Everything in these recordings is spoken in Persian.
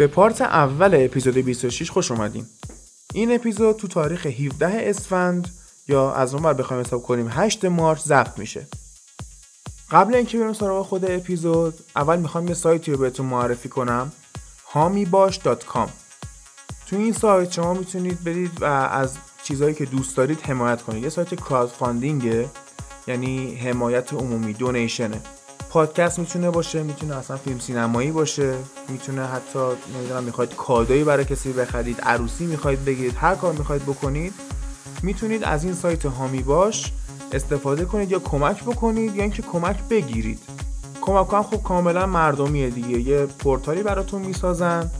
به پارت اول اپیزود 26 خوش اومدین. این اپیزود تو تاریخ 17 اسفند یا از اون بر بخوایم حساب کنیم 8 مارچ ضبط میشه. قبل اینکه بریم سراغ خود اپیزود اول می‌خوام یه سایتی رو بهتون معرفی کنم hamibash.com تو این سایت شما می‌تونید برید و از چیزهایی که دوست دارید حمایت کنید. یه سایت کراودفاندینگه یعنی حمایت عمومی دونیشنه. پادکست می‌تونه باشه می‌تونه اصلا فیلم سینمایی باشه می‌تونه حتی نمی‌دونم می‌خواید کادویی برای کسی بخرید عروسی می‌خواید بگیرید هر کار می‌خواید بکنید می‌تونید از این سایت هامی باش استفاده کنید یا کمک بکنید یا اینکه کمک بگیرید. کمک هم خب کاملا مردمیه دیگه. یه پورتالی براتون می‌سازن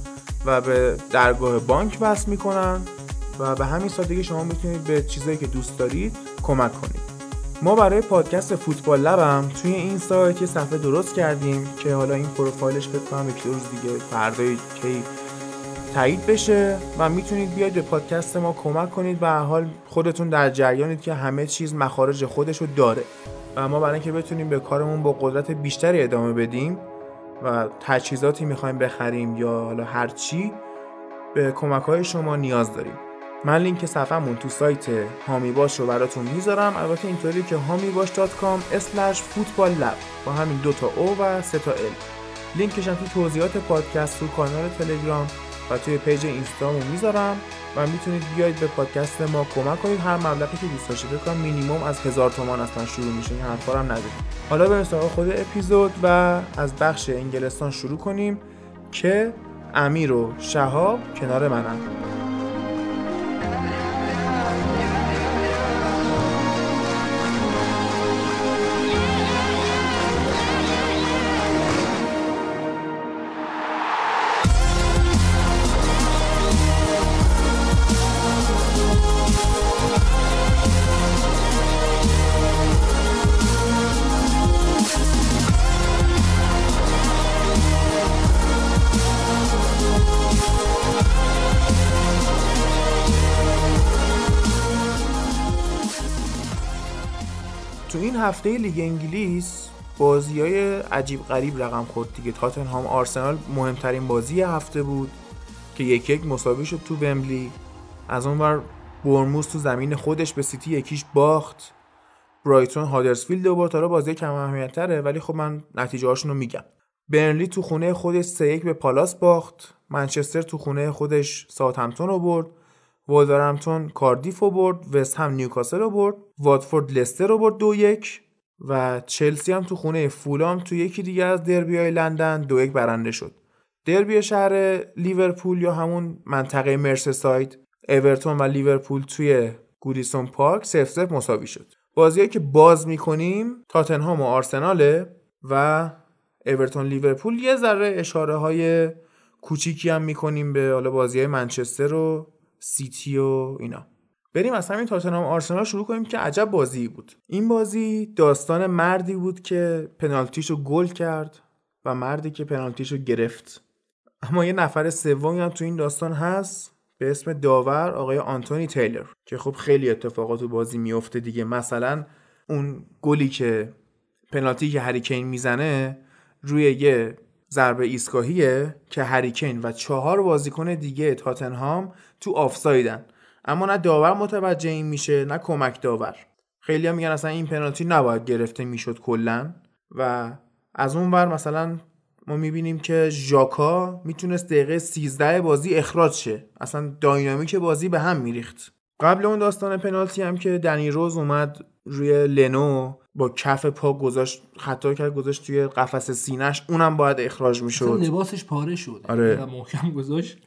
و به درگاه بانک وصل می‌کنن و به همین سادگی شما می‌تونید به چیزایی که دوست دارید کمک کنید. ما برای پادکست فوتبال لبم توی این سایت یه صفحه درست کردیم که حالا این پروفایلش فکر کنم یک روز دیگه فردای کی تایید بشه و می‌تونید بیاید به پادکست ما کمک کنید و حال خودتون در جریانید که همه چیز مخارج خودشو داره. و ما برای اینکه بتونیم به کارمون با قدرت بیشتری ادامه بدیم و تجهیزاتی می‌خوایم بخریم یا حالا هر چی به کمک های شما نیاز داریم. من لینک صفحمون تو سایت حامی باش رو براتون می‌ذارم. البته اینطوری که hamibash.com football lab با همین دو تا O و سه تا L لینکش هم تو توضیحات پادکست تو کانال تلگرام و توی پیج اینستامون می‌ذارم و می‌تونید بیاید به پادکست ما کمک کنید. هر مبلغی که دوست داشتید بکنم مینیمم از هزار تومان اصلا شروع میشه. این حرفا هم نداریم حالا به سراغ خود اپیزود و از بخش انگلستان شروع کنیم که امیر و شهاب کنار منن. هفته لیگ انگلیس بازی های عجیب غریب رقم خورد دیگه. تاتنهام آرسنال مهمترین بازی هفته بود که یک یک مساوی شد تو بمبلی از اون ور بورنموث تو زمین خودش به سیتی یک هیچ باخت. برایتون هادرسفیلد دوبار تا بازی کم اهمیت تره ولی خب من نتیجه رو میگم. برنلی تو خونه خودش 3 به پالاس باخت. منچستر تو خونه خودش ساوثهمپتون رو برد. وولورهمپتون کاردیف رو برد وست هم نیوکاسل رو برد واتفورد لستر رو برد دو یک و چلسی هم تو خونه فولام تو یکی دیگه از دربی های لندن دو یک برنده شد. دربی شهر لیورپول یا همون منطقه مرسساید اورتون و لیورپول توی گودیسون پارک سف سف مساوی شد. بازیایی که باز می‌کنیم تاتنهام و آرسناله و اورتون لیورپول. یه ذره اشاره های کوچیکی هم می‌کنیم به حالا بازی های منچستر و سیتی و اینا. بریم از همین تاتنهام آرسنال شروع کنیم که عجب بازی بود. این بازی داستان مردی بود که پنالتیشو گل کرد و مردی که پنالتیشو گرفت. اما یه نفر سومی هم تو این داستان هست به اسم داور آقای آنتونی تیلر که خب خیلی اتفاقات تو بازی میفته دیگه. مثلا اون گلی که پنالتی که هریکین می‌زنه روی یه ضربه ایستگاهیه که هریکین و چهار بازیکن دیگه تاتنهام تو آفسایدن. اما نه داور متوجه این میشه نه کمک داور. خیلی هم میگن اصلا این پنالتی نباید گرفته می‌شد کلا. و از اون ور مثلا ما می‌بینیم که ژاکا می‌تونست دقیقه 13 بازی اخراج شه. اصلا داینامیک بازی به هم میریخت. قبل اون داستان پنالتی هم که دنی روز اومد روی لنو با کف پا گذاشت خطا کرد گذاشت توی قفس سینش اونم باید اخراج می‌شد. لباسش پاره شد. آره. محکم گذاشت.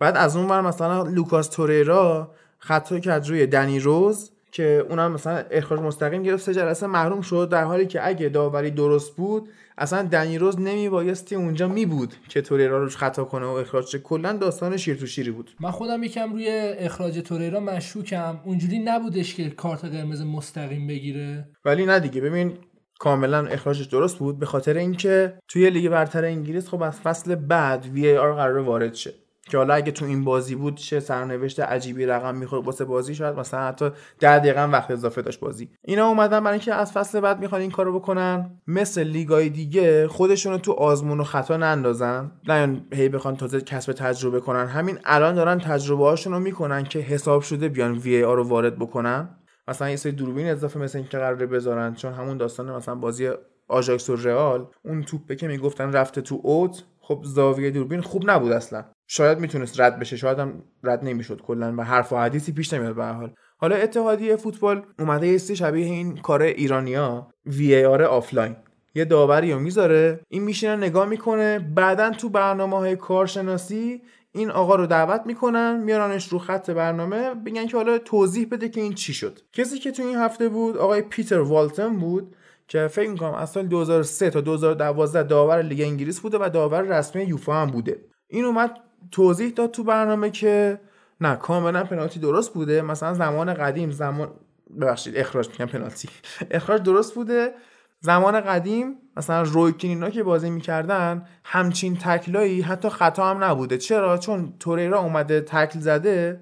بعد از اون ور مثلا لوکاس توریرا خطا کرد روی دنی روز که اونم مثلا اخراج مستقیم گرفت سه جلسه محروم شد در حالی که اگه داوری درست بود اصلا دنی روز نمیبایستی اونجا می بود که توریرا روش خطا کنه و اخراج کلا داستان شیر تو شیری بود. من خودم یکم روی اخراج توریرا مشکوکم. اونجوری نبودش که کارت قرمز مستقیم بگیره. ولی نه دیگه. ببین کاملا اخراجش درست بود. به خاطر اینکه توی لیگ برتر انگلیس خب از فصل بعد VAR قراره وارد شه. که حالا اگه تو این بازی بود چه سرنوشت عجیبی رقم می‌خورد واسه بازی شاید مثلا حتی 10 دقیقه وقت اضافه داشت بازی. اینا اومدن برای اینکه از فصل بعد می‌خوان این کارو بکنن. مثل لیگای دیگه خودشونو تو آزمون و خطا نندازن. نه هی بخوان تازه کسب تجربه کنن. همین الان دارن تجربه هاشون می‌کنن که حساب شده بیان وی آر رو وارد بکنن. مثلا یه سری دوربین اضافه مثل اینکه قراره بذارن. چون همون داستان مثلا بازی آژاکس و رئال اون توپه که می‌گفتن رفته تو اوت خب زاویه دوربین خوب نبود اصلا. شاید می‌تونست رد بشه شاید هم رد نمی‌شد کلا و حرف و حدیثی پیش نمیاد به حال. حالا اتحادیه فوتبال اومده یه شبیه این کار ایرانیا VAR offline. یه داوری رو می‌ذاره این میشینه نگاه می‌کنه بعدا تو برنامه های کارشناسی این آقا رو دعوت می‌کنن میارنش رو خط برنامه بگن که حالا توضیح بده که این چی شد. کسی که تو این هفته بود آقای پیتر والتن بود که فکر می‌کنم از سال 2003 تا 2012 داور لیگ انگلیس بوده و داور رسمی یوفا هم بوده. این اومد توضیح داد تو برنامه که نه کاملا پنالتی درست بوده. مثلا زمان قدیم زمان ببخشید اخراج میگم پنالتی. اخراج درست بوده. زمان قدیم مثلا رویکین که بازی می‌کردن همچین تکلایی حتی خطا هم نبوده. چرا؟ چون توریرا اومده تکل زده.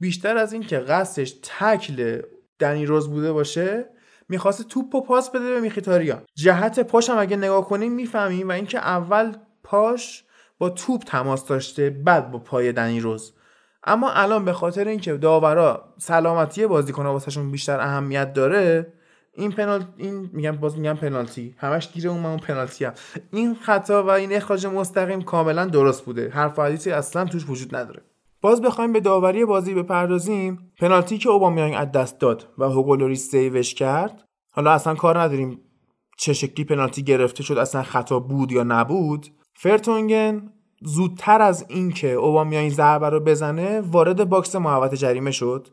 بیشتر از این که قصدش تکل دنی روز بوده باشه می‌خواسته توپ و پاس بده به میخیتاریان. جهت پاش هم اگه نگاه کنیم می‌فهمیم و اینکه اول پاش با توپ تماس داشته بعد با پای دنی روز. اما الان به خاطر اینکه داورا سلامتی بازیکن‌ها واسهشون بیشتر اهمیت داره این پنالتی این میگم باز میگم پنالتی. همش گیره اون من پنالتی هم. این خطا و این اخراج مستقیم کاملا درست بوده. حرف حدیثی اصلا توش وجود نداره. باز بخوایم به داوری بازی بپردازیم. پنالتی که اوبامیانگ از دست داد و هوگولوری سیوش کرد. حالا اصلا کار نداریم چه شکلی پنالتی گرفته شد اصلا خطا بود یا نبود. فرتونگن زودتر از اینکه اوبامیانگ ضربه رو بزنه وارد box محوطه جریمه شد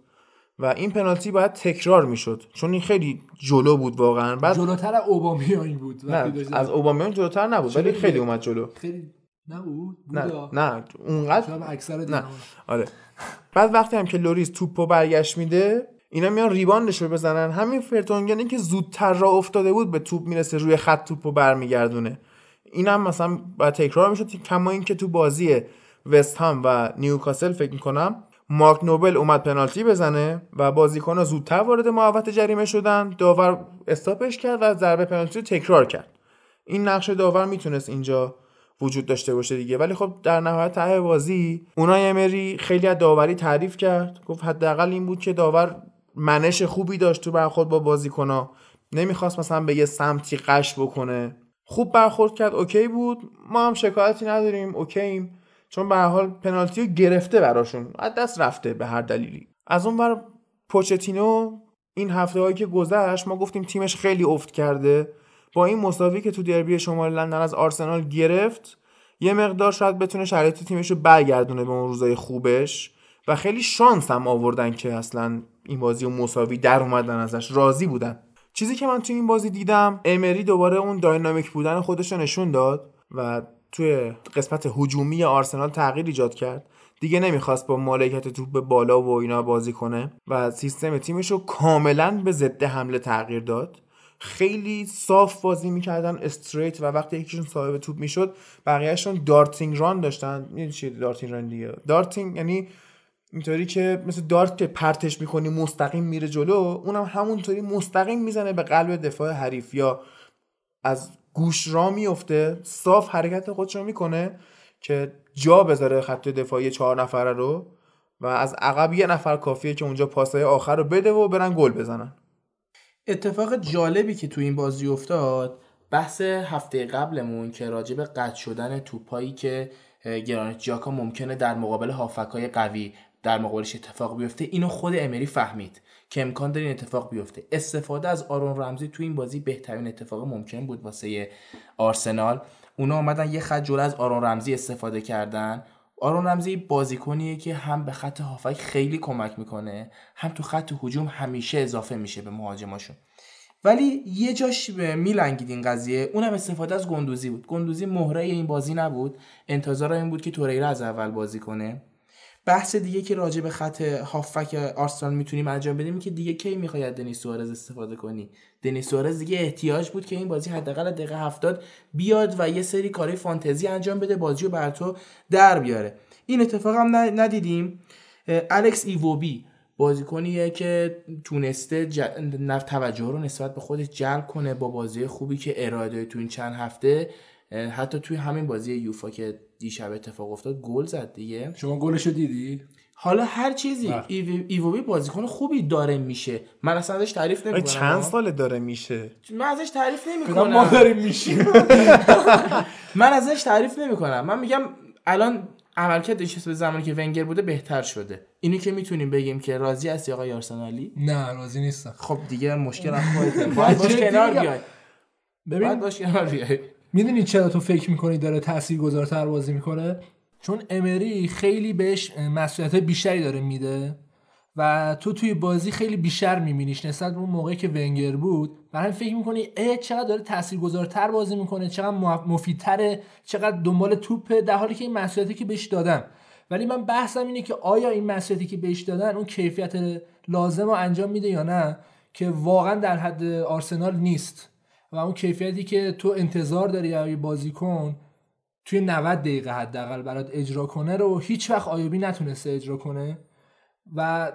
و این پنالتی باید تکرار می‌شد. چون این خیلی جلو بود واقعا. بعد جلوتر اوبامیانگ بود نه از اوبامیانگ جلوتر نبود ولی خیلی اومد جلو. خیلی نبود؟ نه نه اونقدر اکثر نه. آره. بعد وقتی هم که لوریس توپو برگشت میده اینا میان rebound ش رو بزنن. همین فرتونگنی که زودتر را افتاده بود به توپ می‌رسه روی خط توپو برمیگردونه. اینم مثلا باید تکرار می‌شد کما اینکه تو بازی وست هم و نیوکاسل فکر می‌کنم مارک نوبل اومد پنالتی بزنه و بازیکن زودتر وارد محوطه جریمه شدن. داور استاپش کرد و ضربه پنالتی رو تکرار کرد. این نقش داور می‌تونست اینجا وجود داشته باشه دیگه. ولی خب در نهایت ته بازی اونای امری خیلی از داوری تعریف کرد. گفت حداقل این بود که داور منش خوبی داشت تو برخورد با بازیکنها. نمی‌خواست مثلا به یه سمتی قش بکنه. خوب برخورد کرد اوکی بود. ما هم شکایتی نداریم اوکییم چون به حال پنالتی گرفته براشون. از دست رفته به هر دلیلی. از اون بر پوچتینو این هفته هایی که گذشت ما گفتیم تیمش خیلی افت کرده. با این مساوی که تو دربی شمال لندن از آرسنال گرفت یه مقدار شاید بتونه شرایط تیمش رو برگردونه به اون روزای خوبش. و خیلی شانس هم آوردن که اصلا این بازی و مساوی در اومدن ازش. راضی بودن. چیزی که من تو این بازی دیدم امری دوباره اون داینامیک بودن خودش رو نشون داد و توی قسمت هجومی آرسنال تغییر ایجاد کرد. دیگه نمی‌خواست با مالکیت توپ به بالا و اینا بازی کنه و سیستم تیمش رو کاملا به ضد حمله تغییر داد. خیلی صاف بازی می‌کردن استریت و وقتی یکیشون صاحب توپ می‌شد بقیهشون دارتینگ ران داشتن. می‌دونی چیه دارتینگ ران دیگه؟ دارتینگ یعنی اینطوری که مثل دارت که پرتش می‌کنی مستقیم میره جلو اونم همونطوری مستقیم می‌زنه به قلب دفاع حریف یا از گوش را میفته صاف حرکت خودش رو می‌کنه که جا بذاره خط دفاعی چهار نفره رو و از عقب یه نفر کافیه که اونجا پاسای آخر رو بده و برن گل بزنن. اتفاق جالبی که تو این بازی افتاد بحث هفته قبلمون که راجع به قطع شدن توپایی که گرانت جاکا ممکنه در مقابل هافکای قوی در مقابلش اتفاق بیفته. اینو خود امری فهمید که امکان داره این اتفاق بیفته. استفاده از آرون رمزی تو این بازی بهترین اتفاق ممکن بود واسه آرسنال. اونا اومدن یه خط جلو از آرون رمزی استفاده کردن. آرون رمزی بازیکنیه که هم به خط هافک خیلی کمک می‌کنه هم تو خط هجوم همیشه اضافه میشه به مهاجماشون. ولی یه جاش میلنگید این قضیه. اونم استفاده از گندوزی بود. گندوزی مهره این بازی نبود. انتظار این بود که توریرا از اول بازی کنه. بحث دیگه که راجع به خط هافک آرسنال می‌تونیم انجام بدیم که دیگه کی می‌خوای از دنیس سوارز استفاده کنی؟ دنیس سوارز دیگه احتیاج بود که این بازی حداقل دقیقه 70 بیاد و یه سری کاری فانتزی انجام بده بازی رو بر تو در بیاره. این اتفاق هم ندیدیم. الکس ایووبی بازیکنیه که تونسته ج... توجه رو نسبت به خودش جلب کنه با بازی خوبی که ارائه تو این چند هفته. حتی توی همین بازی یوفا که دیشب اتفاق افتاد گل زد دیگه. شما گلش رو دیدی؟ حالا هر چیزی. بله. ایووی بازیکن خوبی داره میشه. من اصلا ازش تعریف نمی‌کنم. چند ساله داره میشه؟ من ازش تعریف نمی‌کنم. ما داریم میشیم. من ازش تعریف نمی‌کنم. من میگم الان عملکردش به زمانی که ونگر بوده بهتر شده. اینو که می‌تونیم بگیم که راضی هستی آقای آرسنالی؟ نه راضی نیستم. خب دیگه مشکل از خودت باید باش کنار بیای. ببین باید باش کنار بیای. می‌دونی چرا تو فکر می‌کنی داره تاثیرگذارتر بازی می‌کنه؟ چون امری خیلی بهش مسئولیت بیشتری داره میده و تو توی بازی خیلی بیشتر میبینیش نسبت به اون موقعی که ونگر بود. برای فکر می‌کنی ای چقدر داره تاثیرگذارتر بازی می‌کنه چقدر مفیدتره چقدر دنبال توپه در حالی که این مسئولیتی که بهش دادم ولی من بحثم اینه که آیا این مسئولیتی که بهش دادن اون کیفیت لازم رو انجام میده یا نه که واقعا در حد آرسنال نیست. و اون کیفیتی که تو انتظار داری یا بازیکن توی 90 دقیقه حداقل برات اجرا کنه رو هیچ وقت آیوبی نتونسته اجرا کنه و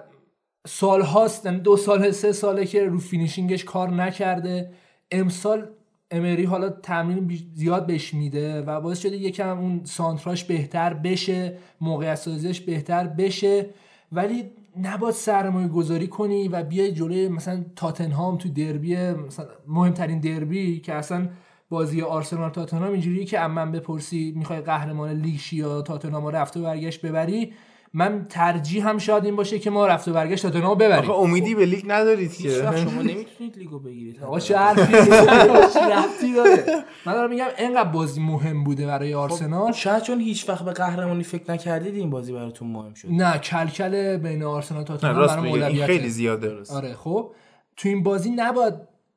سال هاست یعنی دو سال سه ساله که رو finishing ش کار نکرده. امسال امری حالا تمرین زیاد بهش میده و باعث شده یکم اون سانتراش بهتر بشه موقعیت سازیش بهتر بشه. ولی نباید سرمایه گذاری کنی و بیای جلوی مثلا تاتنهام تو دربی مثلا مهمترین دربی که اصلا بازی آرسنال تاتنهام اینجوریه که من بپرسی می‌خوای قهرمان لیگ یا تاتنهام رفته و برگشت ببری من ترجیح هم شاید این باشه که ما رفت و برگشت تاتنهام ببریم. آخه امیدی به لیگ ندارید که؟ شما نمی‌تونید لیگو بگیرید. آقا چه حرفی؟ داره؟ من دارم میگم اینقدر بازی مهم بوده برای خب، آرسنال. شاید چون هیچ وقت به قهرمانی فکر نکردید این بازی براتون مهم شد. نه کلکل بین آرسنال و تاتنهام خیلی زیاده. آره خب. تو این بازی نباید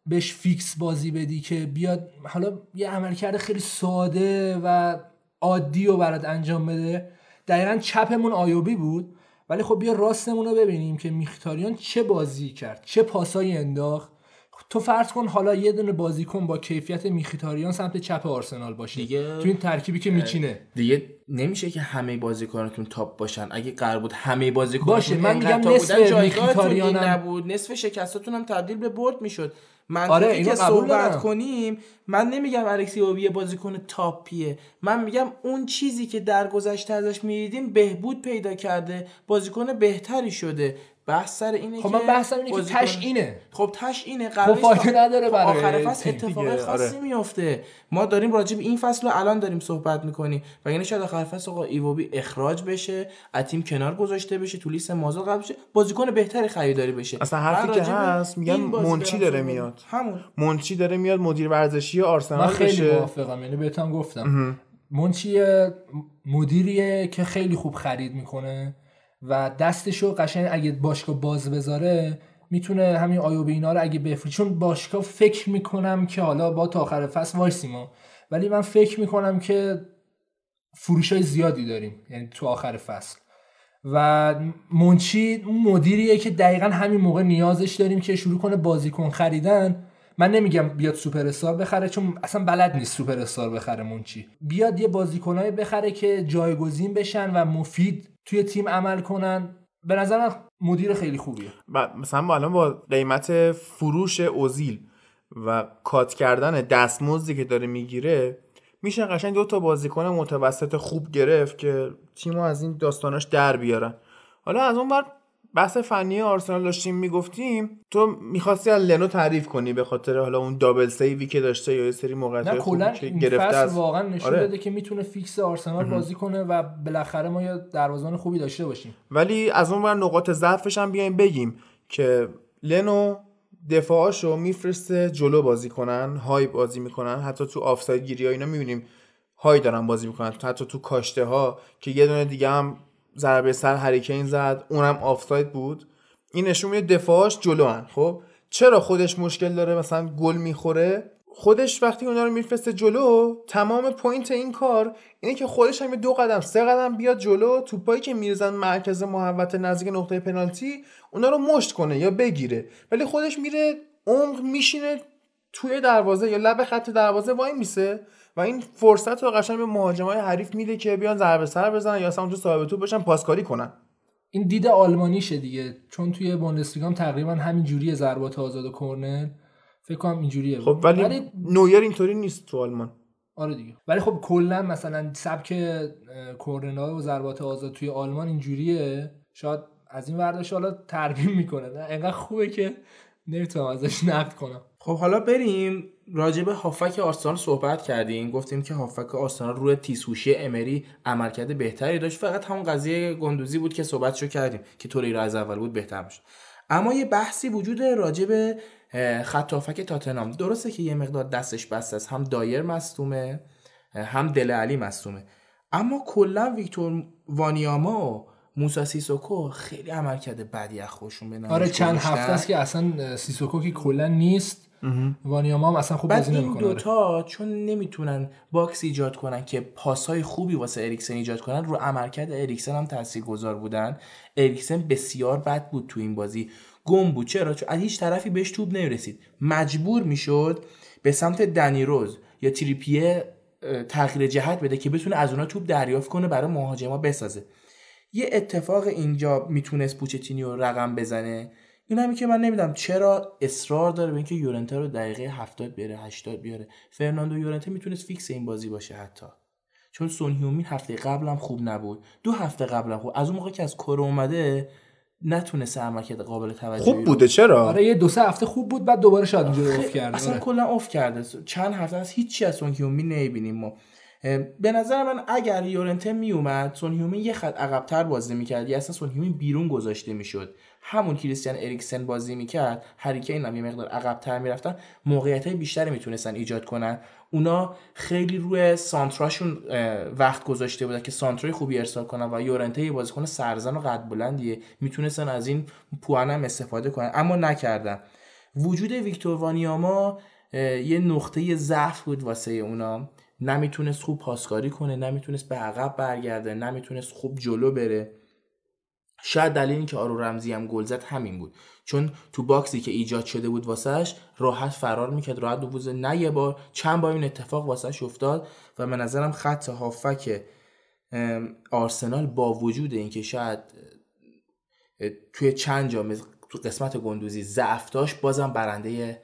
بهش فیکس بازی بدی که بیاد حالا یه عملکرد خیلی ساده و عادی رو برات انجام بده. دقیقا چپمون آیوبی بود ولی خب بیا راستمون رو ببینیم که میختاریان چه بازی کرد چه پاسایی انداخت. تو فرض کن حالا یه دونه بازیکن با کیفیت میخیتاریان سمت چپ آرسنال باشه. دیگه تو این ترکیبی که میچینه. دیگه نمیشه که همه بازیکناتون top باشن. اگه قرار بود همه بازیکن باشه من میگم نصف میخیتاریان نبود. نصف شکستاتون هم تبدیل به برد می‌شد. منطقی آره که صحبت کنیم من نمیگم الکسی اوبی بازیکن تاپیه. من میگم اون چیزی که در گذشته ازش می‌دیدیم بهبود پیدا کرده بازیکن بهتری شده. بحث سر اینه خب من بحثم اینه که تش اینه. خب تش اینه خب فایده نداره برای آخر فصل اتفاق خاصی آره. میفته ما داریم راجع به این فصل رو الان داریم صحبت می‌کنیم. و یعنی شاید آخر فصل آقا ایوبی اخراج بشه از تیم کنار گذاشته بشه تو لیست مازال قبل بشه. بازیکن بهتری خریداری بشه. اصلا حرفی که هست میگن منچی داره میاد. همون. منچی داره میاد مدیر ورزشی آرسنال بشه من خیلی موافقم یعنی بهتون گفتم. منچی مدیریه که خیلی خوب خرید می‌کنه. و دستشو قشنگ اگه باشگاه باز بذاره می‌تونه همین آیوبی اینا رو اگه بفری چون باشگاه فکر می‌کنم که حالا با تا آخر فصل وایسیم. ولی من فکر می‌کنم که فروش های زیادی داریم یعنی تو آخر فصل. و منچی اون مدیریه که دقیقا همین موقع نیازش داریم که شروع کنه بازیکن خریدن. من نمیگم بیاد سوپر استار بخره چون اصلا بلد نیست سوپر استار بخره منچی. بیاد یه بازیکنای بخره که جایگزین بشن و مفید توی تیم عمل کنن. به نظر مدیر خیلی خوبیه. مثلا با الان با قیمت فروش اوزیل و کات کردن دستمزدی که داره می‌گیره میشه قشنگ دو تا بازیکن متوسط خوب گرفت که تیمو از این داستاناش در بیارن. حالا از اون بر بحث فنی آرسنال داشتیم می‌گفتیم تو می‌خواستی از لنو تعریف کنی به خاطر حالا اون double save ی که داشته یا یه سری موقعیت خوبی که گرفته از واقعا نشون آره. داده که می‌تونه فیکس آرسنال بازی کنه و بالاخره ما یه دروازه‌بان خوبی داشته باشیم. ولی از اون ور نقاط ضعفش هم بیایم بگیم که لنو دفاعاشو میفرسته جلو بازی کنن high بازی می‌کنن. حتی تو آفساید گیری ها اینا می‌بینیم high دارن بازی می‌کنن. حتی تو کاشته ها که یه دونه دیگه هم ضربه سر هریکین زد اونم آفساید بود. این نشون میده دفاعش جلو خب؟ چرا خودش مشکل داره مثلا گل می‌خوره؟ خودش وقتی اونا رو میفرسته جلو تمام point این کار اینه که خودش هم دو قدم سه قدم بیاد جلو توپایی که میریزن مرکز محوطه نزدیک نقطه پنالتی اونا رو مشت کنه یا بگیره. ولی خودش میره عمق میشینه توی دروازه یا لب خط دروازه وایمیسه. و این فرصت رو قشنگ به مهاجمای حریف میده که بیان ضربه سر بزنن یا اصلا اونجا صاحب توپ بشن پاسکاری کنن. این دید آلمانیشه دیگه. چون توی بوندسلیگا تقریبا همین جوری ضربات آزاد و کرنر فکر کنم اینجوریه خب ولی, ولی نویر اینطوری نیست تو آلمان. آره دیگه. ولی خب کلا مثلا سبک کورنرها و ضربات آزاد توی آلمان اینجوریه شاید از این ورداش حالا ترمیم می‌کنه. نه انقدر خوبه که نمی‌تونم ازش نقد کنم. خب حالا بریم راجب هافک آرسنال صحبت کردیم. گفتیم که هافک آرسنال روی تیسوشی امری عملکرد بهتری داشت. فقط همون قضیه گندوزی بود که صحبتشو کردیم که طوری از اول بود بهتر می‌شد. اما یه بحثی وجود راجب خط هافک تاتنام درسته که یه مقدار دستش بسته است. هم دایر مصدومه هم دل علی مصدومه. اما کلا ویکتور وانیاما و موسا سیسوکو خیلی عملکرد بدی از خودشون به آره چند هفته است که اصلا سیسوکو که کلا نیست. وانیاما هم اصلا خوب بازی نمی‌کنه این دوتا چون نمی‌تونن box ایجاد کنن که پاسهای خوبی واسه اریکسن ایجاد کنن رو عملکرد اریکسن هم تاثیرگذار بودن. اریکسن بسیار بد بود تو این بازی. گم بود. چرا؟ چون از هیچ طرفی بهش توپ نمی‌رسید. مجبور می‌شد به سمت دنی رز یا تریپیه تغییر جهت بده که بتونه از اونا توپ دریافت کنه برای مهاجما بسازه. یه اتفاق اینجا می‌تونست پوچتینو رقم بزنه. این همی که من نمی‌دونم چرا اصرار داره به اینکه یورنته رو دقیقه 70 بیاره 80 بیاره. فرناندو یورنته می‌تونست فیکس این بازی باشه حتی. چون سون هیومین هفته قبلم خوب نبود. دو هفته قبلم خوب. از اون موقع که از کره اومده نتونسته عملکرد قابل توجهی خوب بوده. چرا؟ آره یه دو سه هفته خوب بود بعد دوباره شاید اونجا افت کرده. اصلا آره. کلا افت کرده. چند هفته از هیچی از سون هیومین نمی‌بینیم ما. به نظر من اگر یورنته میومد سون یه خط عقبتر بازی می‌کرد. یا اصلا سون بیرون گذاشته می‌شد. همون کریستیان اریکسن بازی می‌کرد هریکین هم یه مقدار عقبتر می‌رفتن. موقعیت های بیشتری می‌تونستن ایجاد کنن. اونا خیلی روی سانتراشون وقت گذاشته بودن که سانترای خوبی ارسال کنن و یورنته یه بازیکن سرزن و قد بلندیه. می‌تونستن از این پوان استفاده کنن. اما نکردن. وجود ویکتور وانیاما یه نقطه ضعف بود واسه اونا. نمی‌تونست خوب پاسکاری کنه نمی‌تونست به عقب برگرده نمی‌تونست خوب جلو بره. شاید دلیل اینکه آرو رمزی هم گل زد همین بود. چون تو باکسی که ایجاد شده بود واسهش راحت فرار می‌کرد راحت دوبوزه نه یه بار چند بار این اتفاق واسهش افتاد و به نظرم خط هافک آرسنال با وجود اینکه شاید توی چند جا تو قسمت گندوزی ضعف داشت بازم برنده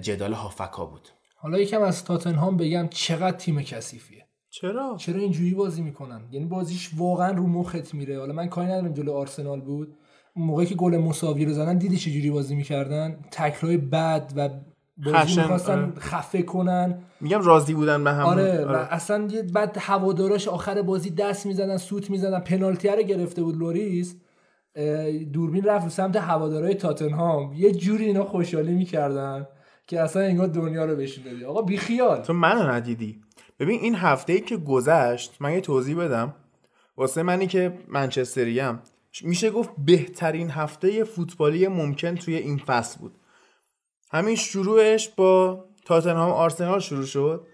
جدال هافکا بود. حالا یکم از تاتنهام بگم چقدر تیم کثیفیه. چرا؟ چرا اینجوری بازی می‌کنن؟ یعنی بازیش واقعا رو مخت میره. حالا من کاری ندارم جلو آرسنال بود. موقعی که گل مساوی رو زدن دیدی چجوری بازی می‌کردن؟ تکلای بد و بازی می‌خواستن آره. خفه کنن. میگم راضی بودن به هم آره, آره. و اصلا بعد هواداراش آخر بازی دست می‌زدن سوت می‌زدن پنالتی رو گرفته بود لوریس. دوربین رفت سمت هوادارهای تاتنهام. یه جوری اینا خوشحالی می‌کردن. که اصلا انگار دنیا رو بهشون دادی آقا بی خیال. تو منو ندیدی. ببین این هفته ای که گذشت من یه توضیح بدم. واسه منی که منچستریم میشه گفت بهترین هفته فوتبالی ممکن توی این فصل بود. همین شروعش با تاتنهام آرسنال شروع شد.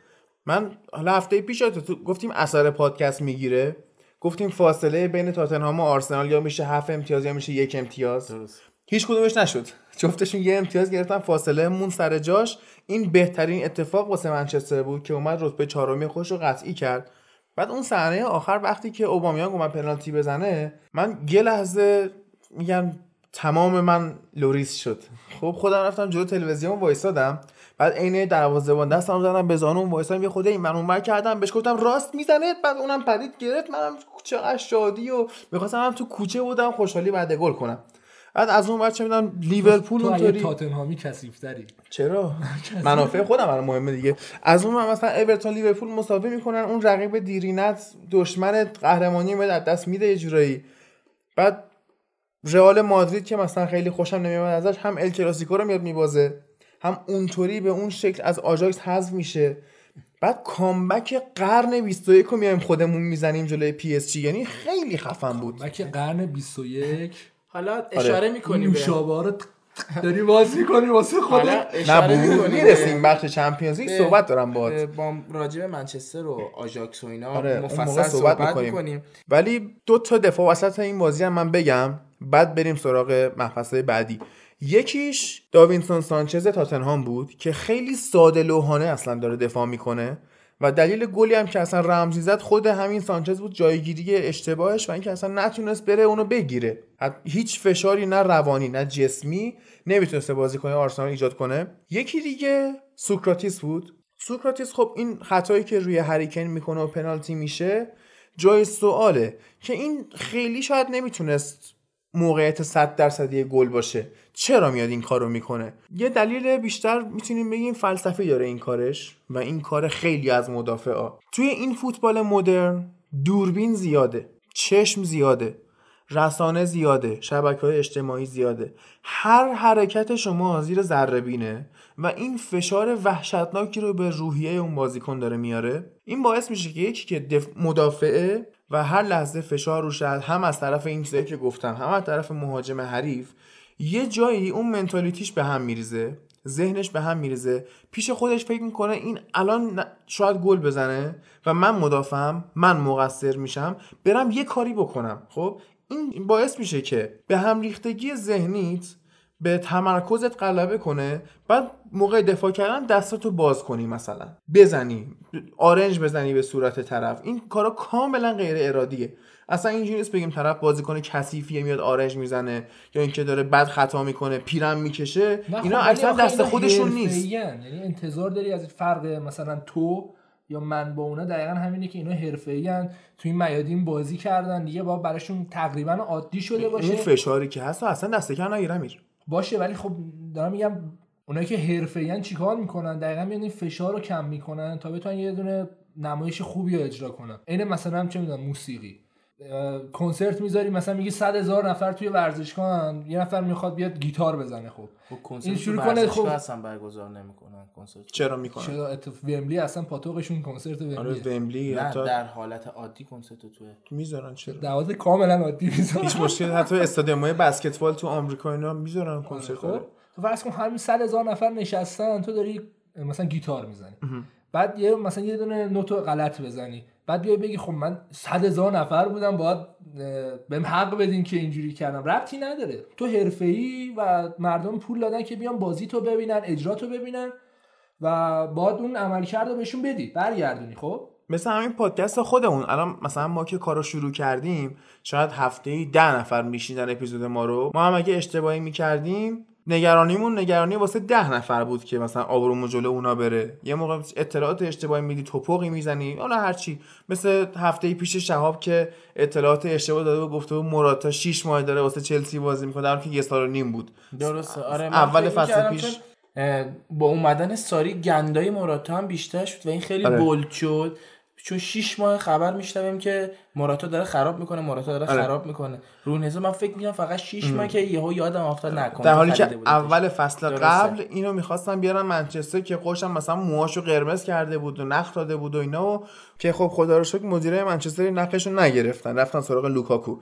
من حالا هفته پیش تو گفتیم اثر پادکست می‌گیره. گفتیم فاصله بین تاتنهام و آرسنال یا میشه هفت امتیاز یا میشه یک امتیاز. درست. هیچ کدومش نشد. جفتشون یه امتیاز گرفتن فاصله مون سر جاش. این بهترین اتفاق واسه منچستر بود که اومد رتبه چهارمی خودش رو قطعی کرد. بعد اون صحنه آخر وقتی که اوبامیانگ اومد پنالتی بزنه من یه لحظه میگم تمام من لوریس شد. خب خودم رفتم جلو تلویزیون وایسادم. بعد عین دروازه‌بان دستم زدم به زانون وایسادم یه خورده این من اونور کردم. بهش گفتم راست می‌زنه. بعد اونم پدید گرفت. منم چقدر شادی و می‌خواستم تو کوچه بودم خوشحالی بعد گل کنم. بعد از اون بچه میدم لیورپول اونطوری. تاتنهامی کثیف‌تری. چرا؟ منافع خودم برام مهمه دیگه. از اون مثلا اورتون لیورپول مساوی می‌کنن اون رقیب دیرینت دشمن قهرمانی میاد از دست میده یه جورایی. بعد رئال مادرید که مثلا خیلی خوشم نمیاد ازش هم ال کلاسیکو رو میاد میبازه هم اونطوری به اون شکل از آژاکس حذف میشه. بعد comeback قرن 21 رو میایم خودمون می‌زنیم جلوی PSG. یعنی خیلی خفن بود. back قرن 21 حالا اشاره می‌کنیم به نوشابه رو داری باز می‌کنی واسه حالا خودت؟ اشاره نه می‌رسیم بخش Champions. League صحبت دارم باهات. با راجع به منچستر و آژاکس و اینا آره، مفصل صحبت, صحبت می‌کنیم. می‌کنیم. ولی دو تا دفاع وسط این بازی هم من بگم. بعد بریم سراغ مبحث‌های بعدی. یکیش داوینسون سانچز تاتنهام بود که خیلی ساده لوحانه اصلا داره دفاع می‌کنه. و دلیل گلی هم که اصلا رمزی زد خود همین سانچز بود جایگیری اشتباهش و اینکه اصلا نتونست بره اونو بگیره. هیچ فشاری نه روانی نه جسمی نمی‌تونسته بازیکن آرسنال ایجاد کنه. یکی دیگه سوکراتیس بود. سوکراتیس خب این خطایی که روی هریکن می‌کنه و پنالتی میشه جای سواله که این خیلی شاید نمی‌تونست موقعیت 100 درصدی گل باشه. چرا میاد این کارو می‌کنه؟ یه دلیل بیشتر می‌تونیم بگیم فلسفی داره این کارش و این کار خیلی از مدافعا. توی این فوتبال مدرن دوربین زیاده چشم زیاده رسانه زیاده شبکه های اجتماعی زیاده. هر حرکت شما زیر ذره بینه و این فشار وحشتناکی رو به روحیه اون بازیکن داره میاره این باعث میشه که یکی که دف... مدافعه و هر لحظه فشار رو شد هم از طرف این چیزایی که گفتم هم از طرف مهاجم حریف یه جایی اون منتالیتیش به هم میریزه ذهنش به هم میریزه. پیش خودش فکر می‌کنه این الان شاید گل بزنه و من مدافعم من مقصر میشم برم یه کاری بکنم. خب؟ این باعث میشه که به هم ریختگی ذهنیت به تمرکزت غلبه کنه بعد موقع دفاع کردن دستاتو باز کنی مثلا. بزنی آرنج بزنی به صورت طرف. این کارا کاملا غیر ارادیه. اصلا اینجوری نیست بگیم طرف بازیکن کثیفیه میاد آرنج می‌زنه یا اینکه داره بد خطا می‌کنه پیرم می‌کشه. خب اینا اصلا دست خودشون نیست. یعنی انتظار داری از فرق مثلا تو یا من با اونا. دقیقا همینه که اینا حرفه‌این تو این میادین بازی کردن. دیگه با براشون تقریبا عادی شده باشه. اون فشاری که هست و اصلا دست کم نگیرم باشه ولی خب دارم میگم اونایی که حرفه‌این چیکار می‌کنن؟ دقیقا میان این فشار رو کم می‌کنن تا بتونن یه دونه نمایش خوبی رو اجرا کنن. عین مثلا چه می‌دونم موسیقی. کنسرت می‌ذاری مثلا میگی صد هزار نفر توی ورزشگاه یه نفر می‌خواد بیاد گیتار بزنه خب. خب کنسرت این تو شروع کنه، خب. اصلا برگزار نمی‌کنن کنسرت چرا می‌کنن؟ چرا؟ اتف... ومبلی اصلا پاتوقشون کنسرت آره ومبلی ومبلی نه حتی در حالت عادی کنسرت توه می‌ذارن چرا؟ دعوت کاملا عادی می‌ذارن. هیچ مشکل حتی استادیوم‌های بسکتبال تو آمریکا اینا می‌ذارن کنسرت خب. تو فرض کن همین صد هزار نفر نشستن تو داری مثلا گیتار می‌زنی. بعد یه مثلا یه دونه نوتو غلط بزنی. بعد بیای بگی خب من صد هزار نفر بودم باید بهم حق بدین که اینجوری کردم. ربطی نداره. تو حرفه‌ای و مردم پول دادن که بیان بازی تو ببینن اجرا تو ببینن و باید اون عملکرد رو بهشون بدی. برگردونی خب؟ مثل همین پادکست خودمون. الان مثلا ما که کارو شروع کردیم شاید هفته ای ده نفر میشیدن اپیزود ما رو. ما هم اگه اشتباهی می‌کردیم نگرانیمون نگرانی واسه ده نفر بود که مثلا آبرومون جلو اونا بره. یه موقع اطلاعات اشتباهی میدی توپقی می‌زنی حالا هرچی مثل هفته پیش شهاب که اطلاعات اشتباه داده و گفته بود مراتا 6 ماه داره واسه چلسی بازی می‌کنه. در که یه سال و نیم بود. درسته. آره اول فصل پیش. با اومدن ساری گندای موراتا هم بیشتر شد و این خیلی آره. بولد شد. چون شیش ماه خبر میشنویم که موراتا داره خراب می‌کنه موراتا داره آره. خراب می‌کنه رونزو من فکر می‌کنم فقط شیش ماه که یهو یادم افتاد نکنه در حالی که. اول فصل درسته. قبل اینو می‌خواستن بیارن منچستر که خوشم مثلا موهاشو قرمز کرده بود و نخ داده بود و اینا و که خب خدا رو شکر مدیره منچستر نخشو نگرفتن رفتن سراغ لوکاکو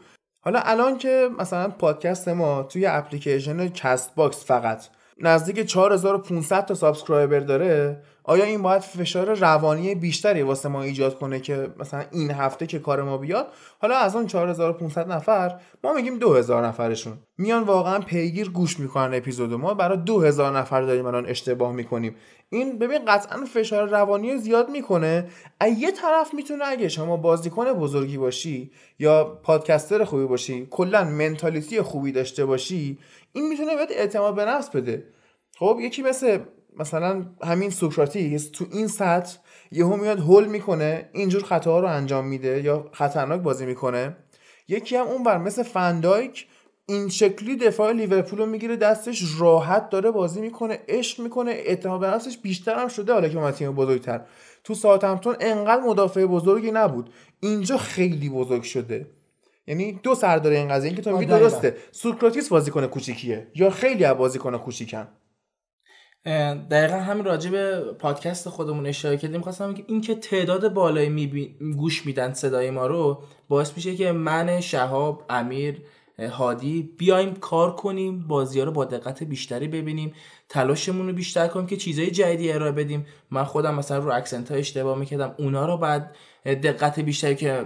حالا الان که مثلا پادکست ما توی اپلیکیشن Castbox فقط نزدیک 4500 تا subscriber داره آیا این باید فشار روانی بیشتری واسه ما ایجاد کنه که مثلا این هفته که کار ما بیاد؟ حالا از اون 4500 نفر ما میگیم 2000 نفرشون. میان واقعا پیگیر گوش می‌کنن اپیزود ما برای 2000 نفر داریم الان اشتباه می‌کنیم. این ببین قطعا فشار روانی رو زیاد می‌کنه. از یه طرف می‌تونه اگه شما بازیکن بزرگی باشی یا پادکستر خوبی باشی کلا منتالیتی خوبی داشته باشی این می‌تونه بهت اعتماد به نفس بده. خب یکی مثل مثلا همین سوکراتیس تو این سطح یهو میاد هول می‌کنه اینجور خطاها رو انجام میده یا خطرناک بازی می‌کنه. یکی هم اونور مثل فندایک این شکلی دفاع لیورپول رو می‌گیره دستش راحت داره بازی می‌کنه عشق می‌کنه اعتماد به نفسش بیشتر هم شده. حالا که اومد تیم بزرگتر. تو ساوثهمپتون انقدر مدافع بزرگی نبود. اینجا خیلی بزرگ شده. یعنی دو سر داره این قضیه. اینکه تو میگی. درسته. سوکراتیس بازیکن کوچیکیه. یا خیلی از بازیکن کوچیکن. دقیقا همین راجع به پادکست خودمون اشاره کردیم. خواستم که این که تعداد بالایی می گوش میدن صدای ما رو باعث میشه که من شهاب امیر هادی بیایم کار کنیم بازی ها رو با دقت بیشتری ببینیم تلاشمون رو بیشتر کنیم که چیزای جدیدی ارائه بدیم. من خودم مثلا رو اکسنت ها اشتباه می‌کردم. اونا رو بعد دقت بیشتری که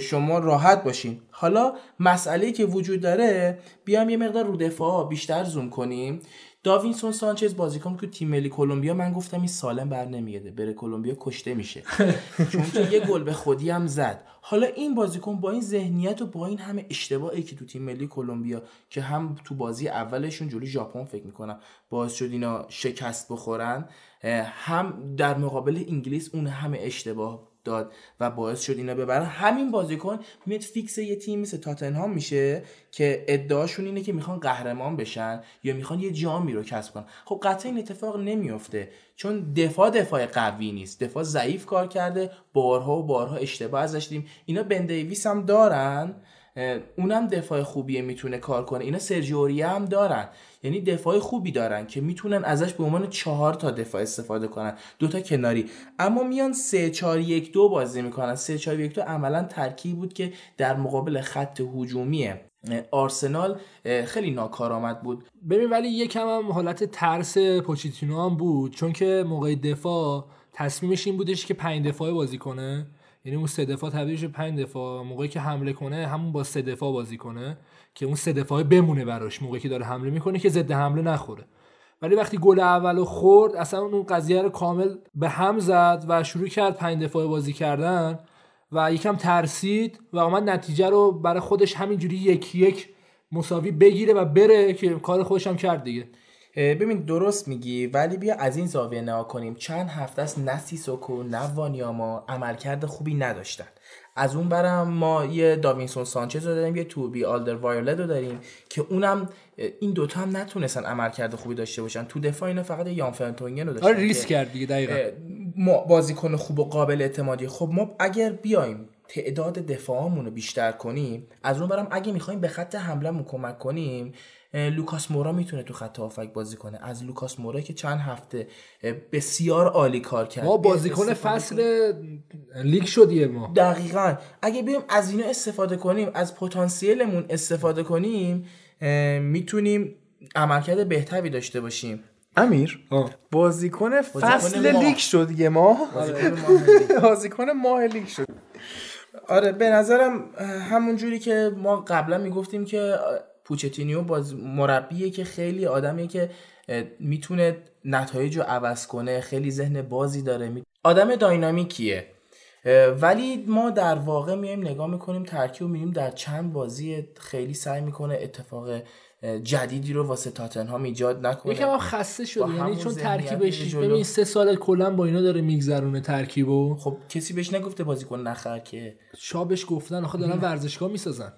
شما راحت باشین. حالا مسئله که وجود داره بیام یه مقدار رو دفاع بیشتر زوم کنیم. داوینسون سانچز بازیکن که تیم ملی کلمبیا من گفتم این سالم بر نمیاده بره کلمبیا کشته میشه. چون که یه گل به خودی هم زد. حالا این بازیکن با این ذهنیت و با این همه اشتباهی که تو تیم ملی کلمبیا که هم تو بازی اولشون جلوی ژاپن فکر می‌کنم باعث شد اینا شکست بخورن هم در مقابل انگلیس اون همه اشتباه داد و باعث شد اینا ببرن. همین بازیکن میاد فیکس یه تیم مثل تاتنهام میشه که ادعاشون اینه که می‌خوان قهرمان بشن یا می‌خوان یه جامی رو کسب کنن. خب قطعا این اتفاق نمیفته چون دفاع دفاع قوی نیست. دفاع ضعیف کار کرده بارها و بارها اشتباه ازش دیدیم. اینا بن دیویس هم دارن اونم دفاع خوبیه می‌تونه کار کنه. اینا سرجیوریه هم دارن. یعنی دفاع خوبی دارن که می‌تونن ازش به عنوان چهار تا دفاع استفاده کنن. دوتا کناری. اما میان سه 4 1 2 بازی می‌کنن. سه 4 1 2 عملا ترکیب بود که در مقابل خط هجومی آرسنال خیلی ناکارآمد بود. ببین ولی یکم هم حالت ترس پوچیتینو هم بود. چون که موقع دفاع تصمیمش این بودش که پنج دفاعه بازی کنه. یعنی اون سه دفاع تبدیل شه پنج دفاع موقعی که حمله کنه همون با سه دفاع بازی کنه که اون سه دفاع بمونه براش. موقعی که داره حمله می‌کنه که ضد حمله نخوره. ولی وقتی گل اولو خورد اصلا اون قضیه رو کامل به هم زد و شروع کرد پنج دفاع بازی کردن و یکم ترسید و اومد نتیجه رو برای خودش همینجوری یکی یک مساوی بگیره و بره که کار خودش هم کرد دیگه. ببین درست میگی ولی بیا از این زاویه نگاه کنیم. چند هفته است نه سیسوکو نه وانیاما عملکرد خوبی نداشتن. از اون برم ما یه داوینسون سانچز رو داریم یه توبی آلدر وایولد رو داریم که اونم این دوتا هم نتونستن عملکرد خوبی داشته باشن. تو دفاع اینا فقط یان ورتونگن رو داشتن آره ریسک کرد دیگه دقیقاً. ما بازیکن خوب و قابل اعتمادی. خب ما اگر بیایم تعداد دفاعمون رو بیشتر کنیم از اون برم اگه می‌خوایم به خط حملهمون کمک کنیم لوکاس مورا می‌تونه تو خط هافبک بازی کنه. از لوکاس مورا که چند هفته بسیار عالی کار کرد. ما بازیکن فصل لیگ شد یه ماه. دقیقا. اگه بیایم از اینا استفاده کنیم از پتانسیلمون استفاده کنیم می‌تونیم عملکرد بهتری داشته باشیم. امیر بازیکن فصل لیگ شد یه ماه. بازیکن ماه لیگ. شد. آره به نظرم همون جوری که ما قبلا می‌گفتیم که پوچتینو باز مربیه که خیلی آدمیه که می‌تونه نتایج رو عوض کنه خیلی ذهن بازی داره. آدم داینامیکیه. ولی ما در واقع میایم نگاه می‌کنیم ترکیب می‌بینیم در چند بازی خیلی سعی می‌کنه اتفاق جدیدی رو واسه تاتنهام ایجاد نکنه. یکم خسته شد یعنی چون ترکیبش ببین سه سال کلا با اینا داره میگذرونه ترکیبو. خب کسی بهش نگفته بازیکن نخر که. شابش گفتن آخه دارن ورزشگاه می‌سازن.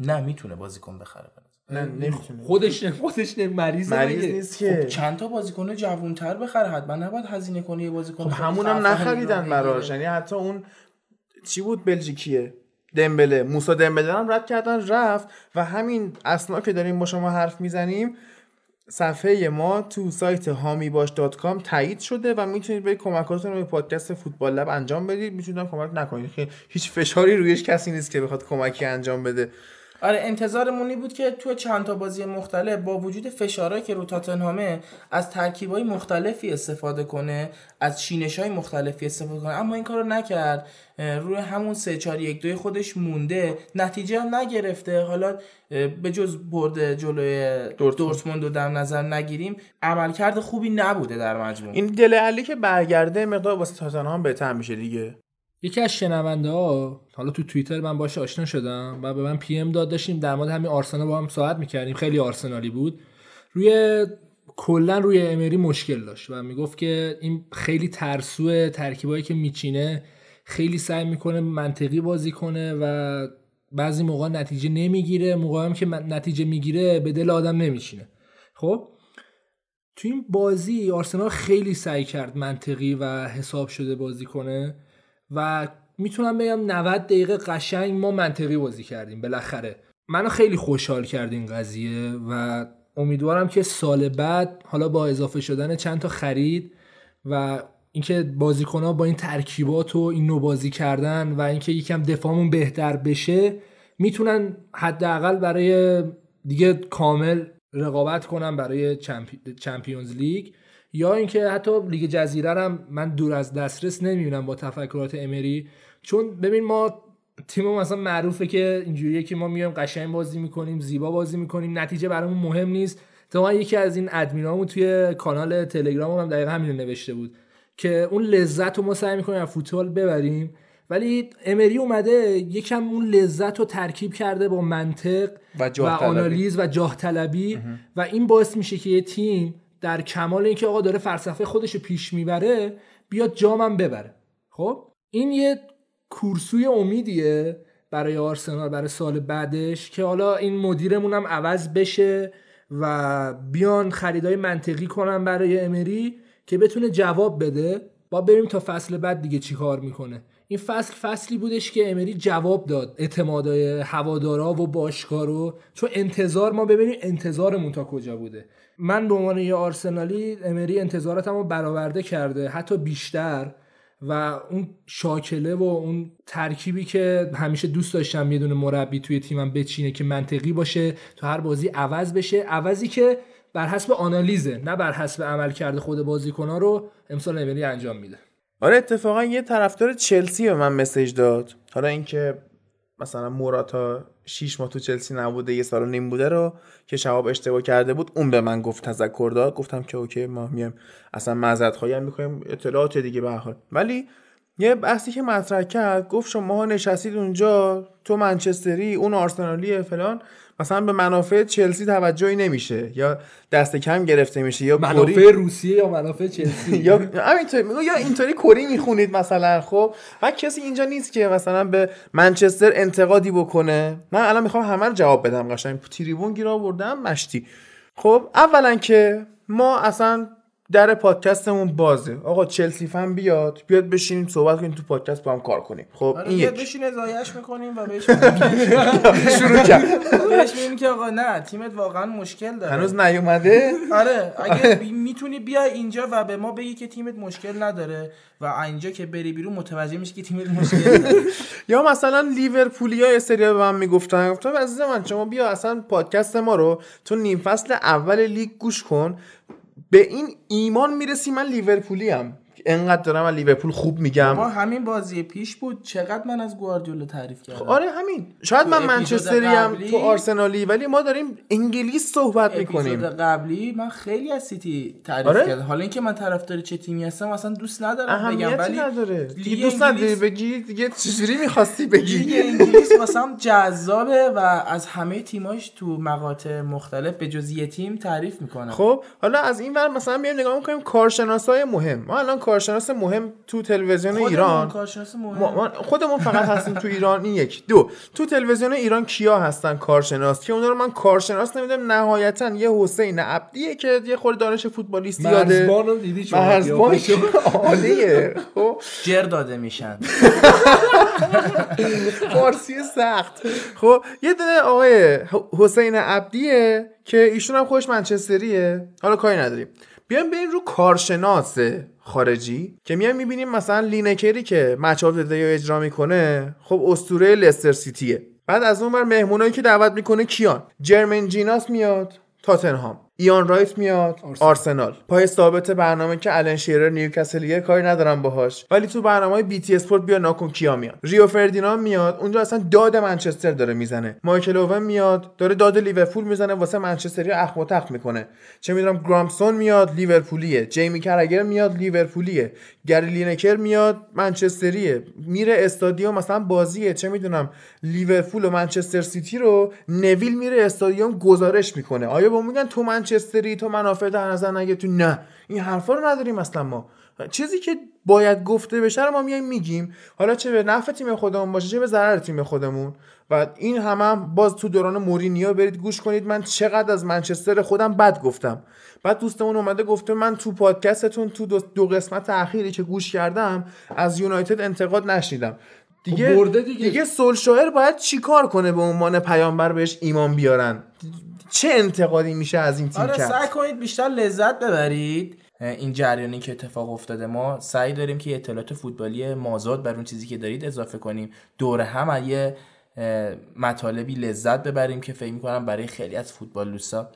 نه می‌تونه بازیکن بخره. نه نمی‌تونه خودش خودش مریض مریض نیست که. خب چند تا بازیکن جوانتر بخره حتما نباید هزینه کنه یه بازیکن خب همونم نخریدن براش. یعنی حتی اون چی بود بلژیکیه؟ دمبله. موسا دمبله هم رد کردن رفت و همین اسنا که داریم با شما حرف می‌زنیم صفحه ما تو سایت هامی باش دات کام تایید شده و می‌تونید به کمکاتون رو به پادکست فوتبال لب انجام بدید. می‌تونید کمک نکنید. هیچ فشاری رویش کسی نیست که بخواد کمکی انجام بده. آره انتظارمونی بود که تو چند تا بازی مختلف با وجود فشارهایی که رو تاتنهامه از ترکیبای مختلفی استفاده کنه از چینش های مختلفی استفاده کنه. اما این کارو نکرد. روی همون 3 4 1 2 خودش مونده. نتیجه هم نگرفته. حالا به جز برد جلوی دورتموند رو در نظر نگیریم عملکرد خوبی نبوده در مجموع. این دل علی که برگرده مقدار واسه تاتنهام بهتر میشه دیگه. یکی از شنونده ها حالا تو توییتر من باش آشنا شدم و به من پی ام داد داشتیم در مورد همین آرسنال با هم صحبت می‌کردیم. خیلی آرسنالی بود. روی کلا روی امری مشکل داشت و می‌گفت که این خیلی ترسو ترکیبایی که میچینه خیلی سعی می‌کنه منطقی بازی کنه و بعضی موقع نتیجه نمی‌گیره. موقع هم که نتیجه می‌گیره به دل آدم نمیشینه خب؟ تو این بازی آرسنال خیلی سعی کرد منطقی و حساب شده بازی کنه. و می‌تونم بگم 90 دقیقه قشنگ ما منطقی بازی کردیم بالاخره. منو خیلی خوشحال کرد این قضیه و امیدوارم که سال بعد حالا با اضافه شدن چند تا خرید و اینکه بازیکن ها با این ترکیبات و این نوع بازی کردن و اینکه یکم دفاعمون بهتر بشه می‌تونن حداقل برای دیگه کامل رقابت کنن برای چمپیونز لیگ. یا اینکه حتی لیگ جزیره هم من دور از دسترس نمی‌بینم با تفکرات امری. چون ببین ما تیم مثلا معروفه که اینجوریه که ما میایم قشنگ بازی می‌کنیم زیبا بازی می‌کنیم. نتیجه برامون مهم نیست. تو یکی از این ادمینامون توی کانال تلگرام هم دقیقا همین نوشته بود که اون لذت رو ما سعی می‌کنیم از فوتبال ببریم. ولی امری اومده یکم اون لذت رو ترکیب کرده با منطق و, و آنالیز و جاه طلبی. و این باعث میشه که یه تیم در کمال اینکه آقا داره فلسفه خودش رو پیش می‌بره بیاد جامم ببره. خب؟ این یه کورسوی امیدیه برای آرسنال برای سال بعدش که حالا این مدیرمون هم عوض بشه و بیان خریدای منطقی کنن برای امری که بتونه جواب بده. با بریم تا فصل بعد دیگه چی کار می‌کنه. این فصل فصلی بودش که امری جواب داد اعتمادای هوادارا و باشگاه رو. چون انتظار ما ببینیم انتظارمون تا کجا بوده. من به عنوان یه آرسنالی امری انتظاراتم رو برآورده کرده حتی بیشتر. و اون شاکله و اون ترکیبی که همیشه دوست داشتم یه دونه مربی توی تیمم بچینه که منطقی باشه تو هر بازی عوض بشه. عوضی که بر حسب آنالیزه نه بر حسب عمل کرده خود بازیکن‌ها رو امسال امری انجام میده. آره اتفاقا یه طرفدار چلسی به من مسیج داد. حالا اینکه مثلا موراتا 6 ماه تو چلسی نبوده یه سال نیم بوده رو که شباب اشتباه کرده بود اون به من گفت تذکر داد. گفتم که اوکی ما میایم اصلا معذرت خواهی هم می‌کنیم اطلاعات دیگه به حال. ولی یه بحثی که مطرح کرد گفت شما نشستید اونجا تو منچستری اون آرسنالی فلان. مثلا به منافع چلسی توجهی نمیشه یا دست کم گرفته میشه یا منافع روسیه یا منافع چلسی؟ یا همینطوری. یا اینطوری کری می‌خونید مثلا خب؟ و کسی اینجا نیست که مثلا به منچستر انتقادی بکنه. من الان می‌خوام همه رو جواب بدم قشنگ. تریبون گیر آوردم مشتی. خب اولا که ما اصلا در پادکستمون بازه. آقا چلسی فن بیاد بیاد بشینیم صحبت کنیم تو پادکست با هم کار کنیم. خب آره این یک. بشین زایش می‌کنیم و بهش شروع کرد. بهش میگیم که آقا نه تیمت واقعا مشکل داره. هنوز نیومده؟ آره اگه می‌تونی بیا اینجا و به ما بگی که تیمت مشکل نداره و اینجا که بری بیرون متوجه میشی که تیمت مشکل داره یا مثلا لیورپولیا یه سری به من می‌گفتن گفتم عزیز من شما بیا اصلا پادکست ما رو تو نیم فصل اول لیگ گوش کن. به این ایمان می‌رسی من لیورپولی هم انقدر دارم من لیورپول خوب میگم. ما همین بازی پیش بود. چقدر من از گواردیولا تعریف کردم؟ خب آره همین. شاید من منچستری هم تو آرسنالی ولی ما داریم انگلیس صحبت می‌کنیم. قبلی من خیلی از سیتی تعریف آره؟ کردم. حالا اینکه من طرفدار چه تیمی هستم اصلا دوست ندارم بگم. ولی نداره. دیگه دوست نداری بگی دیگه چجوری می‌خواستی بگی؟ دیگه انگلیس مثلا جذابه و از همه تیماش تو مقاطع مختلف به جز یه تیم تعریف می‌کنم خب حالا از این ور مثلا میایم نگاه می‌کنیم کارشناسای مهم. ما الان کارشناس مهم تو تلویزیون ایران. مهم. خودمون فقط هستیم تو ایران این یک دو تو تلویزیون ایران کیا هستن کارشناس؟ که اونا رو من کارشناس نمی‌دونم نهایتا یه حسین عبدیه که یه خورده دانش فوتبالیست یاده. مرزبان دیدی مرزبان عالیه. خب. جر داده میشن. فارسی سخت. خب یه دونه آقای حسین عبدیه که ایشون هم خوش منچستریه. حالا کاری نداریم. بیایم بریم رو کارشناس خارجی که میایم می‌بینیم مثلا لینکری که Match of اجرا می‌کنه خب اسطوره لستر سیتیه. بعد از اون بر مهمونایی که دعوت می‌کنه کیان؟ جرمن جیناس میاد تاتنهام. ایان رایت میاد. آرسنال, پای ثابت برنامه که الان شیرر نیوکاسل کاری ندارم باهاش. ولی تو برنامه BT Sport بیا نگا کن کیا میاد. ریو فردیناند میاد. اونجا اصلا داد منچستر داره می‌زنه. مایکل اوون میاد. داره داد لیورپول می‌زنه. واسه منچستری اخم و تخم می‌کنه. چه می‌دونم گرامسون میاد. لیورپولیه. جیمی کرگر میاد. لیورپولیه. گری لینکر میاد. منچستریه. میره استادیوم. مثلا بازیه. چه می‌دونم لیورپول و منچستر سیتی رو نویل میره استادیوم گزارش می‌کنه. آیا با میگن تو منچستری تو منافع در نظر نگه تو نه این حرفا رو نداریم اصلا ما. چیزی که باید گفته بشه رو ما میایم میگیم. حالا چه به نفع تیم خودمون باشه چه به ضرر تیم خودمون. و این همه هم باز تو دوران مورینیو برید گوش کنید. من چقدر از منچستر خودم بد گفتم. بعد دوستمون اومده گفته من تو پادکستتون تو دو, قسمت اخیری که گوش کردم از یونایتد انتقاد نشنیدم. دیگه خب برده دیگه. دیگه سولشایر باید چیکار کنه به عنوان پیامبر بهش ایمان بیارن؟ چه انتقادی میشه از این تیم آره کرد؟ سعی کنید بیشتر لذت ببرید. این جریانی که اتفاق افتاده ما سعی داریم که اطلاعات فوتبالی مازاد بر اون چیزی که دارید اضافه کنیم. دور هم یه مطالبی لذت ببریم که فکر می‌کنم برای خیلی از فوتبال دوستا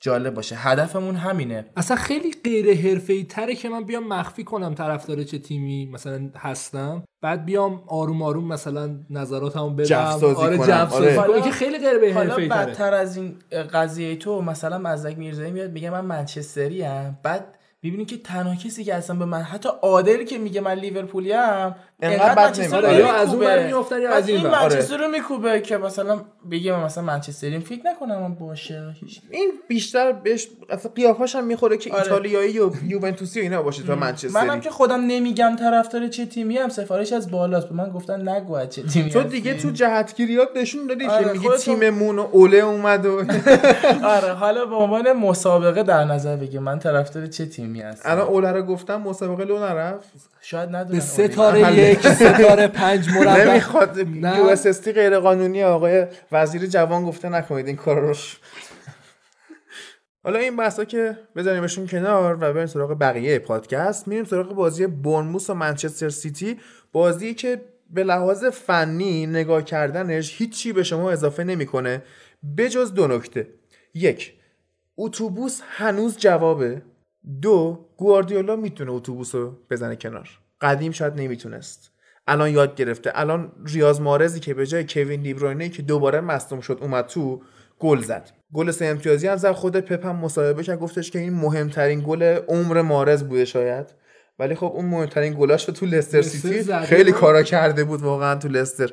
جالب باشه. هدفمون همینه. اصلا خیلی غیر حرفه‌ای تره که من بیام مخفی کنم طرفدار چه تیمی مثلا هستم. بعد بیام آروم آروم مثلا نظراتمو بدم. آره کنم. آره. کنم. که خیلی غیر به حالا حرفه‌ای تره. بدتر از این قضیه تو مثلا مزدک میرزایی میاد میگه من منچستری ام. بعد می‌بینی که تنها کسی که اصلا به من حتی عادل که میگه من لیورپولی ام انقدر بد منچستر. رو یا از اون می‌افتن یا از این ور. آره. منچستر رو میکوبه که مثلا بگه من مثلا منچستریم فکر نکنم باشه این بیشتر بهش اصلا قیافش هم می‌خوره که آره. ایتالیایی یا یوونتوسی و اینا باشه تا منچستری منم که خودم نمیگم طرفدار چه تیمی هم سفارش از بالاست به من گفتن نگو چه تیمی تو. دیگه تو جهتگیریات نشون دادی آره، که میگی خودتو- تیممون و اوله اومد و آره حالا به عنوان مسابقه در نظر بگیر من طرفدار چه تیمی هستم الان اوله رو گفتم مسابقه لو نرفت شاید ندونن به. ستاره یک ستاره پنج مربع. نمی‌خواد. یو اس اس غیر قانونی آقای وزیر جوان گفته نکنید این کار رو. حالا این بحثا که بذاریمشون کنار و بریم سراغ بقیه پادکست. میریم سراغ بازی بورنموس و منچستر سیتی. بازی که به لحاظ فنی نگاه کردنش هیچی به شما اضافه نمی‌کنه. بجز دو نکته. یک اتوبوس هنوز جوابه. دو گواردیولا می‌تونه اتوبوس رو بزنه کنار. قدیم شاید نمی‌تونست. الان یاد گرفته. الان ریاض مارزی که به جای کوین دیبروینه که دوباره مصدوم شد اومد تو گل زد. گل سه امتیازی هم زد. خود پپ هم مصاحبه کرد. گفتش که این مهمترین گل عمر مارز بوده شاید. ولی خب اون مهمترین گلاش رو تو لستر سیتی خیلی. کارا کرده بود واقعا تو لستر.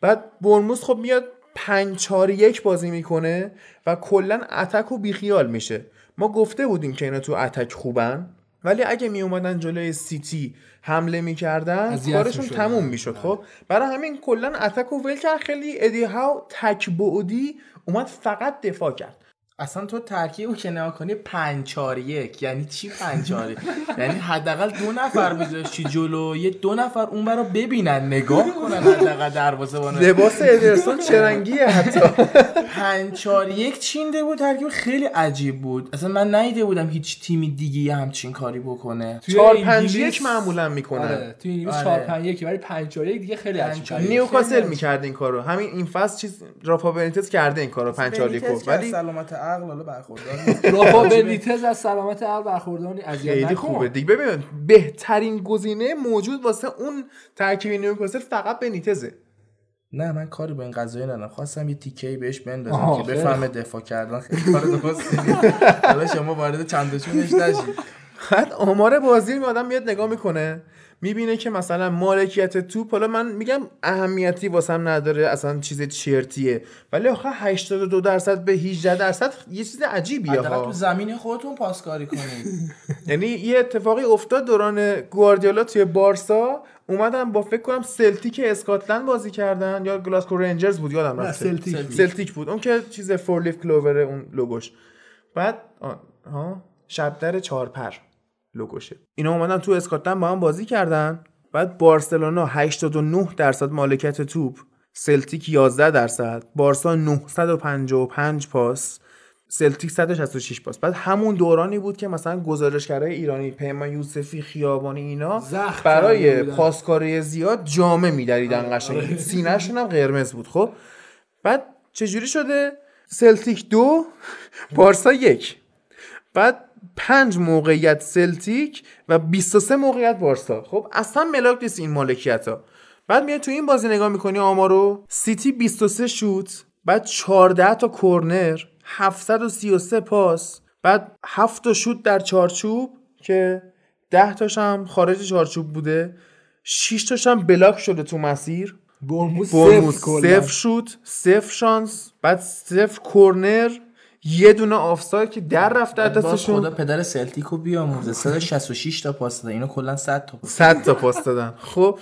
بعد برموس خب میاد 5 4 1 بازی می‌کنه و کلا اتک و بیخیال میشه. ما گفته بودیم که اینا تو اتک خوبن ولی اگه می اومدن جلوی سیتی حمله می‌کردن کارشون می‌شدن. تموم می‌شد خب؟ برای همین کلا اتک و ول کرد خیلی ادی هاو تک بعدی اومد فقط دفاع کرد. اصلا تو ترکیب رو که کنی 5 4 1 یعنی چی 5 4 یعنی حداقل دو نفر میذاشتی جلو یه دو نفر اون برا ببینن نگاه کنن حداقل دروازه‌بان لباس ادرسون چه رنگیه حتی. 5 4 1 چینده بود ترکیب خیلی عجیب بود. اصلا من ندیده بودم هیچ تیمی دیگه یه همچین کاری بکنه. توی 4 5 انگلیس- 1 معمولا می‌کنن آره توی انگلیس آره. 4 5 1 ولی 5 4 1 دیگه خیلی عجیب 5 4 1 نیوکاسل می‌کرد این کارو. همین این فصل چیز رافا بنیتز کرده این کارو 5 4 1 بنیتز که ولی عقل حالا برخوردار رافا بنیتز از سلامت عقل برخوردار نی- اذیت خیلی. خوبه دیگه. ببین بهترین گزینه موجود واسه اون ترکیب نیوکاسل فقط بنیتزه. نه من کاری با این قضیه ندارم. خواستم یه تیکه بهش بندازم که بفهمه دفاع کردن خیلی کار نیست. حالا شما وارد چندشونش نشید بعد آمار بازی می آدم میاد نگاه می‌کنه. می‌بینه که مثلا مالکیت توپ حالا من میگم اهمیتی واسم نداره اصلا چیز چرتیه. ولی آخه 82 درصد به 18 درصد یه چیز عجیبیه ها. تو زمین خودتون پاسکاری کنید. یعنی یه اتفاقی افتاد دوران گواردیولا توی بارسا اومدن با فکر کنم سلتیک اسکاتلند بازی کردن یا گلاسکو رنجرز بود یادم نه، رفته سلتیک. بود. سلتیک بود. اون که چیز four-leaf clover ه اون لوگوش. بعد آه، ها؟ شبدر چارپر لوگوشه اینا اومدن تو اسکاتلند با هم بازی کردن. بعد بارسلونا 89 درصد مالکیت توپ سلتیک 11 درصد بارسا 955 پاس سلتیک 166 پاس. بعد همون دورانی بود که مثلا گزارشگرای ایرانی پیمان یوسفی خیابانی اینا برای. پاسکاری زیاد جامه میدریدن قشنگ. سینه‌شون هم قرمز بود خب؟ بعد چجوری شده؟ سلتیک دو بارسا یک. بعد پنج موقعیت سلتیک و 23 موقعیت بارسا خب اصلا ملاک نیست این مالکیت ها بعد میاد تو این بازی نگاه می‌کنی آمارو سیتی 23 شوت بعد 14 تا کورنر 733 پاس بعد 7 تا شوت در چارچوب که 10 تاش هم خارج چارچوب بوده 6 تاش هم بلاک شده تو مسیر. صفر کلا. صفر شوت صفر شانس بعد صفر کورنر یه دونه آفساید که در رفته از باز خدا دستشون پدر سلتیکو بیامرزه. 166 تا پاس داده اینو کلا 100 تا پاس 100 تا پاس دادن. خب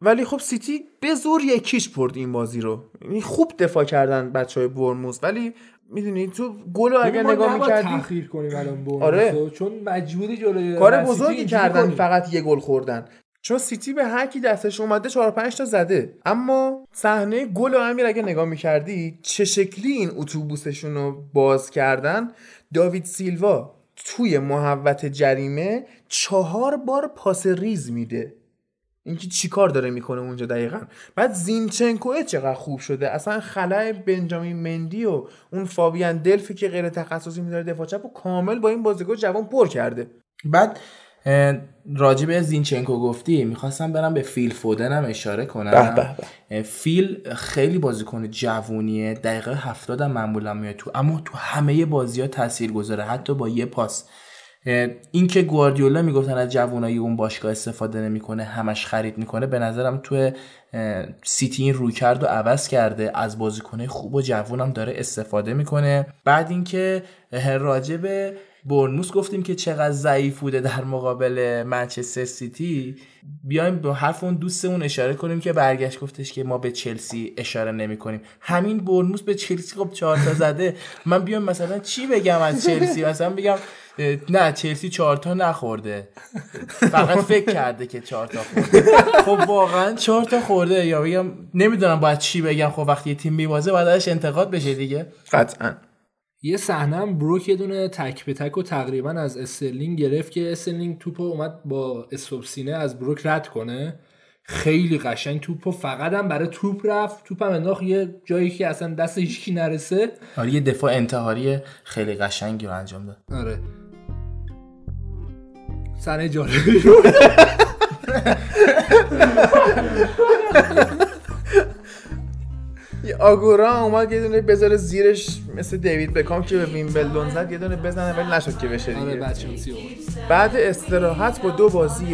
ولی خب سیتی به زور یکیش برد این بازی رو. یعنی خوب دفاع کردن بچه های بورنموث ولی می‌دونی تو گل رو اگر نگاه می‌کردی تأخیر کنیم الان آره. چون مجبوری جلوی کار بزرگی کردن. فقط یه گل خوردن. چون سیتی به هر کی دستش اومده 4 5 تا زده. اما صحنه گل و امیر اگه نگاه می‌کردی چه شکلی این اتوبوسشون رو باز کردن؟ داوید سیلوا توی محوت جریمه چهار بار پاس ریز میده. اینکه چیکار داره می‌کنه اونجا دقیقا؟ بعد زینچنکو چقدر خوب شده؟ اصلا خلای بنجامین مندی و اون فابیان دلفی که غیر تخصصی می‌ذاره دفاع چپ و کامل با این بازیکن جوان پر کرده. بعد راجع به زینچنکو گفتی می‌خواستم برم به فیل فودنم اشاره کنم. به به فیل خیلی بازیکن جوونیه دقیقه هفتاد هم معمولا میاد تو اما تو همه بازی ها تاثیر گذاره حتی با یه پاس. اینکه گواردیولا می‌گفتن از جوانای اون باشگاه استفاده نمی‌کنه همش خرید می‌کنه به نظرم تو سیتی این روی کرد و عوض کرده از بازیکنه خوب و جوونم داره استفاده می‌کنه. بعد اینکه راجع به برنموس گفتیم که چقدر ضعیف بوده در مقابل منچستر سیتی. بیایم به حرف اون دوستمون اشاره کنیم که برگشت گفتش که ما به چلسی اشاره نمی کنیم همین برنموس به چلسی خب چهار تا زده. من بیام مثلا چی بگم از چلسی؟ مثلا بگم نه چلسی چهار تا نخورده. فقط فکر کرده که چهار تا خورده. خب واقعا چهار تا خورده. یا بگم نمی‌دونم باید چی بگم. خب وقتی یه تیم میبازه باید ازش انتقاد بشه دیگه. قطعا. یه صحنه هم بروک یه دونه تک به تک و تقریبا از استرلینگ گرفت که استرلینگ توپو اومد با استپ سینه از بروک رد کنه. خیلی قشنگ توپو. فقط هم برای توپ رفت. توپ هم انداخت یه جایی که اصلا دست هیچکی نرسه. آره یه دفاع انتحاری خیلی قشنگی رو انجام داد. آره. صحنه جالبی یه آگورا اومد یه دونه بذاره زیرش مثل دیوید بکام که به ویمبلدون زد یه دونه بزنه ولی نشد که بشه آره دیگه. بعد استراحت با دو بازی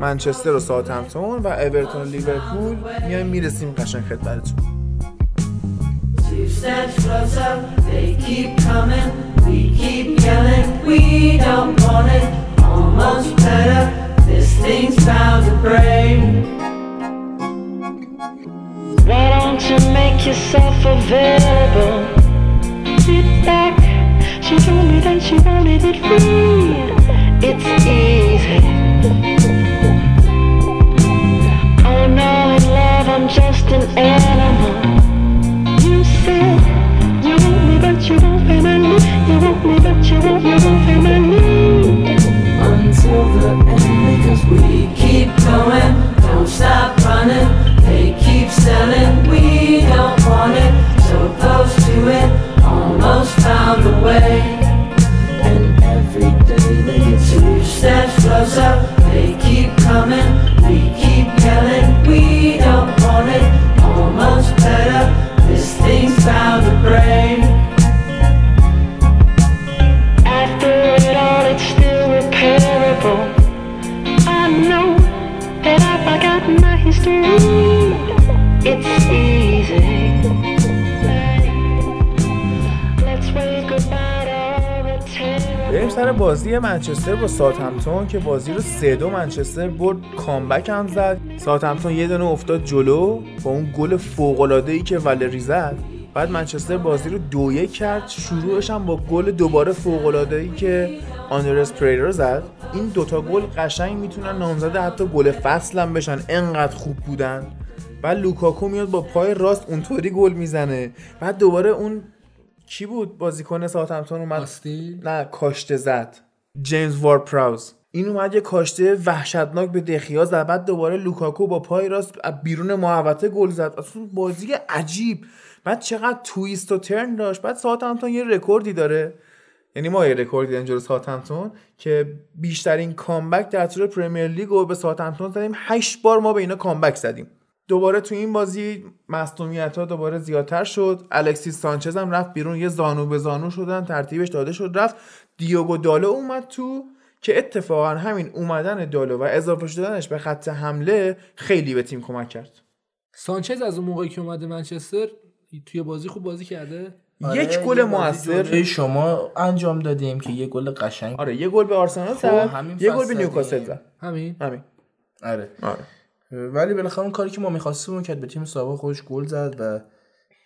منچستر و ساوثهمپتون و اورتون و لیورپول میایم می‌رسیم قشنگ خدمتتون. Almost better, this thing's bound to break. Why don't you make yourself available? Sit back. She told me that she wanted it free. It's easy. Oh no, in love I'm just an animal. You said you want me, but you won't pay my leave. You want me, but you won't, you won't pay my leave. Until the end, because we keep going, don't stop running. They keep selling, we don't want it. So close to it, almost found a way. And every day they get two steps closer. They keep coming, we keep yelling, سر بازی منچستر با ساوثهمپتون که بازی رو سه دو منچستر برد comeback هم زد. ساوثهمپتون یه دونه افتاد جلو با اون گل فوق العاده ای که والری زد. بعد منچستر بازی رو دو یک کرد. شروعش هم با گل دوباره فوق العاده ای که آندرس پریرا زد. این دوتا گل قشنگ می‌تونن نامزد حتی گل فصل هم بشن. انقدر خوب بودن. بعد لوکاکو میاد با پای راست اونطوری گل می‌زنه. بعد دوباره اون کی بود بازیکن ساوثهمپتون اومد؟ آستین؟ نه کاشته زد. جیمز وار پراوز. این اومد یه کاشته وحشتناک به دخیا زد بعد دوباره لوکاکو با پای راست بیرون محوطه گل زد. اصلا بازی عجیب. بعد چقدر twist و turn داشت. بعد ساوثهمپتون یه رکوردی داره. یعنی ما یه رکوردی داریم جلو ساوثهمپتون که بیشترین comeback در طول پرمیر لیگ رو به ساوثهمپتون زدیم. 8 بار ما به اینا comeback زدیم. دوباره تو این بازی مصونیت ها دوباره زیادتر شد. الکسیس سانچز هم رفت بیرون. یه زانو به زانو شدن ترتیبش داده شد. رفت. دیوگو دالو اومد تو که اتفاقا همین اومدن دالو و اضافه شدنش به خط حمله خیلی به تیم کمک کرد. سانچز از اون موقعی که اومده منچستر توی بازی خوب بازی کرده؟ یک گل موثر. شما انجام دادیم که یه گل قشنگ. آره یه گل به آرسنال زد. همین یه گل به نیوکاسل. زد. همین. همین. آره. آره. ولی بالاخره اون کاری که ما می‌خواستیم اون کرد به تیم سابق خودش گل زد و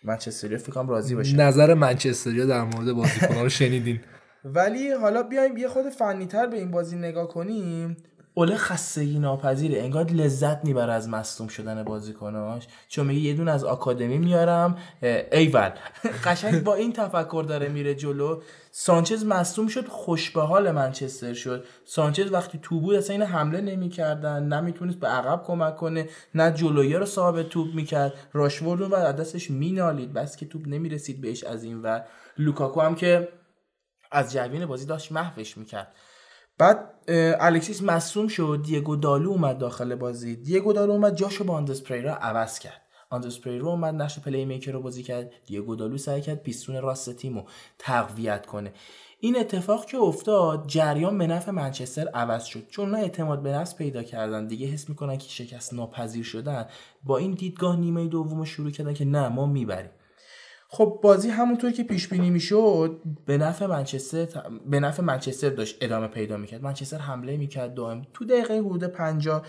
منچستر فکر کنم راضی باشه. نظر منچستریا در مورد بازیکن‌ها رو شنیدین؟ ولی حالا بیایم یه خود فنیتر به این بازی نگاه کنیم. اوله خستگی ناپذیره. انگار لذت می‌بره از مصدوم شدن بازیکناش. چون میگه یه دونه از آکادمی میارم. ایول. قشنگ با این تفکر داره میره جلو. سانچز مصدوم شد خوش به حال منچستر شد. سانچز وقتی تو بود اصلا این حمله نمی‌کردن. نمی‌تونست به عقب کمک کنه نه جلویه رو صاحب توپ می‌کرد. راشورد اون بعد دستش مینالید. بس که توپ نمی‌رسید بهش از این و لوکاکو هم که از جریان بازی داشت محوش می‌کرد. بعد الکسیس مصدوم شد دیگو دالو اومد داخل بازی. دیگو دالو اومد جاشو با آندرس پریرا عوض کرد. آندرس پریرا اومد نقش playmaker رو بازی کرد. دیگو دالو سعی کرد پیستون راست تیمو تقویت کنه. این اتفاق که افتاد جریان به نفع منچستر عوض شد. چون نه اعتماد به نفس پیدا کردن. دیگه حس می‌کنن که شکست ناپذیر شدن. با این دیدگاه نیمه دوم رو شروع کردن که نه ما می‌بریم. خب بازی همونطور که پیش بینی می‌شد به نفع منچستر به نفع منچستر داشت ادامه پیدا می‌کرد منچستر حمله می‌کرد دائم تو دقیقه حدود 50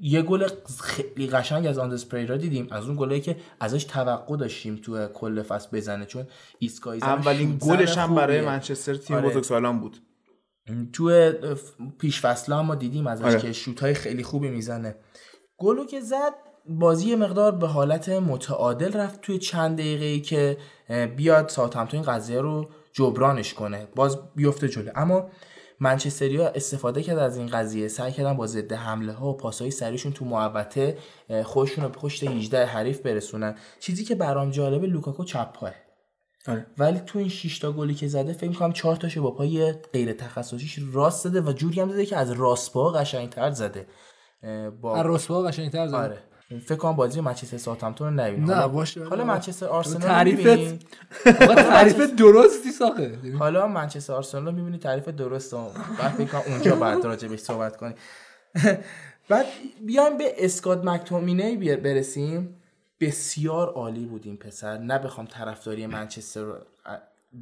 یه گل خیلی قشنگ از آندرس پریرا دیدیم از اون گلایی که ازش توقع داشتیم تو کل فصل بزنه چون ایسکایی زن اولین گلش هم برای. منچستر تیم آره. بزرگسالان بود تو پیش فصل ما دیدیم ازش آره. که شوت های خیلی خوبی می‌زنه گلو که زد بازی مقدار به حالت متعادل رفت توی چند دقیقه ای که بیاد ساوثهمپتون این قضیه رو جبرانش کنه. باز بیفته جلو. اما منچستریا استفاده کرد از این قضیه. سعی کردن با ضد حمله ها و پاسهای سریشون تو محوطه خودشون رو پشت 18 حریف برسونن. چیزی که برام جالبه لوکاکو چپ پائه آره. ولی تو این 6 تا گلی که زده فکر کنم 4 تاشو با پای غیر تخصصیش راست زده و جوری هم زده که از راست پا قشنگتر زده. با از رسوا قشنگتر زد آره. فکر کنم بازی منچستر ساوثهمپتون رو نبینی نه، باشه. حالا منچستر آرسنال رو تعریفت تعریف درستی ساخه حالا منچستر آرسنال رو می‌بینی تعریف درست بعد فکر کنم اونجا بعد راجع بهش صحبت کنی. بعد بیایم به اسکات مکتومینی برسیم. بسیار عالی بود این پسر. نه بخوام طرفداری منچستر رو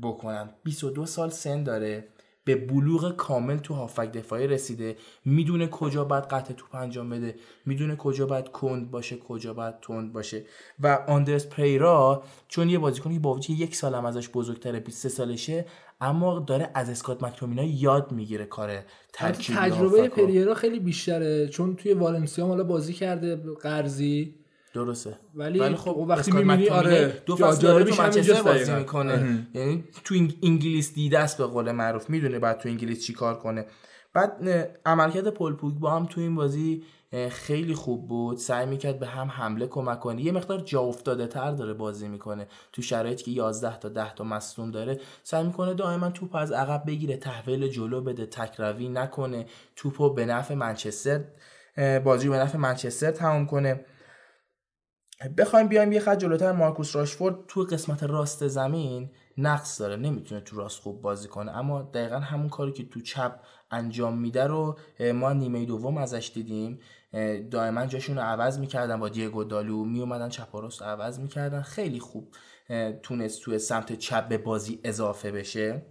بکنم. 22 سال سن داره. به بلوغ کامل تو هافک دفاعی رسیده. می‌دونه کجا باید قطع توپ انجام بده. می‌دونه کجا باید کند باشه کجا باید تند باشه. و آندرس پریرا چون یه بازیکنی که با وجود یک سال هم ازش بزرگتره 23 سالشه اما داره از اسکات مکتومینا یاد می‌گیره کار ترکیبی تجربه. پریرا خیلی بیشتره چون توی والنسیا حالا بازی کرده قرضی. درسته. ولی خب وقتی اسکات می‌بینی، آره، دو فصل داره تو منچستر بازی. می‌کنه. یعنی تو انگلیس دیده است به قول معروف می‌دونه بعد تو انگلیس چی کار کنه. بعد عملکرد پل پوگبا هم تو این بازی خیلی خوب بود. سعی می‌کرد به هم حمله کمک کنه. یه مقدار جا افتاده تر داره بازی می‌کنه. تو شرایطی که 11 تا 10 تا مصدوم داره سعی می‌کنه دائما توپ از عقب بگیره تحویل جلو بده تکروی نکنه توپو به نفع منچستر بازی به نفع منچستر تمام کنه. بخوایم بیایم یه خط جلوتر مارکوس راشفورد تو قسمت راست زمین نقص داره نمی‌تونه تو راست خوب بازی کنه. اما دقیقا همون کاری که تو چپ انجام میده رو ما نیمه دوم ازش دیدیم. دائما جاشون رو عوض می‌کردن با دیگو دالو میومدن چپ و راست عوض می‌کردن. خیلی خوب تونست توی سمت چپ به بازی اضافه بشه.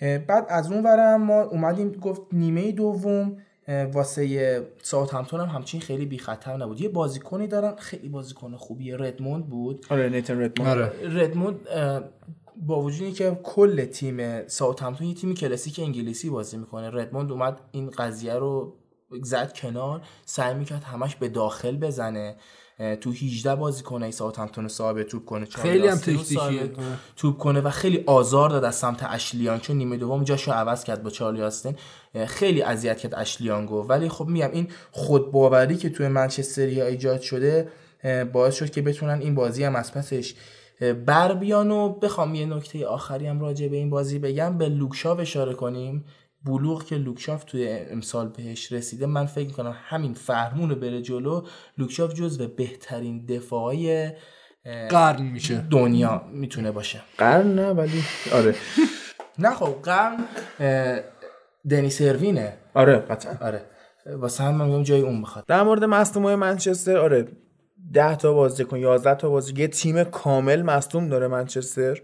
بعد از اون ورم ما اومدیم گفت نیمه دوم. واسه ساوثهمپتون هم همچین خیلی بی خطر نبود. یه بازیکنی دارن خیلی بازیکن خوبیه ردموند بود. آره نیتن ردموند. آره. ردموند با وجود اینکه کل تیم ساوثهمپتون یه تیم کلاسیک انگلیسی بازی می‌کنه. ردموند اومد این قضیه رو زد کنار سعی می‌کرد همش به داخل بزنه. تو 18 بازی کنه ساوثهمپتون رو صاحب توپ کنه خیلی هم تکنیکیه. آره. توپ کنه و خیلی آزار داد از سمت اشلی یانگ چون نیمه دوم جاشو عوض کرد با چارلی آستین اه، خیلی اذیت کرد اشلی یانگو ولی خب میگم این خودباوری که توی منچستریا ایجاد شده باعث شد که بتونن این بازی هم از پسش بر بیان و بخوام یه نکته آخری هم راجع به این بازی بگم به لوک شاو اشاره کنیم بلوغ که لوک شاو توی امسال بهش رسیده من فکر می‌کنم همین فرمون رو بره جلو. لوک شاو جزو بهترین دفاعای اه، قرن میشه. دنیا می‌تونه باشه. قرن نه ولی آره. نه خب قرن دنی سروینه آره قطعا. آره. واسه هم من میگم جای اون بخواد. در مورد مصدومای منچستر آره 10 تا بازیکن 11 تا بازی یه تیم کامل مصدوم داره منچستر.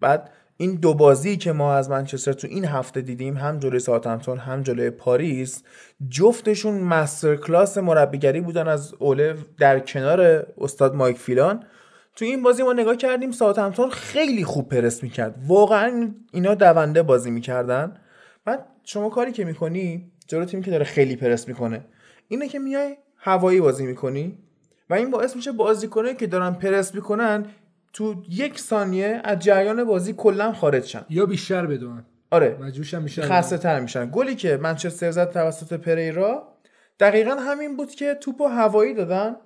بعد این دو بازی که ما از منچستر تو این هفته دیدیم هم جلوی ساوثهمپتون هم جلوی پاریس جفتشون مستر کلاس مربیگری بودن از اوله در کنار استاد مایک فیلان. تو این بازی ما نگاه کردیم ساوثهمپتون خیلی خوب پرس می‌کرد. واقعا اینا دونده بازی می‌کردن. بعد شما کاری که می‌کنی جلو تیمی که داره خیلی پرس می‌کنه اینه که میای هوایی بازی می‌کنی و این باعث میشه بازیکنایی که دارن پرس می‌کنن تو یک ثانیه از جریان بازی کلا خارج شن. یا بیشتر بدون. آره. مجبورشم بیشتر خسته تر میشن. گلی که منچستر زد توسط پریرا دقیقا همین بود که توپو هوایی دادن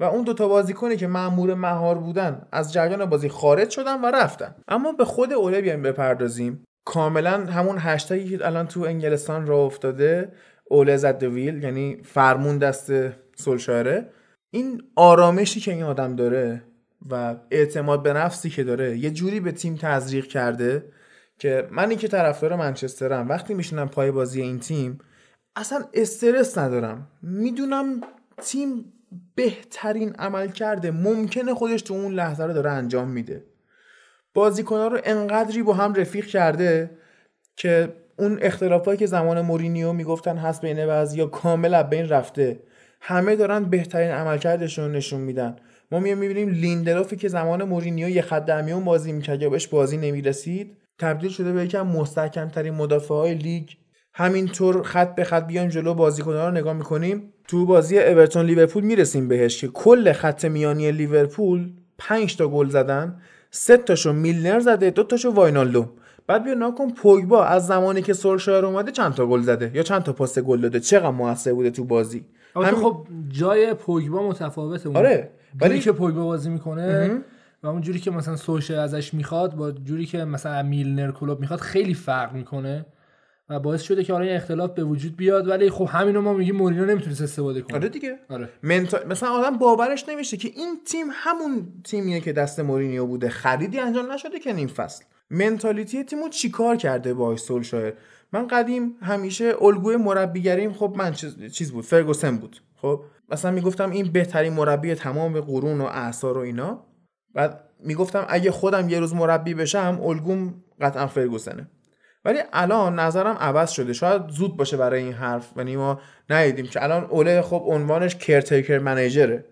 و اون دوتا بازیکنی که مأمور مهار بودن از جریان بازی خارج شدن و رفتن. اما به خود اوله بیایم بپردازیم. کاملا همون هشتگی که الان تو انگلستان راه افتاده اوله زد ویل یعنی فرمون دست سولشاره این آرامشی که این آدم داره و اعتماد به نفسی که داره یه جوری به تیم تزریق کرده که من که طرفدار منچسترم وقتی میشینم پای بازی این تیم اصلا استرس ندارم. می‌دونم تیم بهترین عمل کرده ممکنه خودش تو اون لحظه رو داره انجام میده. بازیکنها رو انقدری با هم رفیق کرده که اون اختلافایی که زمان مورینیو می‌گفتن هست بین یا کامل از بین رفته. همه دارن بهترین عملکردشون نشون میدن. ما میایم می‌بینیم لیندلوفی که زمان مورینیو یه خط در میون بازی می‌کرد یا بهش بازی نمی‌رسید تبدیل شده به یکی از مستحکم ترین مدافع های لیگ. همینطور خط به خط بیایم جلو بازیکن‌ها رو نگاه می‌کنیم تو بازی اورتون لیورپول می‌رسیم بهش که کل خط میانی لیورپول 5 تا گل زدن سه تاشو میلنر زده دو تاشو واینالدوم بعد بیا ناکن پوگبا از زمانی که سولشایر اومده چند تا گل زده یا چند تا پاس گل داده؟ چقدر موثر بوده تو بازی؟ همین- خب جای پوگبا متفاوته آره. ولی که پوگبا بازی می‌کنه و اون جوری که مثلا سوشه ازش می‌خواد با جوری که مثلا میلنر کلوب می‌خواد خیلی فرق می‌کنه و باعث شده که این اختلاف به وجود بیاد. ولی خب همینو ما میگیم مورینیو نمی‌تونست استفاده کنه. آره دیگه. آره. منتال مثلا آدم باورش نمیشه که این تیم همون تیمیه که دست مورینیو بوده. خریدی انجام نشده که نیم فصل. منتالیتی تیمو چیکار کرده با سولشایر من قدیم همیشه الگوی مربیگریم خب من چیز- چیز بود. فرگوسن بود. خب؟ مثلا می‌گفتم این بهترین مربی تمام قرون و اعصار و اینا. بعد می‌گفتم اگه خودم یه روز مربی بشم الگوم قطعا فرگوسنه. ولی الان نظرم عوض شده. شاید زود باشه برای این حرف. یعنی ما ندیدیم. که الان اوله خب عنوانش کرتیکر منیجره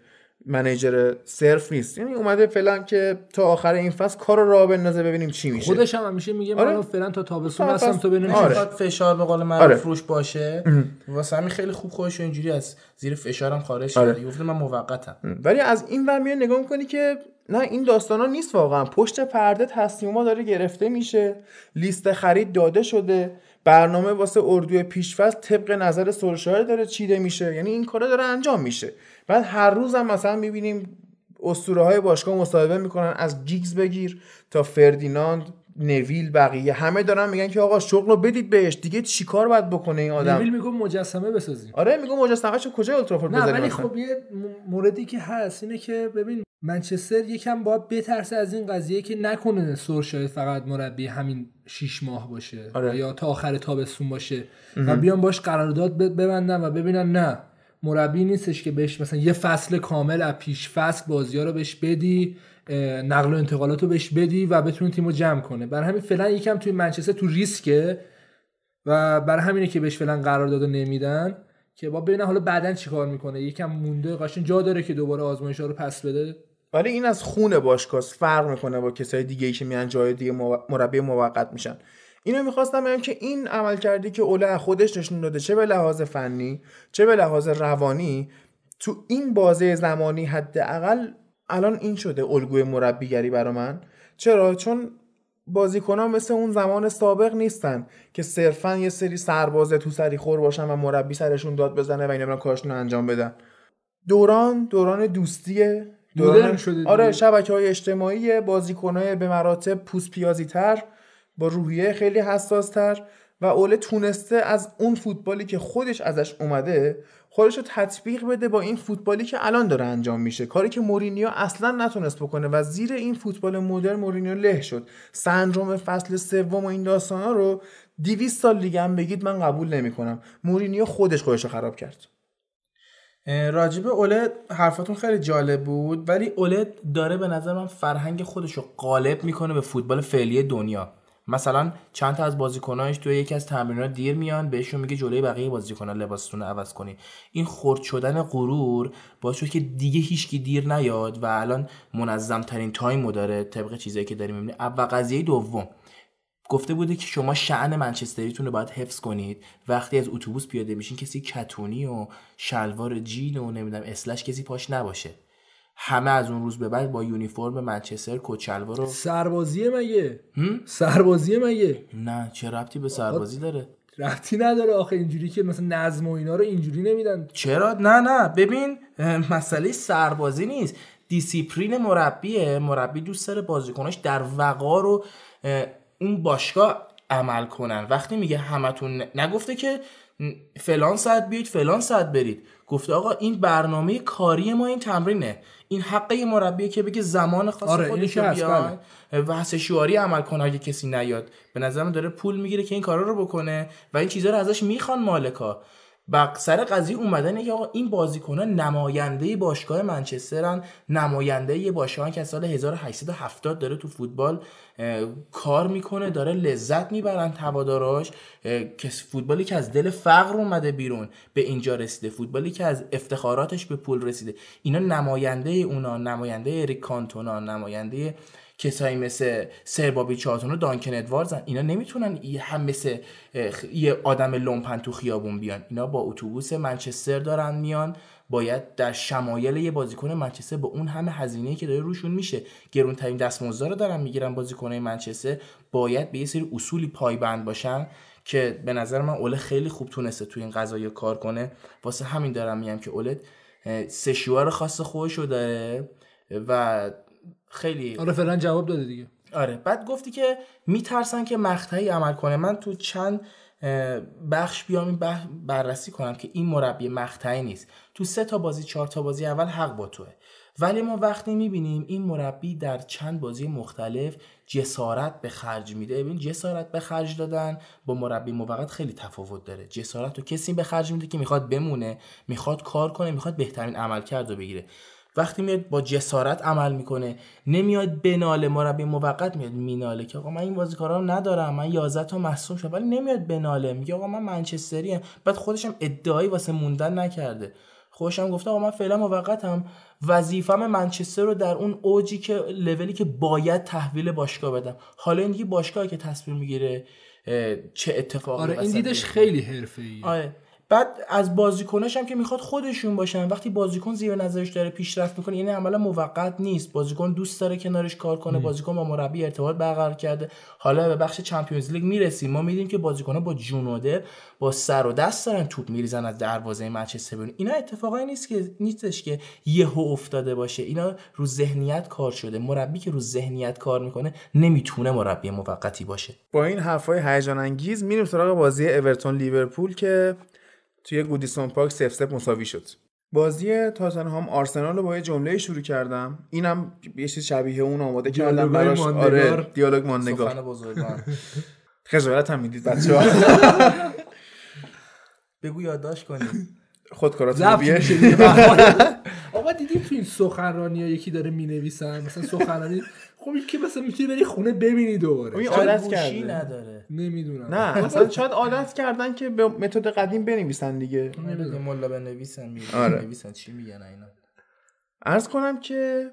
منیجر صرف نیست. یعنی اومده فعلا که تا آخر این فصل کار رو راه بندازه ببینیم چی میشه. خودش هم همیشه میگه آره. من فعلا تا تابستون تا هستم تو ببینیم آره. فشار به قول معروف آره. روش باشه. واسه همین خیلی خوب خودش اینجوری از زیر فشارم خارج آره. کرده گفته من موقتم. ولی از این ور میای نگاه می‌کنی که نه این داستانا نیست واقعا. پشت پرده تصمیما داره گرفته میشه. لیست خرید داده شده. برنامه واسه اردوی پیشفصل طبق نظر سولشایر داره چیده میشه. یعنی این کارا داره انجام میشه. بعد هر روز هم مثلا می‌بینیم اسطوره های باشگاه مصاحبه می‌کنن از گیگز بگیر تا فردیناند نویل بقیه. همه دارن میگن که آقا شغل رو بدید بهش. دیگه چیکار باید بکنه این آدم؟ نویل میگه مجسمه بسازیم. آره میگم مجسمه‌شو کجا اولترافورد نه بذاریم ولی؟ خب یه موردی که هست اینه که ببین منچستر یکم باید بترسه از این قضیه که نکنه سورشاید فقط مربی همین شیش ماه باشه آره. یا تا آخر تابستون باشه و بیان باش قرارداد ببندن و ببینن نه. مربی نیستش که بهش مثلا یه فصل کامل از پیش فصل بازی رو بهش بدی نقل و انتقالات رو بهش بدی و بتونه تیم رو جمع کنه. برای همین فعلا یکم توی منچستر تو ریسکه و برای همینه که بهش فعلا قرارداد رو نمیدن که با ببینن حالا بعدا چیکار می‌کنه. یکم مونده قشنگ جا داره که دوباره آزمایش رو پس بده. ولی این از خون باشگاه فرق می‌کنه با کسای دیگه ای که میان جای دیگه مربی موقت میشن. اینو می‌خواستم بگم که این عمل کردی که اوله خودش نشون داده چه به لحاظ فنی چه به لحاظ روانی تو این بازه زمانی حداقل الان این شده الگوی مربیگری برا من. چرا؟ چون بازیکنان مثل اون زمان سابق نیستن که صرفا یه سری سربازه تو سری خور باشن و مربی سرشون داد بزنه و اینا برن کارشون رو انجام بدن. دوران دوران دوستیه. دوران شده. آره شبکه های اجتماعی بازیکنهای به مراتب پوست پیازی تر با روحیه خیلی حساس تر و اوله تونسته از اون فوتبالی که خودش ازش اومده خودش رو تطبیق بده با این فوتبالی که الان داره انجام میشه. کاری که مورینیو اصلا نتونست بکنه و زیر این فوتبال مدرن مورینیو له شد. سندروم فصل سوم و این داستانا رو 200 سال دیگه هم بگید من قبول نمی‌کنم. مورینیو خودش خودش رو خراب کرد. راجب اوله حرفاتون خیلی جالب بود ولی اوله داره به نظر من فرهنگ خودش رو غالب می‌کنه به فوتبال فعلی دنیا. مثلا چند تا از بازیکناش توی یکی از تمرینات دیر میان بهشون میگه جلوی بقیه بازیکن‌ها لباستون عوض کنی. این خرد شدن غرور باعث شد که دیگه هیچکی دیر نیاد و الان منظم ترین تایمو داره طبق چیزایی که داریم می‌بینیم. و قضیه دوم. گفته بوده که شما شأن منچستریتون رو باید حفظ کنید. وقتی از اتوبوس پیاده میشین کسی کتونی و شلوار جین و نمی‌دونم اسلش کسی پاش نباشه. همه از اون روز به بعد با یونیفرم منچستر کت شلوار رو سربازیه مگه؟ سربازیه مگه؟ نه چه ربطی به سربازی داره؟ ربطی نداره آخه اینجوری که مثلا نظم و اینا رو اینجوری نمیدن. چرا؟ نه نه ببین مسئله سربازی نیست. دیسیپلین مربیه. مربی دوست داره بازیکناش در وقار و اه، اون باشگاه عمل کنن. وقتی میگه همتون نگفته که فلان ساعت بیاید فلان ساعت برید. گفته آقا این برنامه کاری ما این تمرینه. این حق یه مربیه که بگه زمان خاص آره، خودش بیان و شعاری عمل کنه اگه کسی نیاد. به نظرم داره پول می‌گیره که این کارا رو بکنه و این چیزها رو ازش می‌خوان مالکا. و سر قضیه اومدنه که آقا این بازیکنان نماینده باشگاه منچسترن نماینده یه باشگاه که سال 1870 داره تو فوتبال کار می‌کنه داره لذت می‌برن هواداراش. اه، که فوتبالی که از دل فقر اومده بیرون به اینجا رسیده. فوتبالی که از افتخاراتش به پول رسیده. اینا نماینده اونا نماینده اریک کانتونا نماینده کسایی مثل سربابی چاتون و دانکن ادواردزن اینا نمی‌تونن هم مثل یه آدم لومپن تو خیابون بیان. اینا با اتوبوس منچستر دارن میان. باید در شمایل یه بازیکن منچستر با اون همه هزینه که داره روشون میشه. گرونترین دستمزد رو دارن می‌گیرن بازیکنای منچستر. باید به یه سری اصولی پایبند باشن که به نظر من اوله خیلی خوب تونسته تو این قضايا کار کنه. واسه همین دارم میگم که اولد اه، سه شوار خاص خودشو داره و خیلی آره فعلا جواب داده دیگه. آره. بعد گفتی که میترسن که مقطعی عمل کنه. من تو چند بخش بیام این بح- بررسی کنم که این مربی مقطعی نیست. تو سه تا بازی چهار تا بازی اول حق با توه. ولی ما وقتی می‌بینیم این مربی در چند بازی مختلف جسارت به خرج میده. ببین جسارت به خرج دادن با مربی موقت خیلی تفاوت داره. جسارت رو کسی به خرج میده که می‌خواد بمونه می‌خواد کار کنه می‌خواد بهترین عملکرد رو بگیره. وقتی میاد با جسارت عمل می‌کنه نمیاد بناله مربی موقت میاد میناله که آقا من این بازیکارا رو ندارم من 11 تا مصوم شدم ولی نمیاد بناله میگه آقا من منچستری ام بعد خودش هم ادعایی واسه موندن نکرده. خودش هم گفته آقا من فعلا موقتم. وظیفم منچستر رو در اون اوجی که لولی که باید تحویل باشگاه بدم. حالا این دیگه باشگاهی که تصمیم می‌گیره چه اتفاقی آره این دیدش. خیلی حرفه‌ایه. آره. بعد از بازیکناش هم که می‌خواد خودشون باشن وقتی بازیکن زیر نظرش داره پیشرفت می‌کنه یعنی عملا موقت نیست. بازیکن دوست داره کنارش کار کنه بازیکن با مربی ارتباط برقرار کرده. حالا به بخش چمپیونز لیگ می‌رسیم. ما میدیم که بازیکن‌ها با جونوده با سر و دست دارن توپ میریزن از دروازه منچستر بیرون اینا اتفاقایی نیست که نیستش که یهو افتاده باشه. اینا رو ذهنیت کار شده. مربی که رو ذهنیت کار می‌کنه نمی‌تونه مربی موقتی باشه. با این حرفای هیجان انگیز میریم سراغ بازی اورتون لیورپول که توی گودیسون پارک سف سف مساوی شد. بازی تاتنهام آرسنال رو با یه جمله شروع کردم. اینم یه چیز شبیه اون آماده کردم براش. آره دیالوگ ماندگار. سخن بزرگان خجالت هم می‌دید. بچه‌ها. بگو یادداشت کنید. ضبط بیه دیدیم تو این سخنرانی ها یکی داره می‌نویسن؟ مثلا سخنرانی خب این که مثلا می‌تونی بری خونه ببینی دوباره. این شاید عادت کرده. نداره. نمی‌دونم. نه اصلا شاید عادت کردن که به متد قدیم بنویسن دیگه. نمی‌دونم. ملا بنویسن می آره. نویسن چی میگن اینا. ارز کنم که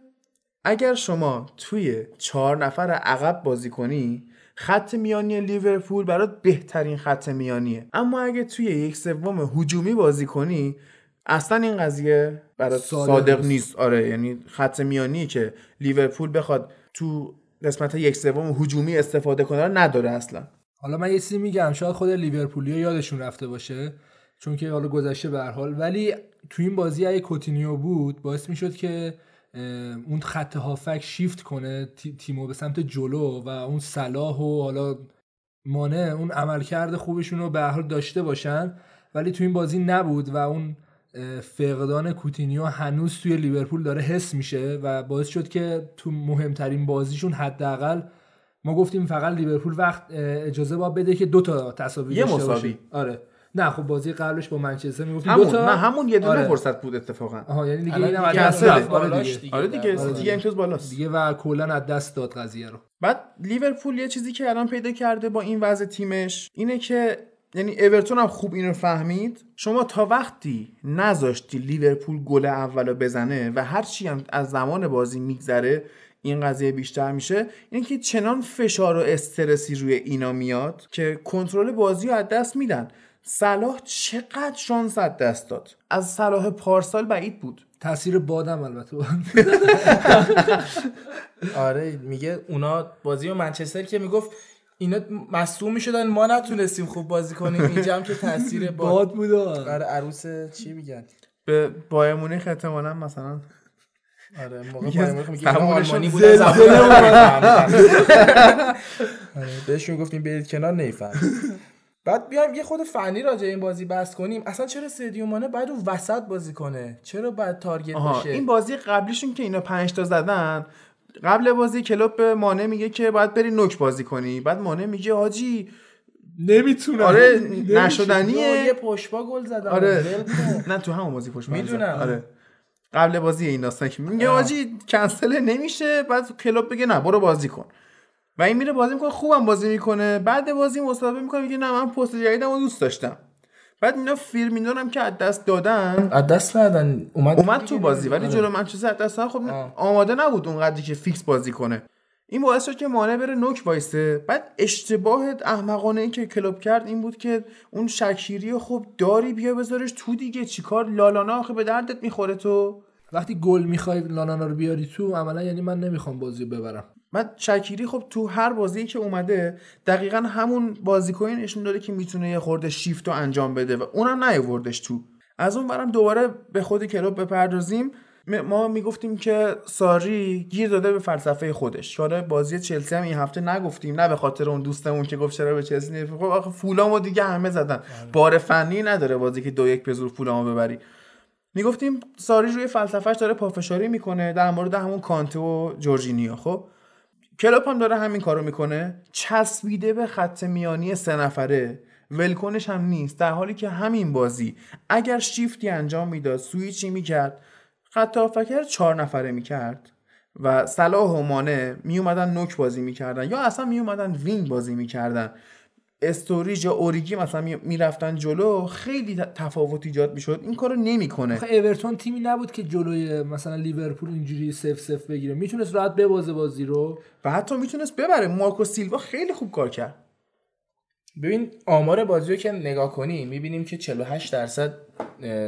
اگر شما توی چهار نفر عقب بازی کنی خط میانی لیورپول برات بهترین خط میانیه. اما اگه توی یک سوم هجومی بازی کنی اصلا این قضیه برات صادق صادق, نیست. آره یعنی خط میانی که لیورپول بخواد تو قسمت یک سوم هجومی استفاده کنه نداره اصلا. حالا من یه چیزی میگم شاید خود لیورپولیا یادشون رفته باشه چون که حالا گذشته به هر حال. ولی تو این بازی اگه کوتینیو بود باعث می‌شد که اون خط هافک شیفت کنه تی- تیمو به سمت جلو و اون صلاح و حالا مانع اون عملکرد خوبشون رو به هر حال داشته باشن. ولی تو این بازی نبود و اون فقدان کوتینیو هنوز توی لیورپول داره حس میشه و باعث شد که تو مهمترین بازیشون حداقل ما گفتیم فقط لیورپول وقت اجازه با بده که دو تا تساوی یه مساوی. باشه. آره نه خب بازی قبلش با منچستر می‌گفتیم دو همون تا نه همون یه دونه آره. فرصت بود اتفاقا آها یعنی دیگه اینم دیگه از. آره دیگه. دیگه. آره دیگه آره دیگه امتیاز بالاست دیگه و کلا از دست داد قضیه رو بعد لیورپول یه چیزی که الان پیدا کرده با این وضع تیمش اینه که یعنی اورتون هم خوب اینو فهمید. شما تا وقتی نذاشتی لیورپول گل اولو بزنه و هر چی هم از زمان بازی میگذره این قضیه بیشتر میشه اینه که چنان فشار و استرسی روی اینا میاد که کنترل بازی رو از دست میدن. صلاح چقدر شانس از دست داد؟ از صلاح پارسال بعید بود. تاثیر بادم البته. آره میگه اونا بازی و منچستر که می‌گفت اینا مصدوم می‌شدن ما نتونستیم خوب بازی کنیم. اینجا هم که تاثیر باد باد بود آره عروس چی میگن؟ به بایر مونیخ احتمالاً مثلا. آره موقع بایر مونیخ میگه آلمانی آره، بهشون گفتیم برید کنار نیفهم بعد بیایم یه خود فنی راجع این بازی بحث کنیم. اصلا چرا سدیو مانه باید اون وسط بازی کنه؟ چرا باید تارگت آها بشه؟ این بازی قبلیشون که اینا پنج تا زدن قبل بازی کلوب به مانه میگه که باید بری نوک بازی کنی. بعد مانه میگه حاجی نمی‌تونم. آره یه نشدنیه پشپا گل زدن آره. نه تو همون بازی پشت می‌دونم. آره. قبل بازی این داستان که میگه آه. حاجی کنسل نمیشه. بعد کلوب بگه نه برو بازی کن. و این میره بازی می‌کنه خوبم بازی می‌کنه. بعد بازی مصاحبه می‌کنه میگه نه من پست جدیدمو دوست داشتم. بعد اینا فیرمینو هم که از دست دادن از دست ندن اومد اومد تو بازی ولی آره. جلو منچستر از دست دادن خب. آماده نبود اونقدری که فیکس بازی کنه. این باعث شد که مانه بره نوک وایسه. بعد اشتباه احمقانه این که کلوب کرد این بود که اون شکیری خب داری بیا بذارش تو دیگه. چیکار؟ لالانا آخه به دردت می‌خوره تو. وقتی گل می‌خوای لانانا رو بیاری تو عملا یعنی من نمی‌خوام بازی ببرم. بعد شکیری خب تو هر بازی که اومده دقیقا همون بازیکنی نشون داده که می‌تونه یه خورده شیفت رو انجام بده و اونم نیاوردش تو. از اون برم دوباره به خود کلوب بپردازیم. ما می‌گفتیم که ساری گیر داده به فلسفه خودش. حالا بازی چلسی هم این هفته نگفتیم نه به خاطر اون دوستمون که گفت چرا به چلسی نمی‌ری. خب آخه فولامو دیگه همه زدن. بار فنی نداره بازی که دو یک به زور فولامو ببری. می‌گفتیم ساری روی فلسفهش داره پافشاری می‌کنه در مورد همون کانته و جورجینیو خب؟ کلوپ هم داره همین کارو می‌کنه. چسبیده به خط میانی سه نفره. ولکنش هم نیست. در حالی که همین بازی اگر شیفتی انجام می‌داد سویچی می‌کرد خط هافبک چهار نفره می‌کرد و صلاح و مانه میومدن نوک بازی می‌کردن یا اصلا میومدن wing بازی می‌کردن. استوریج یا اوریگی مثلا می- می‌رفتن جلو خیلی تفاوت ایجاد می‌شد. این کارو نمی‌کنه. آخه اورتون تیمی نبود که جلوی مثلا لیورپول اینجوری سفت سفت بگیره. می‌تونست راحت ببازه بازی رو. و حتی می‌تونست ببره. مارکو سیلوا خیلی خوب کار کرد. ببین آمار بازی رو که نگاه کنیم می‌بینیم که 48 درصد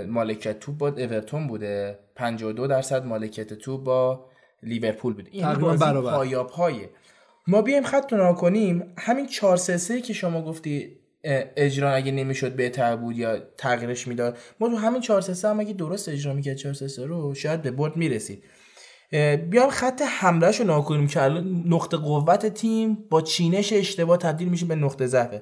مالکیت توپ با اورتون بوده. 52 درصد مالکیت توپ با لیورپول بوده. این بازی برابر. پایاپایه ما بیایم خط رو کنیم. همین 4 3 3 که شما گفتی اجرا اگه نمی‌شد بهتر بود یا تغییرش می‌داد. ما تو همین 4 3 3 هم اگه درست اجرا می‌کرد 4 3 3 رو شاید به برد می‌رسید. بیام خط حملهش رو نگاه کنیم که الان نقطه قوت تیم با چینش اشتباه تبدیل میشه به نقطه ضعفه.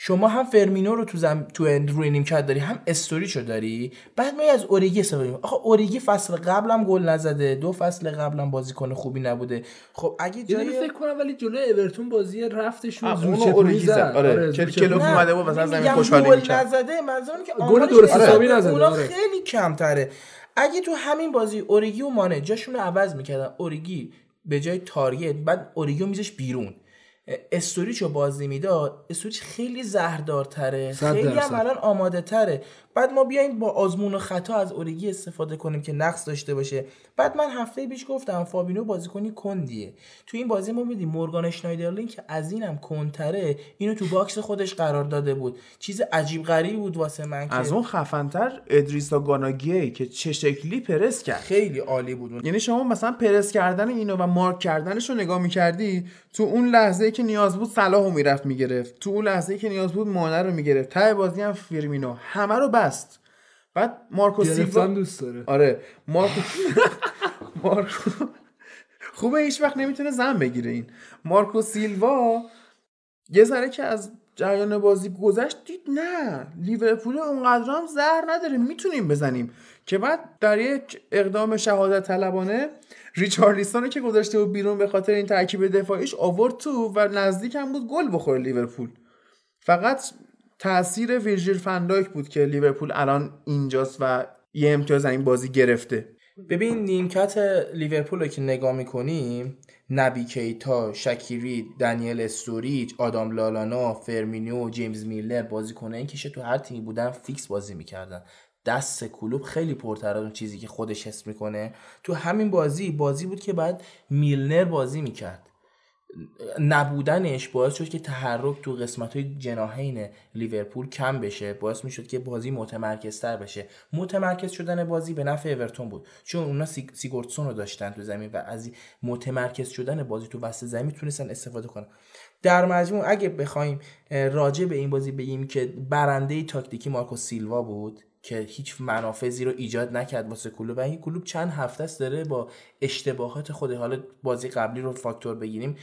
شما هم فرمینو رو تو زم... تو روی نیمکت داری هم استوریچو داری بعد ما از اوریگی استفاده. آخه اوریگی فصل قبلم گل نزده دو فصل قبلم بازیکن خوبی نبوده خب اگه جای فکر کنم ولی جلوی اورتون بازی رفتش زوچه اوریگی زد. آره. کلوب پولی. اومده بود مثلا زمین خوشحالی گل می‌کرد. نزده منظورم که گل درست حسابی نزده، اونا آره. خیلی کمتره اگه تو همین بازی اوریگی و مانه جاشون رو عوض می‌کردن اوریگی به جای تارگت بعد اوریگی میزش بیرون استوریچ رو بازی می‌داد استوریچ خیلی زهردارتره خیلی هم. الان آماده تره بعد ما بیایم با آزمون و خطا از اوریگی استفاده کنیم که نقص داشته باشه. بعد من هفته پیش گفتم فابینیو بازیکنی کندیه. تو این بازی ما دیدیم مورگان اشنایدرلین که از اینم کندتره اینو تو box خودش قرار داده بود. چیز عجیب غریبی بود واسه من که از اون خفنتر ادریسا گانا گیه که چه شکلی پرس کرد. خیلی عالی بود. یعنی شما مثلا پرس کردن اینو و مارک کردنش رو نگاه می‌کردی تو اون لحظه که نیاز بود صلاح رو می‌رفت می‌گرفت. تو اون لحظه که نیاز بود مانه رو می‌گرفت. ته بازی هم فیرمینو. همه رو بست بعد مارکو سیلوا دوست داره. آره. مارکو مارکو خوبه هیچ وقت نمی‌تونه زن بگیره این. مارکو سیلوا یه ذره که از جریان بازی گذشت دید نه. لیورپول اونقدر هم زهر نداره می‌تونیم بزنیم. که بعد در یک اقدام شهادت طلبانه ریچارلیسون رو که گذاشته بود بیرون به خاطر این ترکیب دفاعیش آورد تو و نزدیک هم بود گل بخوره لیورپول. فقط تاثیر ویرجیل فندایک بود که لیورپول الان اینجاست و یه امتیاز از این بازی گرفته. ببین نیمکت لیورپول رو که نگاه می‌کنیم نبی کیتا شکیری دنیل استوریج آدام لالانا فیرمینو جیمز میلنر بازیکنایی که تو هر تیمی بودن فیکس بازی می‌کردن. دست کلوب خیلی پرتر از اون چیزی که خودش حس می‌کنه. تو همین بازی بازی بود که بعد میلنر بازی می‌کرد. نبودنش باعث شد که تحرک تو قسمت های جناحین لیورپول کم بشه. باعث می‌شد که بازی متمرکزتر بشه. متمرکز شدن بازی به نفع اورتون بود. چون اونا سی- سیگورتسون رو داشتن تو زمین و از متمرکز شدن بازی تو وسط زمین تونستن استفاده کنن. در مجموع اگه بخوایم راجع به این بازی بگیم که برنده تاکتیکی مارکو سیلوا بود که هیچ منافذی رو ایجاد نکرد واسه کلوب. و این کلوب چند هفته است داره با اشتباهات خود حالا بازی قبلی رو فاکتور بگیریم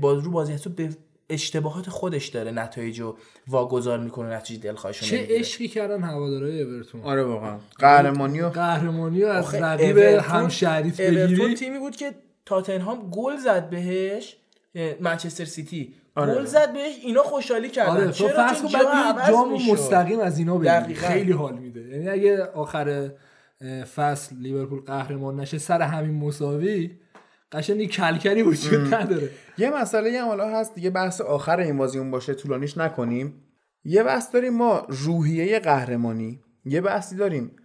باز رو بازی هست به اشتباهات خودش داره نتایج رو واگذار می‌کنه نتیجه دلخواهش چه عشقی کردن هوادارهای اورتون. آره واقعا. قهرمانی و قهرمانی از رقیب اورتون- همشهریت اورتون بگیری. تیمی بود که تاتنهام گل زد بهش. منچستر سیتی. آره. گل زد بهش اینا خوشحالی کردن. آره چرا؟ فرض کن جام. مستقیم از اینا بگیری دقیقاً. خیلی حال میده. یعنی اگه آخر فصل لیورپول قهرمان نشه سر همین مساوی قشنگ یه کلکلی وجود نداره. یه مسئله هم حالا هست دیگه بحث آخر این بازیمون باشه طولانیش نکنیم. یه بحث داریم ما روحیه قهرمانی. یه بحثی داریم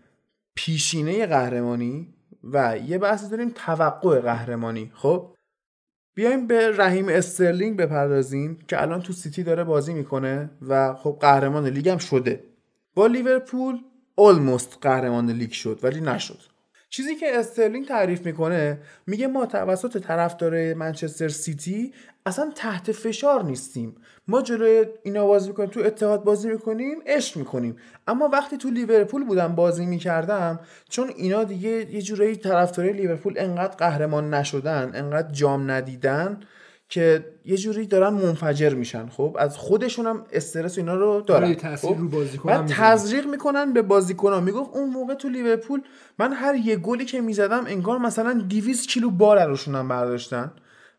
پیشینه قهرمانی. و یه بحثی داریم توقع قهرمانی. خب؟ بیایم به رحیم استرلینگ بپردازیم که الان تو سیتی داره بازی می‌کنه و خب قهرمان لیگ هم شده. با لیورپول almost قهرمان لیگ شد ولی نشد. چیزی که استرلینگ تعریف می‌کنه میگه ما توسط طرفدار منچستر سیتی اصلا تحت فشار نیستیم. ما جلوی اینا بازی می‌کنیم تو اتحاد بازی می‌کنیم عشق می‌کنیم. اما وقتی تو لیورپول بودم بازی می‌کردم چون اینا دیگه یه جورایی طرفدارای لیورپول انقدر قهرمان نشدن انقدر جام ندیدن که یه جوری دارن منفجر میشن خب از خودشون هم استرس و اینا رو دارن تاثیر خب؟ رو بازیکنان بعد. تزریق می‌کنن به بازیکنان می‌گفت اون موقع تو لیورپول من هر یه گلی که می‌زدم انگار مثلا 200 کیلو بار روشونم برداشتن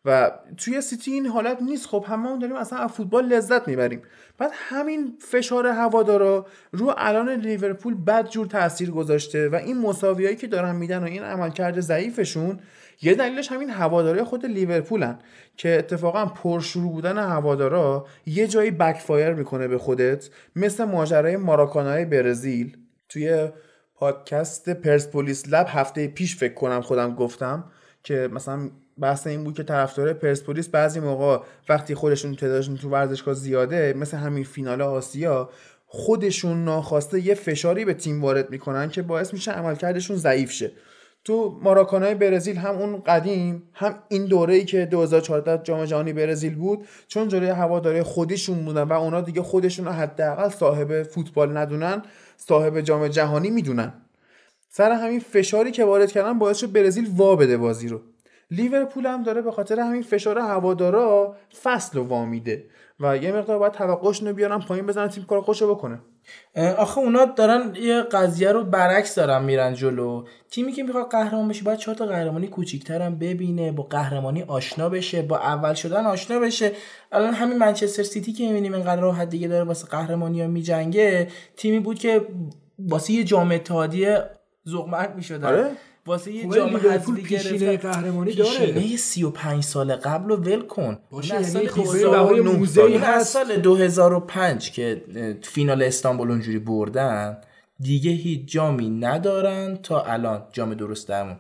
و توی سیتی این حالت نیست خب هممون داریم اصلا از فوتبال لذت می‌بریم بعد همین فشار هوادارا رو الان لیورپول بد جور تاثیر گذاشته و این مساویایی که دارن میدن و این عملکرد ضعیفشون یه دلیلش همین هوادارای خود لیورپولن که اتفاقا پرشروع بودن هوادارا یه جایی بکفایر می‌کنه به خودت مثل ماجرای ماراکانای برزیل. توی پادکست پرسپولیس لب هفته پیش فکر کنم خودم گفتم که مثلا بحث این بود که طرفدار پرسپولیس بعضی موقع وقتی خودشون تعدادشون تو ورزشگاه زیاده مثل همین فینال آسیا خودشون ناخواسته یه فشاری به تیم وارد می‌کنن که باعث میشه عملکردشون ضعیف شه. تو ماراکانای برزیل هم اون قدیم هم این دوره‌ای که 2014 جام جهانی برزیل بود چون جلوی هواداری خودشون بودن و اونا دیگه خودشون حداقل صاحب فوتبال ندونن صاحب جام جهانی می‌دونن. سر همین فشاری که وارد کردن باعث شد برزیل وا بده بازی رو. لیورپول هم داره به خاطر همین فشار هوادارا فصل رو وامیده و یه مقدار باید توقعشون رو بیارن پایین بزنن تیم کار خوشو بکنه. آخه اونا دارن یه قضیه رو برعکس دارن میرن جلو. تیمی که می‌خواد قهرمان بشه باید چهار تا قهرمانی کوچیک‌تر هم ببینه با قهرمانی آشنا بشه با اول شدن آشنا بشه. الان همین منچستر سیتی که می‌بینیم اینقدر راحت دیگه داره واسه قهرمانی ها میجنگه تیمی بود که واسه یه جام اتحادیه ذوق‌مرگ می‌شدن آره. واسه یه خب جام حذفی گرفتن. قهرمانی داره. پیشینه 35 سال قبل رو ول کن. باشه یعنی سال خب 2009 بهای موزه‌ای این هست. سال 2005 که فینال استانبول اونجوری بردن دیگه هیچ جامی ندارن تا الان. جام درست درمون.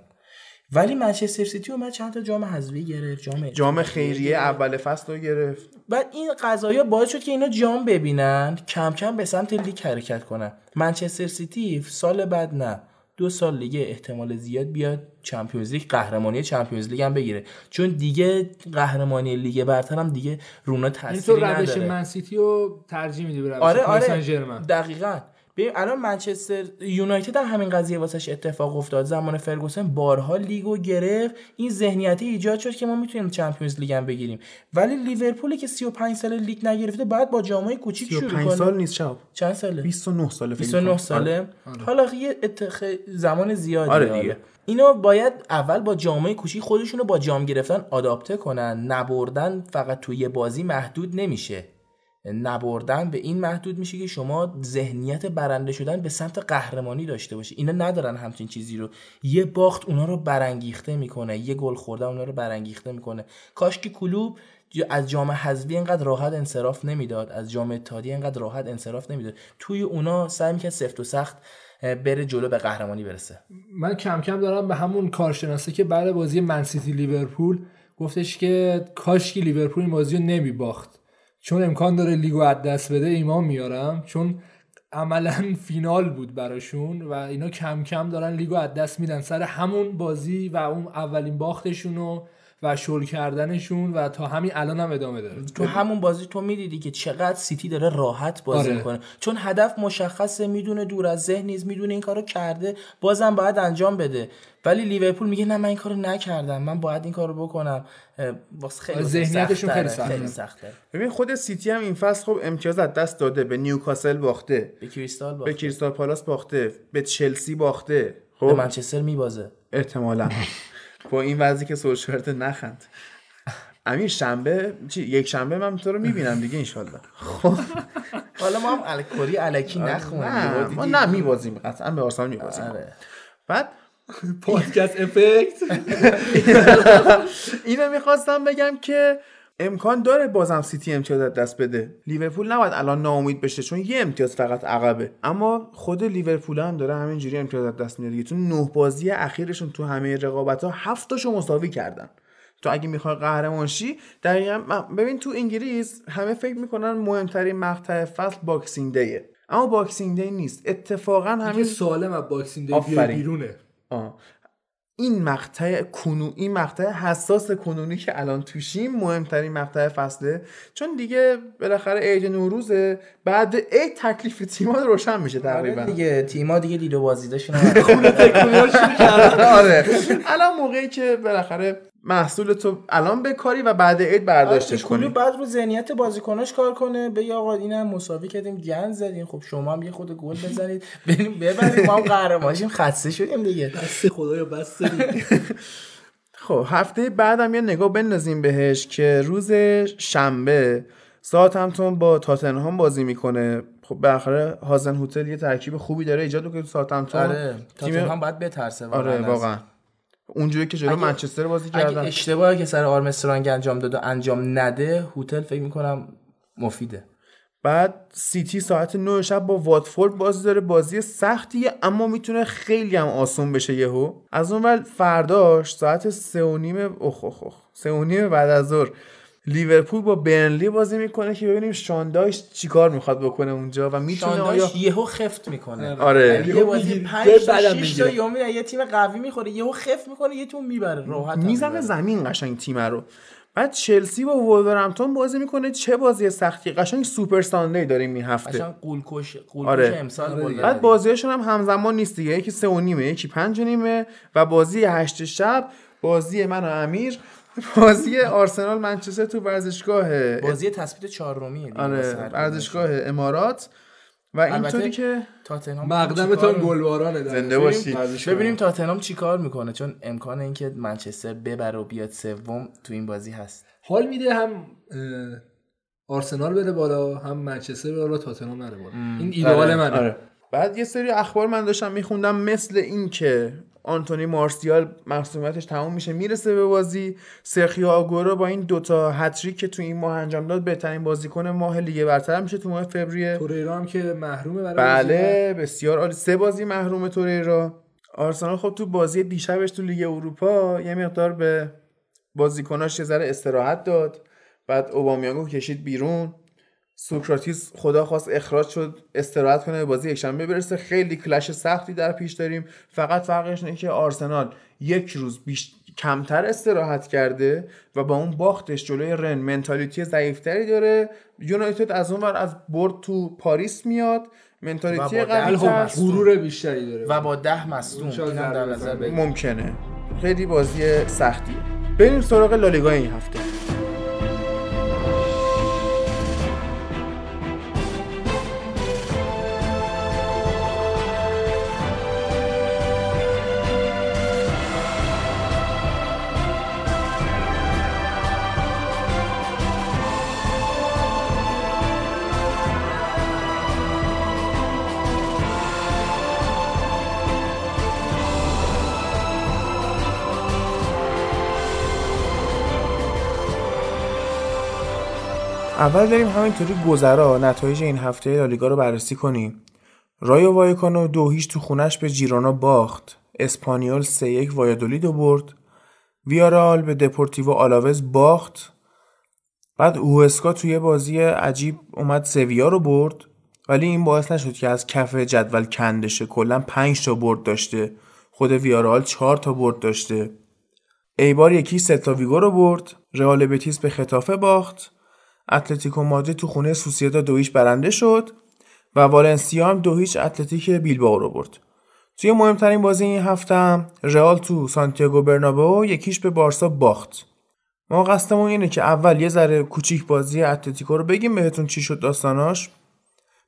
ولی منچستر سیتی اومد چند تا جام حذفی گرفت جام جام خیریه اول فصل رو گرفت. بعد این قضايا باعث شد که اینا جام ببینن کم کم به سمت لیگ حرکت کنن. منچستر سیتی سال بعد نه. دو سال دیگه احتمال زیاد بیاد چمپیونز لیگ قهرمانی چمپیونز لیگ هم بگیره. چون دیگه قهرمانی لیگ برتر هم دیگه رونا تو تاثیری روش نداره. من سیتی رو ترجیح میدی به روش آره آره. دقیقا. ببین الان منچستر یونایتد هم همین قضیه واسش اتفاق افتاد. زمان فرگوسن بارها لیگو گرفت. این ذهنیتی ایجاد شد که ما می‌تونیم چمپیونز لیگ هم بگیریم. ولی لیورپولی که 35 سال لیگ نگرفته بعد با جامای کوچیک شروع 35 کنه. سال نیست شب چند ساله؟ 29 ساله فکر 29 کنم. ساله. حالا یه اتخ... زمان زیادی آره. دیگه. اینا باید اول با جامعه کوچیک خودشونو با جام گرفتن آداپته کنن. نبردن فقط توی یه بازی محدود نمیشه. نبردن به این محدود میشه که شما ذهنیت برنده شدن به سمت قهرمانی داشته باشی. اینا ندارن همچین چیزی رو. یه باخت اونا رو برانگیخته می‌کنه. یه گل خوردن اونا رو برانگیخته می‌کنه. کاش که کلوب از جام حذفی اینقدر راحت انصراف نمی‌داد. از جام اتحادیه اینقدر راحت انصراف نمی‌داد. توی اونا سعی می‌کرد سفت و سخت بره جلو به قهرمانی برسه. من کم کم دارم به همون کارشناسه که بعد بازی منسیتی لیورپول گفتش که کاش که لیورپول این بازی رو نمی باخت چون امکان داره لیگو از دست بده ایمان میارم. چون عملا فینال بود براشون و اینا کم کم دارن لیگو از دست میدن. سر همون بازی و اون اولین باختشونو و شل کردنشون و تا همین الان هم ادامه داره. تو همون بازی تو می‌دیدی که چقدر سیتی داره راحت بازی آره. می‌کنه. چون هدف مشخصه می‌دونه دور از ذهن نیست می‌دونه این کارو کرده بازم باید انجام بده. ولی لیورپول میگه نه من این کارو نکردم من باید این کارو بکنم. واسه خیلی ذهنیتشون خیلی سخته. خیلی سخته. ببین خود سیتی هم این فصل خب امتیاز از دست داده به نیوکاسل باخته. به کریستال به باخته. کریستال پالاس باخته. به چلسی باخته. به خب منچستر میبازه. احتمالا. با این وضعی که سولشار نخند. امیر شنبه چی یک شنبه من تو رو می‌بینم دیگه انشالله. حالا ما هم الکوری الکی نخونیم نه ما نه میبازیم قطعا به آرسنال میبازیم. آره. بعد پادکست افکت. اینو می‌خواستم بگم که امکان داره بازم سیتی امتیاز از دست بده. لیورپول نباید الان ناامید بشه چون یه امتیاز فقط عقبه. اما خود لیورپول هم داره همینجوری امتیاز از دست میده تو نه بازی اخیرشون تو همه رقابت ها هفتاشو مساوی کردن. تو اگه می‌خوای قهرمان شی دقیقا ببین تو انگلیس همه فکر می‌کنن مهمترین مقطع فصل باکسینگ دیه اما باکسینگ دی نیست. اتفاقا همین سالم از باکسینگ دی. بیرونه. آه. این مقطع کنو این مقطع حساس کنونی که الان توشیم مهمترین مقطع فصله. چون دیگه بالاخره عید نوروزه بعد عید تکلیف تیم‌ها روشن میشه تقریبا. آره دیگه تیما دیگه دید و بازدیدشون آره. الان موقعی که بالاخره محصول تو الان بکاری و بعد عید برداشتش کلوب کنی. بعد رو ذهنیت بازیکناش کار کنه. بگه آقا اینم مساوی کردیم گند زدیم. خب شما هم یه خود گل بزنید. بریم ببریم. ما هم قهرمانشیم خسته شدیم دیگه. دست خدایا بس خب هفته بعدم یه نگاه بندازیم بهش که روز شنبه ساعت همتون با تاتنهام بازی می‌کنه. خب بالاخره هازن هوتل یه ترکیب خوبی داره ایجاد می‌کنه تو ساعت همتون آره تیم تاتنهام باید بترسه. واقعا آره واقعا. اونجوری که جلو منچستر بازی اگه کردن. اشتباهی که سر آرمسترانگ انجام داد و انجام نده هوتل فکر می‌کنم مفیده. بعد سیتی ساعت 9 شب با واتفورد بازی داره. بازی سختیه اما می‌تونه خیلی هم آسون بشه یهو. از اون ور فرداش ساعت سه و نیم اخ اخ سه و نیم بعد از ظهر لیورپول با برنلی بازی می‌کنه که ببینیم شاندایش چیکار می‌خواد بکنه اونجا و می‌تونه آیا یهو خفت می‌کنه. آره. یه بازی می‌گیره. 5 تا بعدم 6 تا می‌گیره. یا یه تیم قوی می‌خوره یهو خفت می‌کنه یه تیم می‌بره. راحت می‌زنه. زمین قشنگ تیم رو. بعد چلسی با وولورهمپتون بازی می‌کنه. چه بازی سختی. قشنگ Super Sunday داریم این هفته. قشنگ قولکش قولکش آره. امسال آره دیگه. بعد بازیاشون هم همزمان نیست دیگه. یکی سه و نیمه یکی پنج و نیمه و بازی هشت شب. بازی من و امیر. بازی آرسنال منچستر تو ورزشگاه بازی تثبیت چهارمیه آره ورزشگاه امارات و اینطوری که تاتنهام مقدمتون در. زنده باشی. ورزشگاه. ببینیم تاتنهام چیکار می‌کنه چون امکان اینکه منچستر ببره و بیاد سوم تو این بازی هست حال میده هم آرسنال بره بالا هم منچستر بره بالا تاتنهام نره بالا این ایدئال آره، منه آره. بعد یه سری اخبار من داشتم میخوندم مثل این که آنتونی مارسیال مسئولیتش تموم میشه می‌رسه به بازی. سرخیو آگورو با این دوتا هتریک که تو این ماه انجام داد بهترین بازیکن ماه لیگ برتر میشه تو ماه فوریه. توریرا هم که محرومه برای بله بسیار عالی. سه بازی محروم توریرا. آرسنال خب تو بازی دیشبش تو لیگ اروپا یه مقدار به بازیکناش یه ذره استراحت داد. بعد اوبامیانگو کشید بیرون. سوکراتیس خدا خواست اخراج شد استراحت کنه به بازی یکشنبه برسه. خیلی کلش سختی در پیش داریم. فقط فرقش اینه که آرسنال یک روز بیش... کمتر استراحت کرده و با اون باختش جلوی رن منتالیتی ضعیفتری داره. یونایتد از اون ور از برد تو پاریس میاد. منتالیتی و با قوی دل تر غرور بیشتری داره. و با ده مصدوم. در نظر ممکنه. خیلی بازی سختیه. بریم سراغ لالیگا این هفته. اول بریم همینطوری گذرا نتایج این هفته لالیگا رو بررسی کنیم. رایو وایکانو دو هیچ تو خونش به جیرونا باخت. اسپانیول سه یک وایادولید رو برد. ویارال به دپورتیو آلاوز باخت. بعد اوئسکا توی بازی عجیب اومد سویا رو برد. ولی این باعث نشد که از کف جدول کندشه. کلا 5 تا برد داشته. خود ویارال 4 تا برد داشته. ایبار یکی سلتاویگو رو برد. رئال بتیس به ختافه باخت. اتلتیکو مادرید تو خونه سوسیداد دو هیچ برنده شد و والنسیا هم دو هیچ اتلتیک بیلبائو رو برد. توی مهمترین بازی این هفته رئال تو سانتیاگو برنابئو یک هیچ به بارسا باخت. ما قصدمون اینه که اول یه ذره کوچیک بازی اتلتیکو رو بگیم بهتون چی شد داستاناش.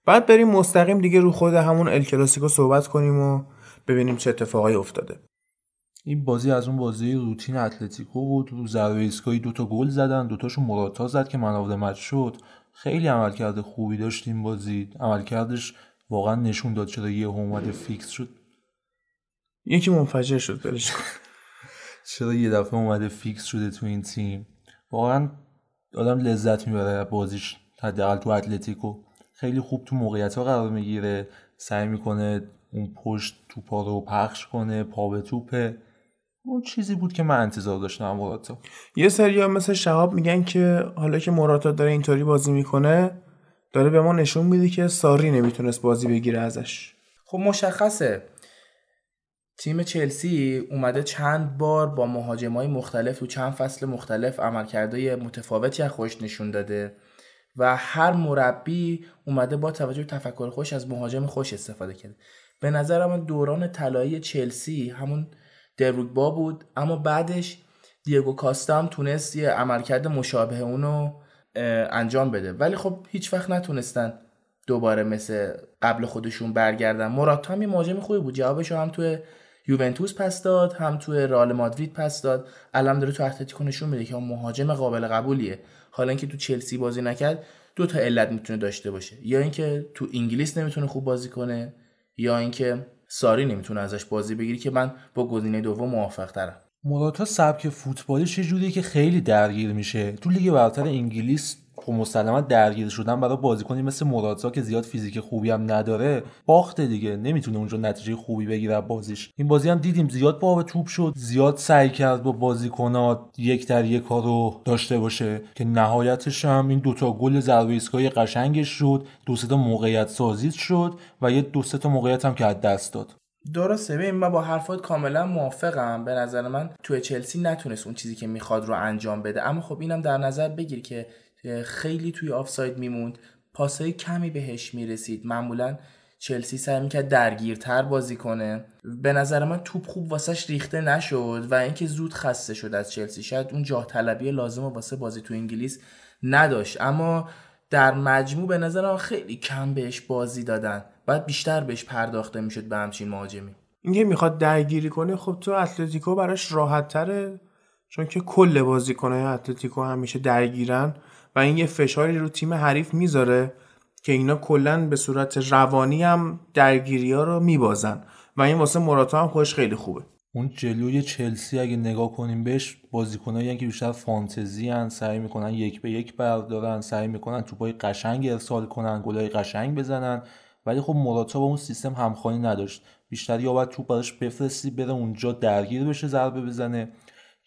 بعد بریم مستقیم دیگه رو خود همون ال کلاسیکو صحبت کنیم و ببینیم چه اتفاقایی افتاده. این بازی از اون بازی روتین اتلتیکو بود. رو ضربه ایستگاهی دوتا گل زدن. دوتاشون موراتا زد که man of the match شد. خیلی عملکرد خوبی داشت این بازی. عملکردش واقعا نشون داد چرا یه اومده فیکس شد. یکی منفجر شد برش چرا یه دفعه اومده فیکس شده تو این تیم؟ واقعا آدم لذت می‌بره از بازیش حداقل تو اتلتیکو. خیلی خوب تو موقعیت ها قرار می‌گیره. سعی می‌کنه اون پشت توپا رو پخش کنه پا به توپه. اون چیزی بود که من انتظار داشتم مراتا یه سری مثل شهاب میگن که حالا که موراتا داره اینطوری بازی می‌کنه داره به ما نشون میده که ساری نمی‌تونست بازی بگیره ازش. خب مشخصه. تیم چلسی اومده چند بار با مهاجمای مختلف تو چند فصل مختلف عملکردهای متفاوتی از خوش نشون داده و هر مربی اومده با توجه به تفکر خوش از مهاجم خوش استفاده کرده. به نظر من دوران طلایی چلسی همون دروگبا بود اما بعدش دیگو کاستا هم تونست یه عملکرد مشابه اونو انجام بده. ولی خب هیچ وقت نتونستن دوباره مثل قبل خودشون برگردن. موراتا هم یه مهاجم خوبی بود. جوابشو هم توی یوونتوس پس داد هم توی رئال مادرید پس داد. الان داره تو اتلتیکو نشون میده که اون مهاجم قابل قبولیه. حالا اینکه تو چلسی بازی نکرد دو تا علت می‌تونه داشته باشه. یا اینکه تو انگلیس نمی‌تونه خوب بازی کنه یا اینکه ساری نمی‌تونه ازش بازی بگیری که من با گزینه دوم موافق ترم. موراتا سبک فوتبالش یه جوریه که خیلی درگیر میشه. تو لیگ برتر انگلیس خب مسلما درگیر شدن برای بازیکنی مثل موراتا که زیاد فیزیک خوبی هم نداره باخته دیگه نمی‌تونه اونجا نتیجه خوبی بگیره از بازیش. این بازی هم دیدیم زیاد با توپ شد زیاد سعی کرد با بازیکنات یک در یک رو داشته باشه که نهایتش هم این دوتا گل ضربه ایستگاهی قشنگش شد دو تا موقعیت سازی شد و یه دو تا موقعیت هم که از دست داد. درسته ببین من با حرفات کاملا موافقم. به نظر من توی چلسی نتونست اون چیزی که می‌خواد رو انجام بده. اما خب اینم در نظر بگیر که خیلی توی آفساید میموند. پاسای کمی بهش می‌رسید. معمولا چلسی سعی می‌کرد درگیرتر بازی کنه. به نظر من توپ خوب واسش ریخته نشد و اینکه زود خسته شد از چلسی. شاید اون جاه طلبی لازم رو واسه بازی تو انگلیس نداشت. اما در مجموع به نظر من خیلی کم بهش بازی دادن. باید بیشتر بهش پرداخته می‌شد به همچین مهاجمی. اینکه می‌خواد درگیری کنه خب تو اتلتیکو براش راحت تره چون که کل بازیکنهای اتلتیکو همیشه درگیرن. این یه فشاری رو تیم حریف می‌ذاره که اینا کلا به صورت روانی هم درگیری ها رو میبازن. و این واسه موراتا هم خودش خیلی خوبه. اون جلوی چلسی اگه نگاه کنیم بهش بازیکنایی که بیشتر فانتزی هن سعی می‌کنن یک به یک بردارن سعی می‌کنن توپای قشنگ ارسال کنن گلای قشنگ بزنن. ولی خب موراتا با اون سیستم همخوانی نداشت. بیشتر یا باید توپ براش بفرستی بره اونجا درگیر بشه ضربه بزنه.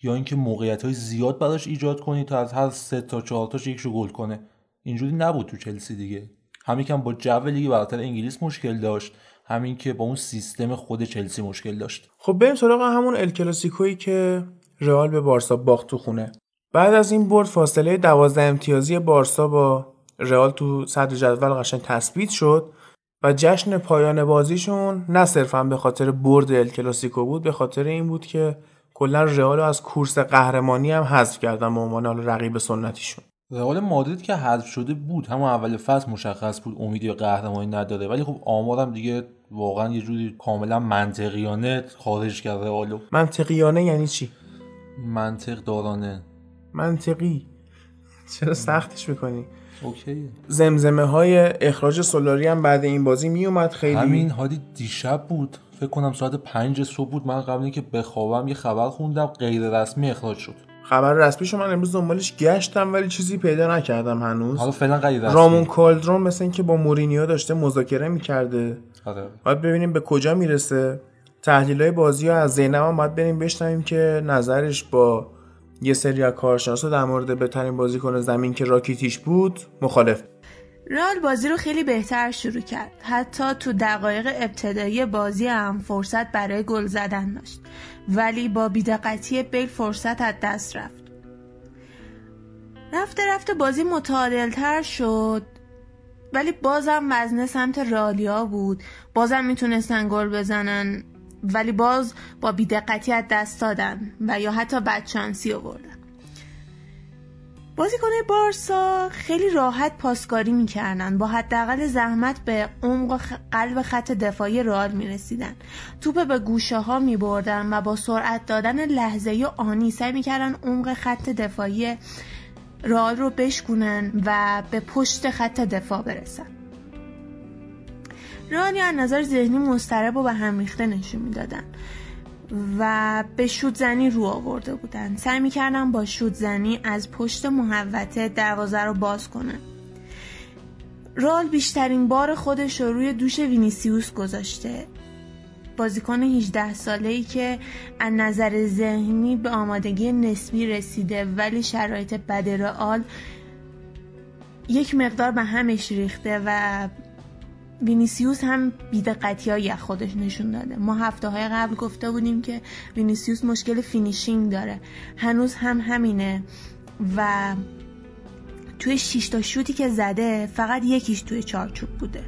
یا اینکه موقعیت های زیاد براش ایجاد کنی تا از هر سه تا چهار تاش یکشو گل کنه. اینجوری نبود تو چلسی دیگه. همین که با جو لیگ برتر انگلیس مشکل داشت همین که با اون سیستم خود چلسی مشکل داشت. خب بریم سراغ همون ال که رئال به بارسا باخت تو خونه. بعد از این برد فاصله 12 امتیازی بارسا با رئال تو صدر جدول قشنگ تثبیت شد و جشن پایان بازیشون نه صرفا به خاطر برد ال کلاسیکو بود به خاطر این بود که کلا رئال رو از کورس قهرمانی هم حذف کردن به عنوان رقیب سنتیشون. رئال مادرید که حذف شده بود همون اول فصل مشخص بود امیدی به قهرمانی نداره ولی خب آمارم دیگه واقعا یه جوری کاملا منطقیانه خارج کرده رئالو منطقیانه یعنی چی؟ منطق دارانه. منطقی. چرا سختش می‌کنی؟ اوکیه زمزمه های اخراج سولاری هم بعد این بازی میومد خیلی. همین هادی دیشب بود. فکر کنم ساعت پنج صبح بود. من قبل اینکه بخوابم یه خبر خوندم غیر رسمی اخراج شد. خبر رسمیشو من امروز دنبالش گشتم ولی چیزی پیدا نکردم هنوز. حالا فعلا غیر رسمی. رامون کالدرون مثل اینکه با مورینیو داشته مذاکره می‌کرده. آره. باید ببینیم به کجا می‌رسه. تحلیل های بازی ها از زینب هم باید بریم بشنویم که نظرش با یه سری از کارشناسا در مورد بهترین بازیکن زمین که راکیتیش بود مخالف. رال بازی رو خیلی بهتر شروع کرد. حتی تو دقایق ابتدایی بازی هم فرصت برای گل زدن داشت. ولی با بیدقتی بیل فرصت از دست رفت. رفته رفته بازی متعادلتر شد. ولی بازم وزنه سمت رالیا بود. بازم می‌تونستن گل بزنن. ولی باز با بیدقتی از دست دادن و یا حتی بدشانسی آوردن. بازیکنه بارسا خیلی راحت پاسکاری می‌کردن. با حداقل زحمت به عمق قلب خط دفاعی رئال می‌رسیدن. توپ به گوشه ها میبردن و با سرعت دادن لحظه و آنی سعی می‌کردن عمق خط دفاعی رئال رو بشکونن و به پشت خط دفاع برسن. رئال از نظر ذهنی مضطرب و به هم ریخته نشون می‌دادن. و به شوت زنی رو آورده بودن. سعی می‌کردن با شوت زنی از پشت محوطه دروازه رو باز کنن. رال بیشترین بار خودش رو روی دوش وینیسیوس گذاشته. بازیکن 18 ساله ای که از نظر ذهنی به آمادگی نسبی رسیده ولی شرایط بد رئال یک مقدار به همش ریخته و وینیسیوس هم بیدقتی خودش نشون داده. ما هفته های قبل گفته بودیم که وینیسیوس مشکل finishing داره. هنوز هم همینه. و توی 6 تا شوتی که زده فقط یکیش توی چارچوب بوده.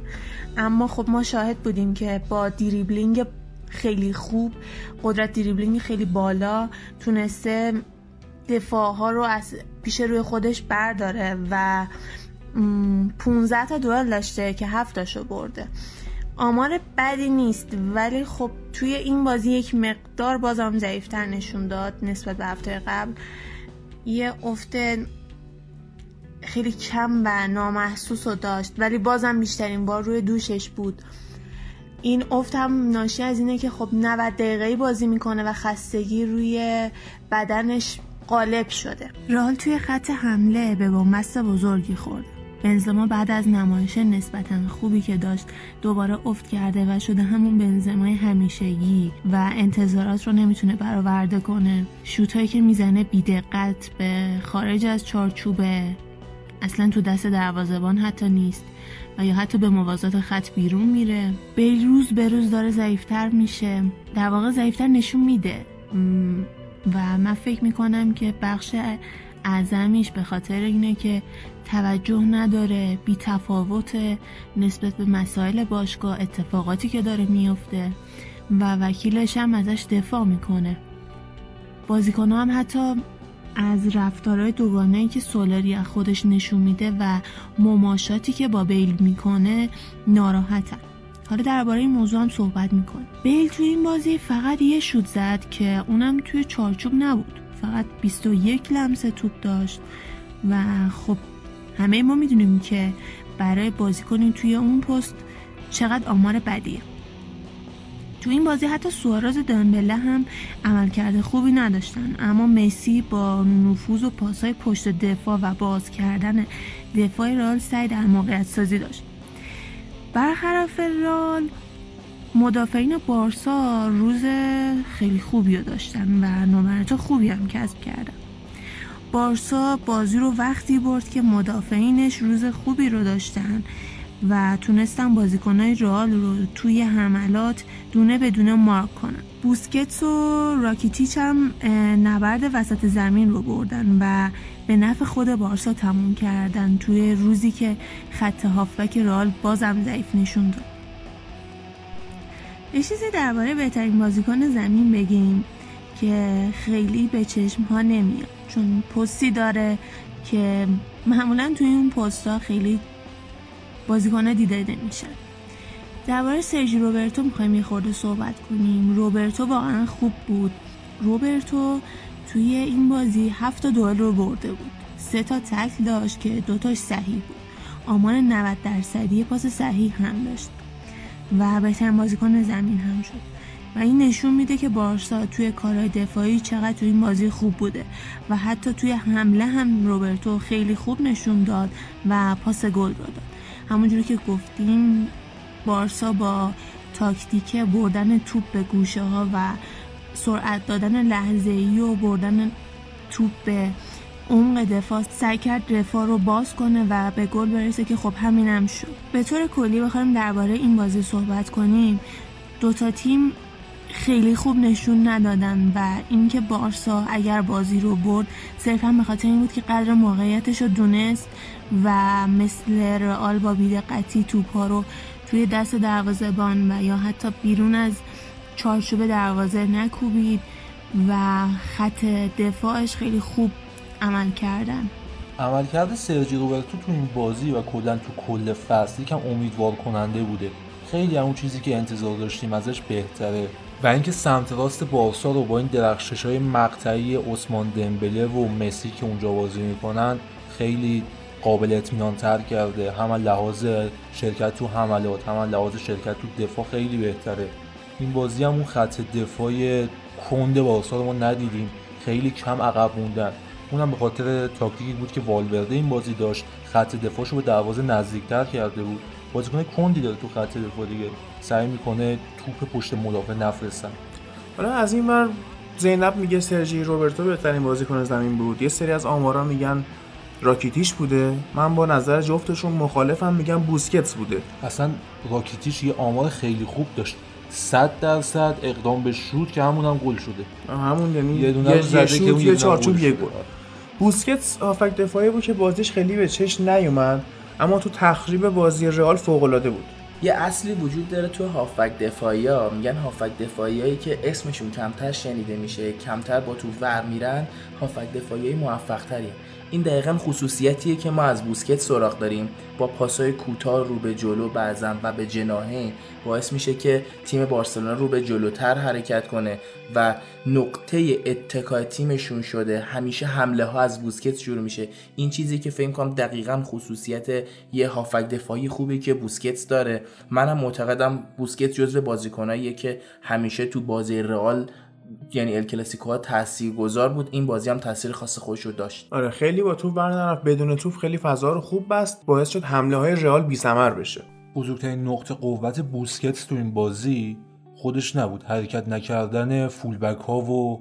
اما خب ما شاهد بودیم که با دریبلینگ خیلی خوب قدرت دریبلینگ خیلی بالا تونسته دفاع ها رو از پیش روی خودش برداره و 15 تا دوئل داشته که 7 تاشو برده. آمار بدی نیست ولی خب توی این بازی یک مقدار بازم ضعیفتر نشون داد نسبت به هفته قبل. یه افت خیلی کم و نامحسوس رو داشت ولی بازم بیشترین بار روی دوشش بود. این افت هم ناشی از اینه که خب 90 دقیقه بازی می‌کنه و خستگی روی بدنش غالب شده. رال توی خط حمله به بنبست بزرگی خورده بنزما بعد از نمایش نسبتا خوبی که داشت دوباره افت کرده و شده همون بنزمای همیشگی و انتظارات رو نمی‌تونه برآورده کنه. شوتایی که می‌زنه بیدقت به خارج از چارچوبه. اصلا تو دست دروازه‌بان حتی نیست و یا حتی به موازات خط بیرون میره. بیل روز به روز داره ضعیفتر میشه. در واقع ضعیفتر نشون میده. و من فکر می‌کنم که بخش اعظمیش به خاطر اینه که توجه نداره بی تفاوت نسبت به مسائل باشگاه اتفاقاتی که داره میفته و وکیلش هم ازش دفاع می‌کنه. بازیکن هم حتی از رفتارهای دوگانه که سولاری از خودش نشون میده و مماشاتی که با بیل می‌کنه ناراحتن. حالا درباره این موضوع هم صحبت می‌کنه بیل توی این بازی فقط یه شوت زد که اونم توی چارچوب نبود. فقط 21 لمس توپ داشت و خب همه ما می‌دونیم که برای بازیکنی توی اون پست چقدر آمار بدیه. تو این بازی حتی سوارز دمبله هم عملکرد خوبی نداشتن اما مسی با نفوذ و پاسای پشت دفاع و باز کردن دفاع رال سعی در موقعیت سازی داشت. برخلاف رال مدافعین بارسا روز خیلی خوبی رو داشتن و نمرات خوبی هم کسب کردن. بارسا بازی رو وقتی برد که مدافعینش روز خوبی رو داشتن و تونستن بازیکنهای رئال رو توی حملات دونه به دونه مارک کنن. بوسکتس و راکیتیچ هم نبرد وسط زمین رو بردن و به نفع خود بارسا تموم کردن توی روزی که خط هافبک رئال بازم ضعیف نشون داد. یه چیزی درباره بهترین بازیکن زمین بگیم. که خیلی به چشم ها نمیاد. چون پستی داره که معمولا توی اون پست ها خیلی بازیکن دیده نمیشن. درباره سرژی روبرتو می‌خوایم یه خورده صحبت کنیم. روبرتو واقعا خوب بود. روبرتو توی این بازی هفت دوئل رو برده بود. سه تا تکل داشت که دوتاش صحیح بود. آمار 90 درصدی پاس صحیح هم داشت و بهترین بازیکن زمین هم شد. و این نشون میده که بارسا توی کارهای دفاعی چقدر توی این بازی خوب بوده و حتی توی حمله هم روبرتو خیلی خوب نشون داد و پاس گل داد. همونجوری که گفتیم بارسا با تاکتیک بردن توپ به گوشه ها و سرعت دادن لحظه ای و بردن توپ به عمق دفاع سعی کرد دفاع رو باز کنه و به گل برسه که خب همینم شد. به طور کلی بخوایم درباره این بازی صحبت کنیم. دوتا تیم خیلی خوب نشون ندادن و اینکه بارسا اگر بازی رو برد صرفا به خاطر این بود که قدر موقعیتش رو دونست و مثل رئال با بیدقتی توپا رو توی دست دروازه‌بان و یا حتی بیرون از چارچوب دروازه نکوبید و خط دفاعش خیلی خوب عمل کردن. عملکرد سرجی روبرتو تو این بازی و کلا تو کل فصل یکم امیدوار کننده بوده. خیلی همون چیزی که انتظار داشتیم ازش بهتره. و اینکه سمت راست بارسا رو با این درخشش های مقطعی عثمان دمبله و مسی که اونجا بازی می‌کنن خیلی قابل اطمینان تر کرده. هم لحاظ شرکت تو حملات هم لحاظ شرکت تو دفاع خیلی بهتره. این بازی هم اون خط دفاع کند بارسا رو ما ندیدیم. خیلی کم عقب موندن. اونم به خاطر تاکتیکی بود که والورده این بازی داشت. خط دفاعش رو به دروازه نزدیکتر کرده بود. بازیکن کندی داره تو خط دفاع دیگه. سعی می‌کنه توپ پشت مدافع نفرستن. حالا از این ور زینب میگه سرژی روبرتو بهترین بازیکن زمین بود. یه سری از آمارا میگن راکیتیش بوده. من با نظر جفتشون مخالفم میگم بوسکتس بوده. اصلا راکیتیش یه آمار خیلی خوب داشت. 100 درصد اقدام به شوت که همون هم گل شده. همون یعنی یه دونه زده که اون یه چارچوب شده. گل. بوسکتس هافک دفاعی بود که بازیش خیلی به چشم نیومد. اما تو تخریب بازی رئال فوق العاده بود. یه اصلی وجود داره تو هافبک دفاعی ها میگن هافبک دفاعی هایی که اسمشون کمتر شنیده میشه کمتر با تو ور میرن هافبک دفاعی موفق تریه این دقیقا خصوصیتیه که ما از بوسکت سراغ داریم. با پاسای کوتاه رو به جلو بعضا و به جناهین باعث میشه که تیم بارسلونا رو به جلوتر حرکت کنه و نقطه اتکای تیمشون شده. همیشه حمله ها از بوسکت شروع میشه. این چیزی که فکر کنم دقیقا خصوصیت یه هافک دفاعی خوبی که بوسکت داره. منم معتقدم بوسکت جزو بازیکناییه که همیشه تو بازی رئال یعنی ال کلاسیکو ها تاثیرگذار بود. این بازی هم تاثیر خاص خودش رو داشت. آره خیلی با توپ برنرفت بدون توپ خیلی فضا رو خوب بست. باعث شد حمله های رئال بی بشه. بزرگترین نقطه قوت بوسکتس تو این بازی خودش نبود. حرکت نکردن فولبک ها و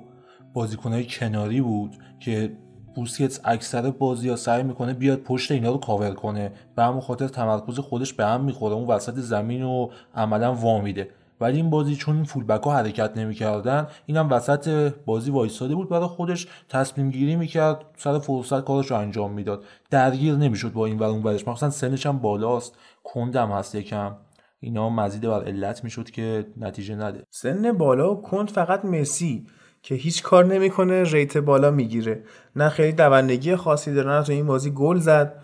بازیکنهای کناری بود که بوسکتس اکثر بازی ها سعی می‌کنه بیاد پشت اینا رو کاور کنه. به همون خاطر تمرکز خودش به هم می‌خوره. اون وسط زمین رو عملا وامیده. ولی این بازی چون این فولبک ها حرکت نمی‌کردن اینم وسط بازی وایستاده بود. برای خودش تصمیم گیری می‌کرد سر فرصت کارش رو انجام می‌داد. درگیر نمی‌شد با این ور اون ورش. مخصوصا سنش هم بالاست. کندم هست یکم. اینا مزید بر علت می‌شد که نتیجه نده. سن بالا و کند فقط مسی که هیچ کار نمی‌کنه ریت بالا می‌گیره. نه خیلی دوندگی خاصی داره نه تو این بازی گل زد.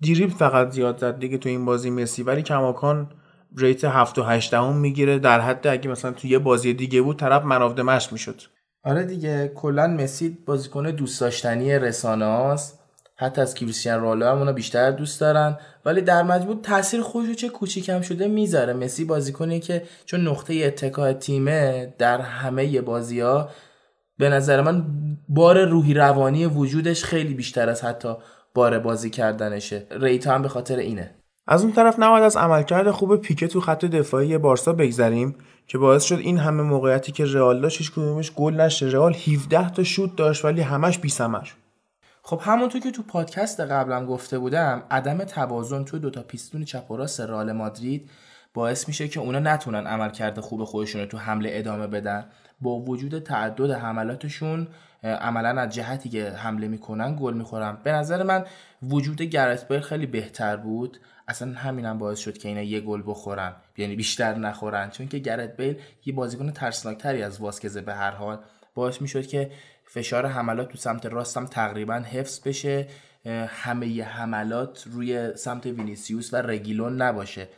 دیریب فقط زیاد زد دیگه تو این بازی مسی. ولی کماکان ریت 7 و 8 دهم می‌گیره. در حد اگه مثلا تو یه بازی دیگه بود طرف منافده مشق می‌شد. آره دیگه کلا مسی بازیکن دوست داشتنی رسانه هاست حتی از کریستیان رونالدو هم اونا بیشتر دوست دارن. ولی در مجموع تاثیر خودشو چه کوچیکم شده می‌ذاره. مسی بازیکنی که چون نقطه اتکای تیمه در همه بازی ها به نظر من بار روحی روانی وجودش خیلی بیشتر از حتی بار بازی کردنشه. ریتا هم به خاطر اینه. از اون طرف نباید از عملکرد خوب پیکه تو خط دفاعی بارسا بگذریم که باعث شد این همه موقعیتی که رئال داشت هیچ کدومش گل نشه. رئال 17 تا شوت داشت ولی همش بی ثمر. خب همونطور که تو پادکست قبلم گفته بودم عدم توازن تو دوتا پیستون چپ و راست رئال مادرید باعث میشه که اونا نتونن عملکرد خوب خودشون رو تو حمله ادامه بدن. با وجود تعدد حملاتشون عملا از جهتی که حمله می‌کنن گل می‌خورن. به نظر من وجود گرت بیل خیلی بهتر بود. اصلا همینم باعث شد که اینا یه گل بخورن. یعنی بیشتر نخورن. چون که گرت بیل یه بازیکن ترسناکتری از واسکزه به هر حال باعث می‌شد که فشار حملات تو سمت راستم تقریبا حفظ بشه. همه حملات روی سمت وینیسیوس و رگیلون نباشه.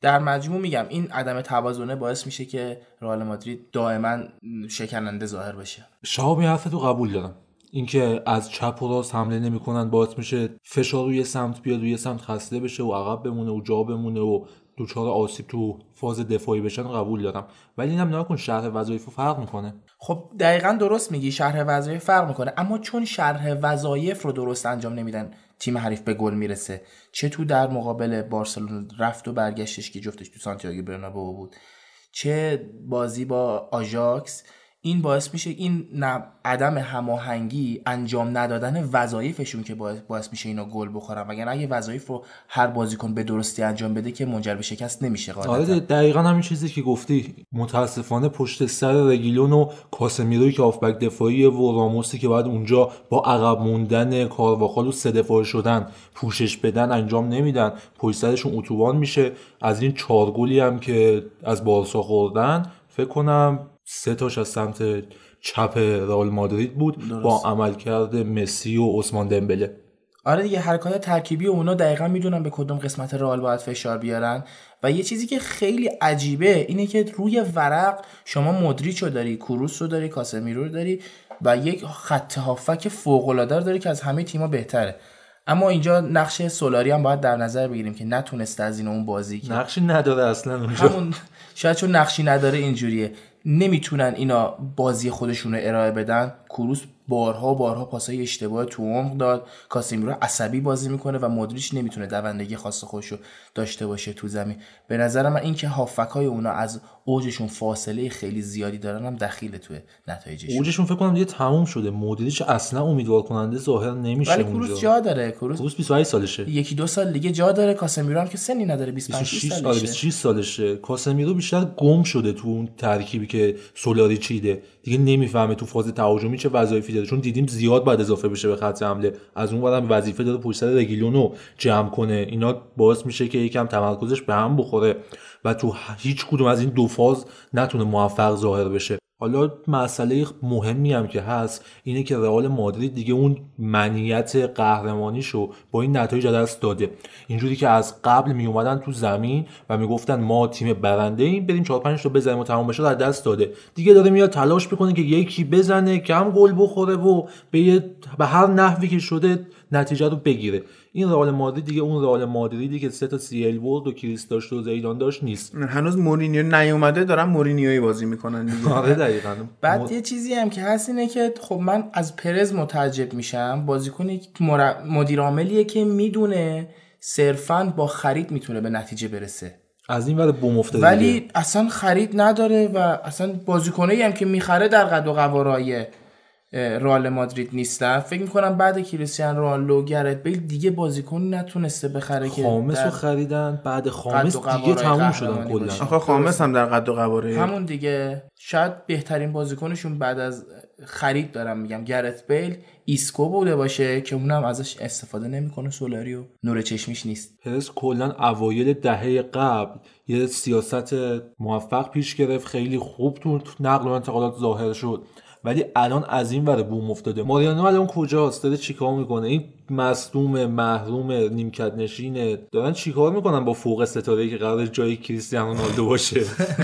در مجموع میگم این عدم توازنه باعث میشه که رئال مادرید دائما شکننده ظاهر بشه. شهاب این حرف تو قبول دارم. اینکه از چپ و راست حمله نمی‌کنن باعث میشه فشار روی سمت بیاد روی سمت خسته بشه و عقب بمونه و جا بمونه و دوچار آسیب تو فاز دفاعی بشن قبول دارم. ولی اینم نکن شرح وظایف فرق می‌کنه. خب دقیقا درست میگی شرح وظایف فرق می‌کنه اما چون شرح وظایف رو درست انجام نمیدن تیم حریف به گل می‌رسه. چه تو در مقابل بارسلونا رفت و برگشتش که جفتش تو سانتیاگو برنابئو بود. چه بازی با آژاکس. این باعث میشه این عدم هماهنگی انجام ندادن وظایفشون که باعث, میشه اینا گل بخورن. وگرنه اگه وظایف رو هر بازیکن به درستی انجام بده که منجر به شکست نمیشه آره قاعدتا دقیقا همین چیزی که گفتی. متاسفانه پشت سر رگیلون و کاسمیروی که آفبک دفاعی و راموسی که بعد اونجا با عقب موندن کارواخال و سه دفاعه شدن پوشش بدن انجام نمیدن. پشت سرشون اتوبان میشه. از این چهار گلی هم که از بارسا خوردن فکر کنم سه تاش از سمت چپ رئال مادرید بود با عملکرد مسی و عثمان دمبله. آره دیگه حرکات ترکیبی اونا دقیقا می‌دونن به کدوم قسمت رئال باید فشار بیارن. و یه چیزی که خیلی عجیبه اینه که روی ورق شما مدریچ رو داری کروس رو داری کاسمیرو رو داری و یک خط هافک فوق العاده داری که از همه تیم‌ها بهتره. اما اینجا نقش سولاری هم باید در نظر بگیریم که نتونسته از این اون بازی که نقشی نداره اصلا اونجا. همون شاید چون نقشی نداره اینجوریه. نمی‌تونن اینا بازی خودشون رو ارائه بدن. کروس بارها بارها پاسای اشتباه تو عمق داد. کاسمیرو عصبی بازی می‌کنه و مدریچ نمی‌تونه دوندگی خاص خودش رو داشته باشه تو زمین. به نظر من اینکه هافک های اونا از اوجشون فاصله خیلی زیادی دارن هم دخیل توی نتایجشون. اوجشون فکر کنم دیگه تموم شده. مدریچ اصلا امیدوار کننده ظاهر نمیشه ولی کروس جا داره. کروس کروس 28 سالشه. یکی دو سال دیگه جا داره. کاسمیرو هم که سنی نداره. 25 26 آره سالشه 26 سالشه. کاسمیرو بیشتر گم شده تو اون ترکیبی که سولاری چیده دیگه نمی‌فهمه تو فاز تهاجمی چه وظایفی داره. چون دیدیم زیاد بعد اضافه بشه به خط حمله. از اون برم وظیفه داره پشت سر رگیلونو جمع کنه. اینا باعث میشه که یکم تمرکزش به هم بخوره و تو هیچ کدوم از این دو فاز نتونه موفق ظاهر بشه. حالا مسئله مهمی هم که هست اینه که رئال مادرید دیگه اون منیت قهرمانیشو با این نتایج دست داده. اینجوری که از قبل می اومدن تو زمین و می‌گفتن ما تیم برنده ایم بریم 4 5 تا بزنیم و تمام بشه دست داده. دیگه داره میاد تلاش می‌کنه که یکی بزنه کم گل بخوره و به, به هر نحوی که شده نتیجه رو بگیره. این رئال مادرید دیگه اون رئال مادریدی که سه تا سی ال برد و کریس داشت و زیدان داشت نیست. هنوز مورینیو نیومده دارن مورینیویی بازی می‌کنن دیگه. آره دقیقاً. بعد یه چیزی هم که هست اینه که خب من از پرز متعجب میشم. بازیکنی که مر- مدیر عاملیه که می‌دونه صرفا با خرید می‌تونه به نتیجه برسه. از این ور بوم افتاده دیگه. ولی اصلا خرید نداره و اصلا بازیکنایی هم که می‌خره در قد و قوارای اه، رئال مادرید نیستن. فکر می‌کنم بعد کریستیانو رونالدو گرت بیل دیگه بازیکنی نتونسته بخره که خامس رو خریدن. بعد خامس دیگه تموم شدن کلا. آخه خامس هم در قد و قواره همون دیگه. شاید بهترین بازیکنشون بعد از خرید دارم میگم. گرت بیل ایسکو بوده باشه که اونم ازش استفاده نمی‌کنه. سولاری و نور چشمیش نیست. پرز کلا اوایل دهه قبل یه سیاست موفق پیش گرفت. خیلی خوب تو نقل و انتقالات ظاهر شد. ولی الان از این ور بوم افتاده. ماریانو الان کجاست؟ داره چیکار می‌کنه؟ این مصدوم محروم نیمکت نشینه دارن چیکار می‌کنن با فوق ستاره که قرار جای کریستیانو رونالدو باشه؟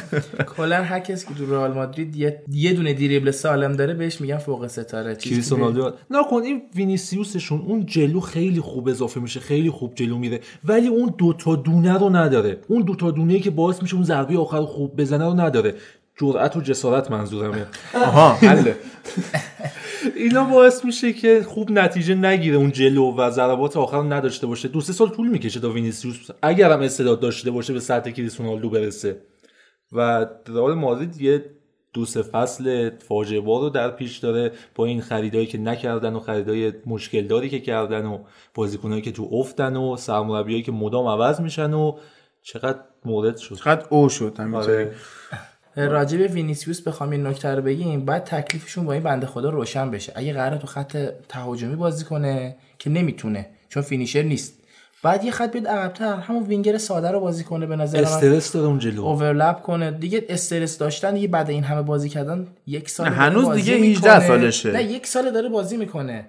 کلا هر کسی که تو رئال مادرید یه, دونه دریبل سالم داره بهش میگن فوق ستاره. کریستیانو رونالدو. نکن این وینیسیوسشون اون جلو خیلی خوب اضافه میشه خیلی خوب جلو میره. ولی اون دوتا دونه رو نداره. اون دوتا دونه که باعث میشه اون ضربه آخر خوب بزنه رو نداره. جرأت و جسارت منظورمه. آها. حله. اینا باعث میشه که خوب نتیجه نگیره اون جلو و ضربات آخر رو نداشته باشه. دو سه سال طول می‌کشه تا وینیسیوس اگر هم استعداد داشته باشه به سطح کریس رونالدو برسه. و رئال مادرید یه دو سه فصل فاجعه بار رو در پیش داره با این خریدایی که نکردن و خریدای مشکل داری که کردن و بازیکنایی که تو افتن و سرمربیایی که مدام عوض میشن و چقدر مورد شد. قد او شد. به وینیسیوس بخوام این نکته رو بگیم بعد تکلیفشون با این بنده خدا روشن بشه. اگه قراره تو خط تهاجمی بازی کنه که نمی‌تونه چون فینیشر نیست. بعد یه خط بیاد عقب‌تر همون وینگر ساده رو بازی کنه به نظر من. استرس داره اون جلو. اوورلپ کنه. دیگه استرس داشتن دیگه بعد این همه بازی کردن یک سال نه، هنوز دیگه می‌کنه. 18 سالشه. نه یک سال داره بازی می‌کنه.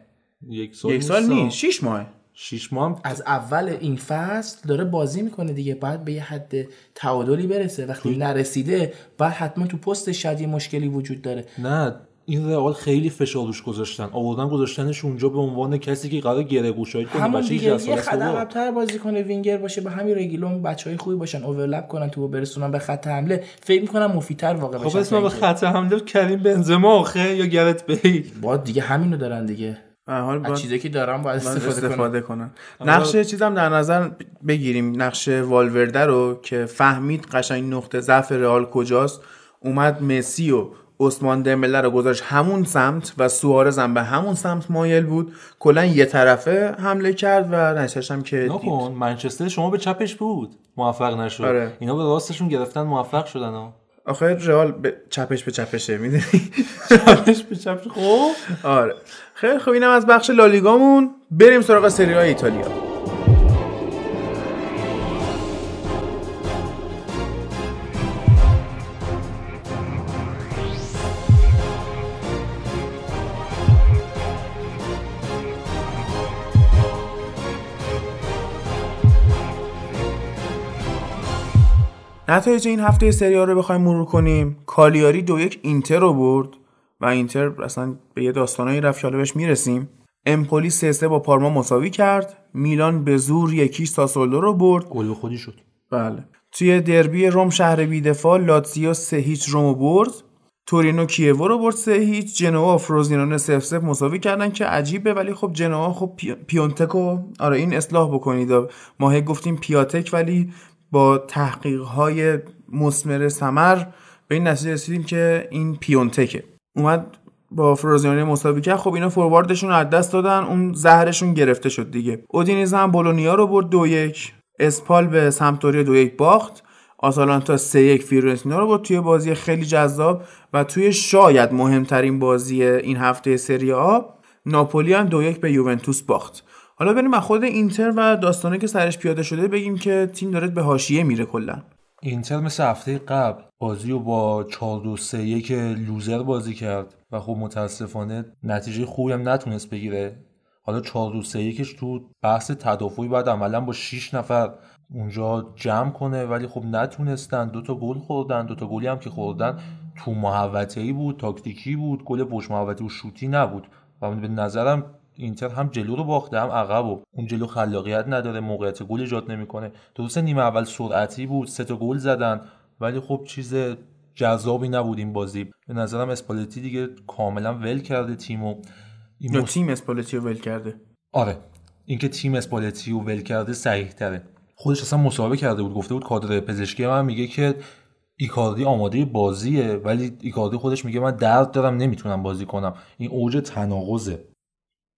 یک سال, یک سال نیست. نیست شیش ماه. شیش ماه هم از اول این فصل داره بازی می‌کنه دیگه بعد به یه حد تعادلی برسه. وقتی نرسیده بعد حتما تو پست شاید یه مشکلی وجود داره. نه این رئال خیلی فشار روش گذاشتن. آوردن گذاشتنش اونجا به عنوان کسی که قرار گره گوشایی کنه. همون دیگه 18 یه بابا. عقب‌تر بازی کنه وینگر باشه به همین رگیلون بچهای خوبی باشن اوورلپ کنن تو برسونن به خط حمله. فکر می‌کنم مفیدتر واقع خب باشن اسم به خط حمله کریم بنزما آخه یا گرت بیل با دیگه همینو دارن دیگه. حال از باید چیزایی که دارن باید باید استفاده, کنن استفاده کنن نقش چیزم در نظر بگیریم. نقش والورده رو که فهمید قشنگ نقطه ضعف رئال کجاست. اومد مسی و عثمان دمبله رو گذاشت همون سمت و سوارز هم به همون سمت مایل بود. کلا یه طرفه حمله کرد و نتیجهش هم که دید. نکن منچستر شما به چپش بود. موفق نشد. آره. اینا به راستشون گرفتن موفق شدن ها. آخه رئال به چپش به چپشه می‌دونی؟ چپش به چپش خب؟ آره. خیلی خب اینم از بخش لالیگامون. بریم سراغ سری ایتالیا. نتایج این هفته سری رو بخوایم مرور کنیم. کالیاری دو یک اینتر رو برد و اینتر اصلا به یه داستانایی رفت که حالا بهش می‌رسیم. امپولی سه سه با پارما مساوی کرد. میلان به زور یکی ساسولو رو برد. گل به خودی شد. بله. توی دربی روم شهر بیدفاع لاتزیو سه هیچ رومو برد. تورینو کیوو رو برد سه هیچ. جنوا و فروزینونه صفر صفر مساوی کردن که عجیبه ولی خب جنوا خب پی... پیونتکو آره این اصلاح بکنید. ما هی گفتیم پیاتک ولی با تحقیق های مسمر سمر به این نتیجه رسیدیم که این پیونتکه. اومد با فروزیانه مساوی کرد. خب اینا فورواردشون رو از دست دادن. اون زهرشون گرفته شد دیگه. اودینیزه هم بولونیا رو برد دو یک. اسپال به سمتوریا دو یک باخت. آتالانتا سه یک. فیورنتینا رو برد توی بازی خیلی جذاب و توی شاید مهمترین بازی این هفته سری آ ناپولی هم دو یک به یوونتوس باخت. حالا بریم از خود اینتر و داستانه که سرش پیاده شده بگیم که تیم داره به حاشیه میره کلا. اینتر مثل هفته قبل بازی رو با 4 2 3 1 لوزر بازی کرد و خب متاسفانه نتیجه خوبی هم نتونست بگیره. حالا 4 2 3 1 تو بحث تدافعی بعد عملا با 6 نفر اونجا جمع کنه ولی خب نتونستن. دو تا گل خوردن دو تا گلی هم که خوردن تو محوطه ای بود تاکتیکی بود گل پشت محوطه و شوتی نبود. و به نظرم اینتر هم جلو رو باخته هم عقب و اون جلو خلاقیت نداره موقعیت گل ایجاد نمی‌کنه. درست نیمه اول سرعتی بود سه تا گل زدن ولی خب چیز جذابی نبود این بازی. به نظرم اسپالتی دیگه کاملا ول کرده تیمو. این یا مس- تیم اسپالتی رو ول کرده؟ آره. اینکه تیم اسپالتی رو ول کرده صحیح تره خودش اصلا مصاحبه کرده بود گفته بود کادر پزشکی من میگه که ایکاردی آماده بازیه ولی ایکاردی خودش میگه من درد دارم نمی‌تونم بازی کنم. این اوج تناقضه.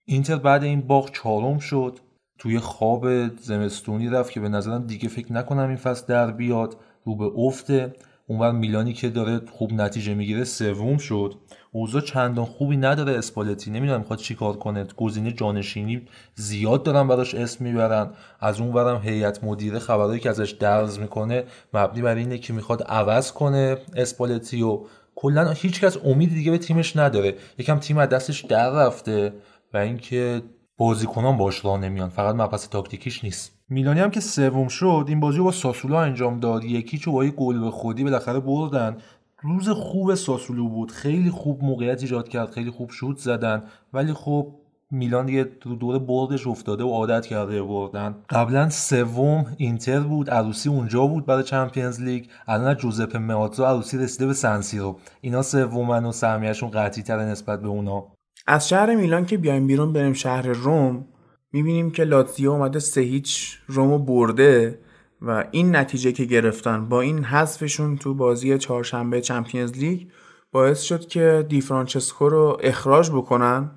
اینتر بعد این باخت چهارم شد توی خواب زمستونی رفت که به نظرم دیگه فکر نکنم این فصل در بیاد رو به افته. اونور میلانی که داره خوب نتیجه می‌گیره سوم شد. اوضاع چندان خوبی نداره اسپالتی. نمی‌دونم می‌خواد چیکار کنه. گزینه جانشینی زیاد دارن براش اسم می‌برن. از اون ورم هیئت مدیره خبرایی که ازش درز می‌کنه مبنی بر اینه که می‌خواد عوض کنه اسپالتی و کلا هیچکس امید دیگه به تیمش نداره. یکم تیم از دستش در رفته. و اینکه بازیکنان باش راه نمیان. فقط مبحث تاکتیکیش نیست. میلانی هم که سوم شد این بازی رو با ساسولو انجام داد. یکی چو با گل به خودی بالاخره بردن. روز خوب ساسولو بود. خیلی خوب موقعیت ایجاد کرد. خیلی خوب شوت زدن. ولی خب میلان دیگه رو دور بردش افتاده و عادت کرده بردن. قبلا سوم اینتر بود. عروسی اونجا بود برای Champions League. الان جوزپه مئاتزا عروسی رسیده به سنسیرو اینا سومن و سهمیه‌شون قطعی تر نسبت به اونا. از شهر میلان که بیایم بیرون بریم شهر روم می‌بینیم که لاتزیو اومده سه هیچ رومو برده و این نتیجه که گرفتن با این حذفشون تو بازی چهارشنبه Champions League باعث شد که دی فرانچسکو رو اخراج بکنن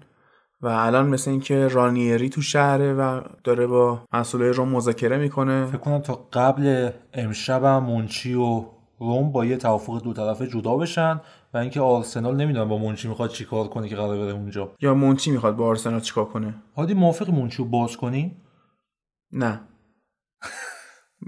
و الان مثل اینکه رانیری تو شهره و داره با مسئولای روم مذاکره می‌کنه. فکر کنم تا قبل امشب هم مونچی و روم با یه توافق دو طرفه جدا بشن. و اینکه آرسنال نمی‌دونم با مونچی می‌خواد چیکار کنه که قرار بره اونجا. یا مونچی می‌خواد با آرسنال چیکار کنه؟ هادی موافق مونچی رو باز کنی؟ نه.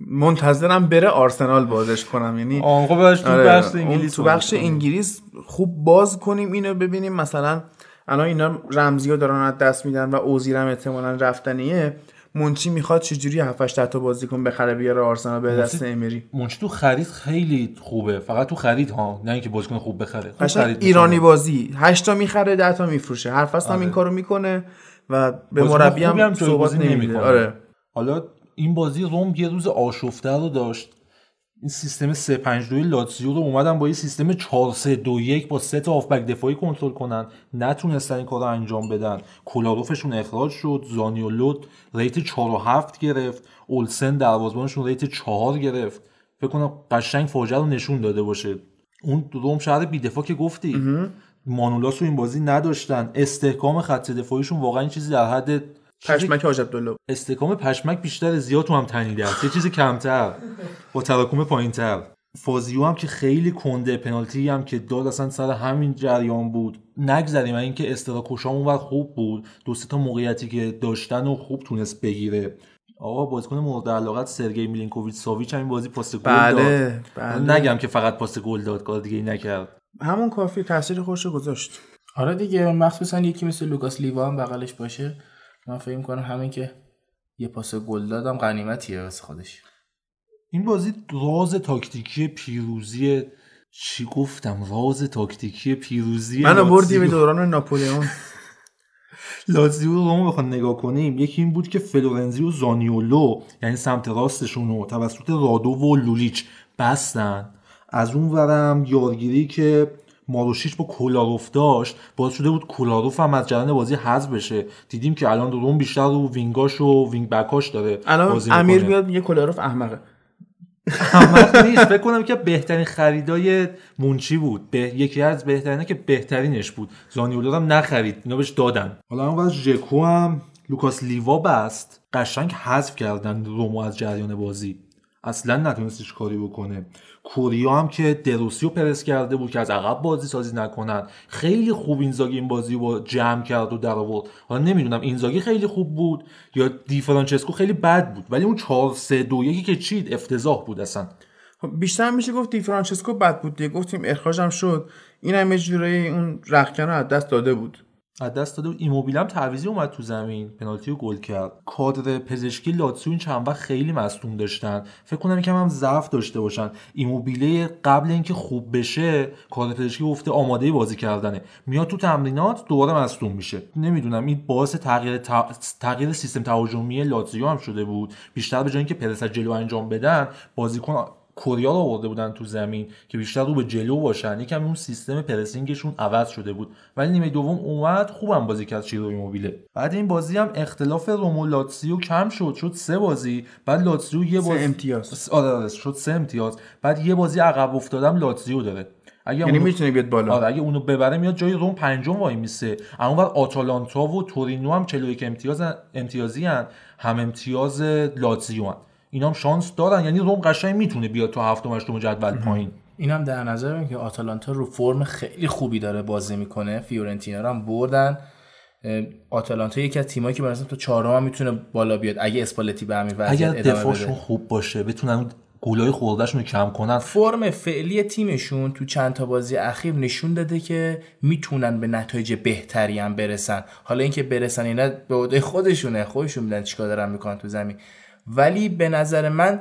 منتظرم بره آرسنال بازش کنم یعنی آنها برش تو آره، بخش انگلیس تو بخش. انگلیس خوب باز کنیم اینو ببینیم. مثلا الان اینا رمزی ها دارن از دست میدن و اوزیرم احتمالا رفتنیه. مونچی می‌خواد چجوری 7 8 تا بازیکن بخره بیاره آرسنال به دست امری؟ منچی تو خرید خیلی خوبه. فقط تو خرید ها نه اینکه بازیکن خوب بخره خوب خرید ایرانی. بازی. 8 تا می‌خره 10 تا میفروشه. هر فصل هم آره. این کارو می‌کنه و به مربی هم صحبت نمی‌کنه. آره. حالا این بازی روم یه روز آشفته رو داشت. این سیستم 352 لاتزیو رو اومدن با یه سیستم 4321 با سه تا هافبک دفاعی کنترل کنن. نتونستن این کار رو انجام بدن. کولاروفشون اخراج شد. زانیولوت ریت 4 و 7 گرفت. اولسن دروازه‌بانشون ریت 4 گرفت. فکر کنم قشنگ فاجعه رو نشون داده باشه. اون روم شهر بی‌دفاع که گفتی. مانولاس رو این بازی نداشتن. استحکام خط دفاعیشون واقعا این چیزی در حد پشمک حاج عبدالله استحکام پشمک بیشتر زیاد تو هم تنیده است. یه چیزی کمتر با تراکم پایینتر. فازیو هم که خیلی کنده پنالتی هم که داد اصلا سر همین جریان بود. نگذریم. از اینکه استراکوشام اونور خوب بود. دو سه تا موقعیتی که داشتن و خوب تونست بگیره. آقا بازیکن مورد علاقت سرگئی میلینکوویچ ساویچ همین بازی پاس گل داد. بله بله. نگم که فقط پاس گل داد کار دیگه ای نکرد. همون کافی تاثیر خوش گذاشت. آره دیگه مخصوصا یکی مثل لوکاس لیوا هم بغلش باشه. من فکر می‌کنم همین که یه پاس گل دادم غنیمتیه واسه خودش. این بازی راز تاکتیکی پیروزی چی گفتم؟ راز تاکتیکی پیروزی منو بردی به. دوران ناپولئون لاتزیو رو ما بخوام نگاه کنیم. یکی این بود که فلورنزی و زانیولو یعنی سمت راستشون رو توسط رادو و لولیچ بستن. از اون ورم یارگیری که ماروشیچ با کولاروف داشت باعث شده بود کولاروف هم از جریان بازی حذف بشه. دیدیم که الان روم بیشتر رو wing اش و wing back اش داره الان امیر. میاد میگه کولاروف احمقه. احمق نیست. فکر کنم که بهترین خریدای مونچی بود. به یکی از بهترینه که بهترینش بود. زانیولو هم نخرید. اینا بهش دادن. حالا اون ژکو هم لوکاس لیوا بست. قشنگ حذف کردن رومو از جریان بازی. اصلا نتونست هیچ کاری بکنه. کوریا هم که دروسی رو پرس کرده بود که از عقب بازی سازی نکنن. خیلی خوب اینزاگی این بازی رو جمع کرد و در آورد حالا نمی‌دونم اینزاگی خیلی خوب بود یا دی فرانچسکو خیلی بد بود؟ ولی اون 4 3 2 1 که چید افتضاح بود اصلا. خب بیشتر میشه گفت دی فرانچسکو بد بود دیگه. گفتیم اخراجم شد. این هم جورایی اون رخکن رو از دست داده بود. از دست داده بود ایموبیل هم تعویضی اومد تو زمین. پنالتی رو گل کرد. کادر پزشکی لاتسیو این چند وقت خیلی مصدوم داشتن. فکر کنم یکم هم ضعف داشته باشن. ایموبیله قبل اینکه خوب بشه کادر پزشکی گفته آماده بازی کردنه. میاد تو تمرینات دوباره مصدوم میشه. نمی‌دونم این باعث تغییر ت- تغییر سیستم تهاجمی لاتزیو هم شده بود. بیشتر به جای اینکه پرس جلو انجام بدن بازیکن کوریا رو آورده بودن تو زمین که بیشتر رو به جلو باشن. یکم اون سیستم پرسینگشون عوض شده بود. ولی نیمه دوم اومد خوبم بازی کرد چیرو ایموبیله بعد این بازی هم اختلاف رومو لاتسیو کم شد. شد سه بازی. بعد لاتسیو یه سه بازی امتیاز. آره آره شد سه امتیاز. بعد یه بازی عقب افتادم لاتسیو داره. اگه یعنی اونو- می‌تونه بیاد بالا. آره اگه اونو ببره میاد جای روم پنجم وای میسه. اما بر آتالانتا و تورینو هم 41 امتیاز امتیازی. هم امتیاز لاتزیو هن. اینا هم شانس دارن یعنی روم قشنگ می‌تونه بیاد تو هفتم هشتم جدول پایین. اینم در نظر بگیریم که آتالانتا رو فرم خیلی خوبی داره بازی می‌کنه. فیورنتینا رو هم بردن. آتالانتا یکی از تیمایی که مثلا تو چهارم هم می‌تونه بالا بیاد. اگه اسپالتی به همین وضعیت اگر دفاعشون خوب باشه بتونن گولای خوردهشون رو کم کنن. فرم فعلی تیمشون تو چند تا بازی اخیر نشون داده که می‌تونن به نتایج بهتری هم برسن. حالا اینکه برسن اینا به عهده خودشونه. خودشون میدن چیکار دارن می‌کنن تو زمین. ولی به نظر من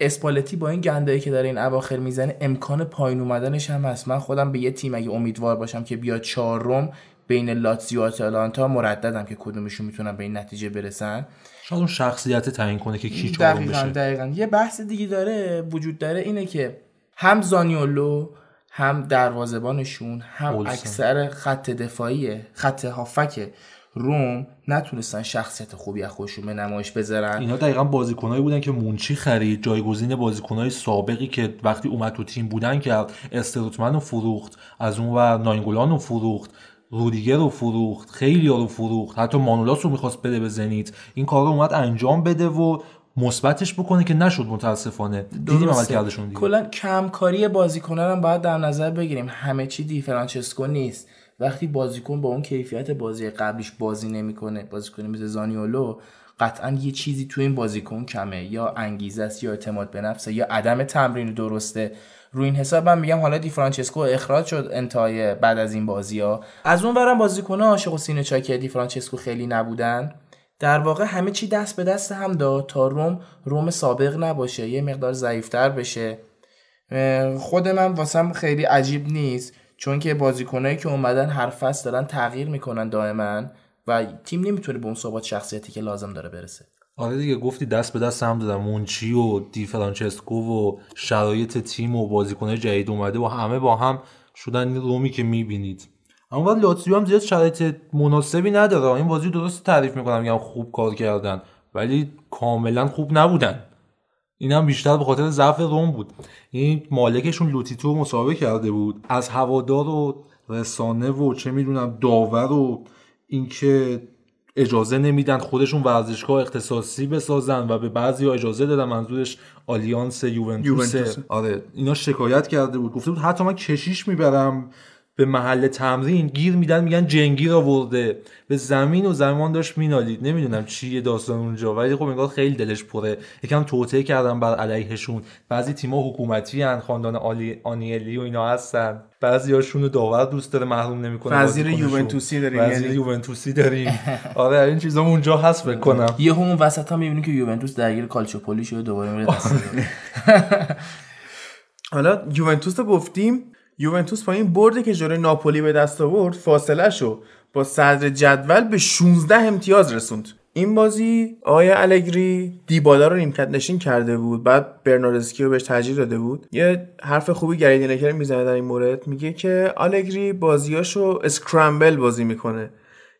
اسپالتی با این گندایی که داره این اواخر می‌زنه امکان پایین اومدنش هم هست. من خودم به یه تیم اگه امیدوار باشم که بیاد چهارم بین لاتزیو و آتالانتا مرددم که کدومشون می‌تونن به این نتیجه برسن. شاید اون شخصیت تعیین کنه که کی چهارم بشه. دقیقا. یه بحث دیگه داره وجود داره اینه که هم زانیولو هم دروازبانشون هم اولسن. اکثر خط دفاعی خط هافک روم نتونستن شخصیت خوبی از خودشون به نمایش بذارن. اینا دقیقا بازیکنایی بودن که مونچی خرید جایگزین بازیکنهای سابقی که وقتی اومد تو تیم بودن کرد. استروتمن رو فروخت از اون ور ناینگولان رو فروخت رودیگر رو فروخت خیلی رو فروخت. حتی مانولاس رو می‌خواست بده به زنیت. این کار رو اومد انجام بده و مثبتش بکنه که نشد متاسفانه. دیدیم عمل کردشون دیگه. کلا کمکاری بازیکنان هم باید در نظر بگیریم. همه چی دی فرانچسکو نیست. وقتی بازیکن با اون کیفیت بازی قبلیش بازی نمی‌کنه بازیکن مثل زانیولو قطعا یه چیزی تو این بازیکن کمه. یا انگیزه است یا اعتماد به نفسه یا عدم تمرین درسته. رو این حساب من میگم حالا دی فرانچسکو اخراج شد انتهای بعد از این بازی ها. از اون برم بازیکن عاشق و سینه چاکی دی فرانچسکو خیلی نبودن. در واقع همه چی دست به دست هم داد تا روم روم سابق نباشه یه مقدار ضعیفتر بشه. خود من واسم خیلی عجیب نیست. چون که بازیکنایی که اومدن هر فصل دارن تغییر می‌کنن دائما و تیم نمی‌تونه به اون ثبات شخصیتی که لازم داره برسه. آره دیگه گفتی دست به دست هم دادن مونچی و دی فرانچسکو و شرایط تیم و بازیکنهای جدید اومده و همه با هم شدن رومی که می‌بینید. اما لاتزیو هم زیاد شرایط مناسبی نداره. این بازی درست تعریف می‌کنم میگم خوب کار کردن. ولی کاملا خوب نبودن. این هم بیشتر به خاطر ضعف روم بود. این مالکشون لوتیتو مسابقه کرده بود. از هوادار و رسانه و چه می‌دونم داور و اینکه اجازه نمیدن خودشون ورزشگاه اختصاصی بسازن و به بعضی اجازه دادن منظورش آلیانس یوونتوس. آره اینا شکایت کرده بود. گفته بود حتی من کشیش می‌برم. به محل تمرین گیر میدن میگن جنگیر آورده. به زمین و زمان داشت مینالید. نمی‌دونم چیه داستان اونجا ولی خب انگار خیلی دلش پره. یکم توطئه کردن بر علیهشون. بعضی تیم‌ها حکومتی هن خاندان آلی آنیلی و اینا هستن. بعضی هاشون رو داور دوست داره محروم نمی‌کنه وزیر یوونتوسی داریم وزیر یعنی. یوونتوسی داریم. آره این چیزا اونجا هست فکر کنم. یه همون وسط هم می‌بینی که یوونتوس درگیر کالچوپولی شده دوباره میره دست حالا یوونتوس رو گفتیم یوونتوس با این برده که جلوی ناپولی به دست آورد فاصله شو. با صدر جدول به 16 امتیاز رسوند. این بازی آقای الگری دیبالا رو نیمکت نشین کرده بود. بعد برناردسکی رو بهش ترجیح داده بود. یه حرف خوبی گری لینکر می‌زنه در این مورد. میگه که آلگری بازیاشو scramble بازی می‌کنه.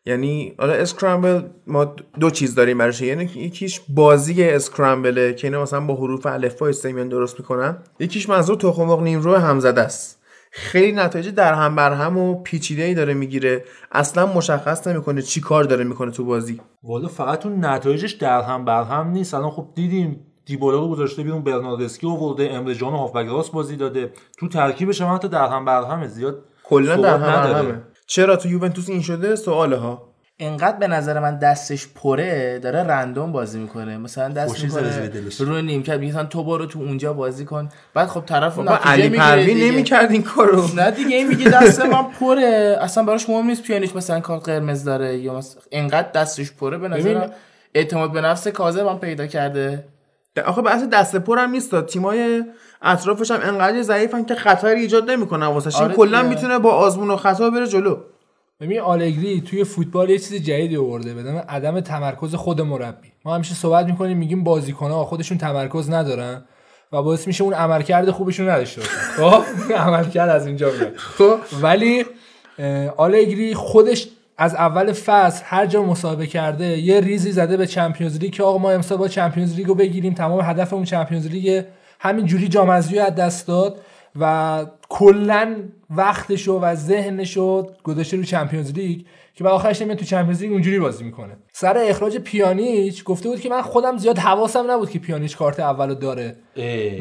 یعنی حالا scramble ما دو چیز داریم براش. یعنی یکیش بازی scramble ه که اینا مثلا با حروف الفبای استمیان درست می‌کنن. یکیش منظور تخم مرغ نیمرو همزده است. خیلی نتایج در هم بر هم و پیچیده ای داره می‌گیره. اصلا مشخص نمی‌کنه چی کار داره می‌کنه تو بازی. والا فقط اون نتایجش در هم بر هم نیست. الان خب دیدیم دیبالا رو گذاشته بیرون برناردسکی آورده امره جان و هافبک راست بازی داده. تو ترکیبش هم حتی در هم بر همه زیاد کلا در هم. همه چرا تو یوونتوس این شده؟ سواله ها انقدر به نظر من دستش پره داره رندوم بازی می‌کنه. مثلا دست می‌کنه. روی نیمکت میگه مثلا تو برو تو اونجا بازی کن. بعد خب طرف نتیجه علی پروین. نمی‌کرد این کارو. نه دیگه این میگه دست من پره. اصلا براش مهم نیست پیانیش مثلا کارت قرمز داره یا مثلا انقدر دستش پره به نظر اعتماد به نفس کاذب هم پیدا کرده. ده- آخه بحث دست پر هم نیست تیمای اطرافش هم انقدر ضعیفن که خطری ایجاد نمی‌کنن واسه. این آره کلا. می‌تونه با آزمون و خطا بره جلو. ببین آلگری توی فوتبال یه چیز جدیدی آورده به نام عدم تمرکز خود مربی. ما همیشه صحبت می‌کنیم میگیم بازیکن‌ها خودشون تمرکز ندارن و باعث میشه اون عملکرد خوبشون نداشته باشن. خب؟ عملکرد از اینجا میاد. خب؟ ولی آلگری خودش از اول فصل هر جا مسابقه کرده یه ریزی زده به Champions League که آقا ما امسال با Champions League رو بگیریم تمام هدف اون Champions League همین جوری جام از دست داد. و کلا وقتشو و ذهنشو گذاشته رو Champions League که بعد آخرش نمیاد تو Champions League اونجوری بازی می‌کنه. سر اخراج پیانیچ گفته بود که من خودم زیاد حواسم نبود که پیانیچ کارت اولو داره.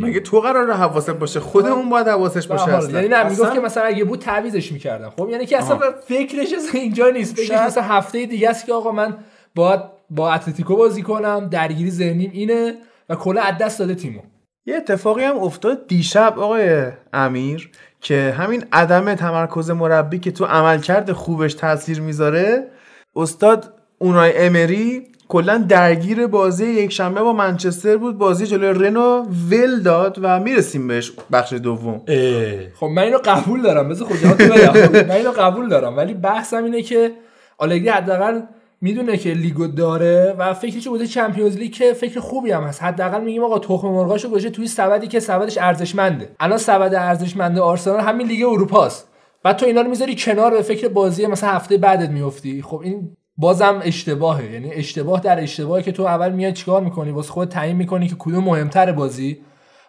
مگه تو قرار حواست باشه؟ خودمون باید حواسش باشه. اصلا. یعنی نه می‌گفت اصلا- که مثلا اگه بود تعویضش می‌کردم. خب یعنی که اصلا فکرش اصلا اینجا نیست. فکرش شاید- مثلا هفته دیگه است که آقا من باید با اتلتیکو بازی کنم درگیری ذهنیم اینه و کلا از دست داده تیمو. یه اتفاقی هم افتاد دیشب آقای امیر که همین عدم تمرکز مربی که تو عملکرد خوبش تاثیر می‌ذاره استاد اونای امری کلا درگیر بازی یک شنبه با منچستر بود. بازی جلوی رنو ول داد و می‌رسیم بهش بخش دوم. خب من اینو قبول دارم بذار خودت. من اینو قبول دارم ولی بحثم اینه که آلگری حداقل می‌دونه که لیگو داره و فکرش بوده چمپیونز لیگ که فکر خوبی هم هست. حداقل میگیم آقا تخم مرغاشو گوشه توی سبدی که سبدش ارزشمنده. الان سبد ارزشمنده آرسنال همین لیگ اروپاست. بعد تو اینا رو می‌ذاری کنار به فکر بازی مثلا هفته بعدت میافتی. خب این بازم اشتباهه. یعنی اشتباه در اشتباهی که تو اول میای چیکار می‌کنی؟ واسه خود تعیین می‌کنی که کدوم مهمتره بازی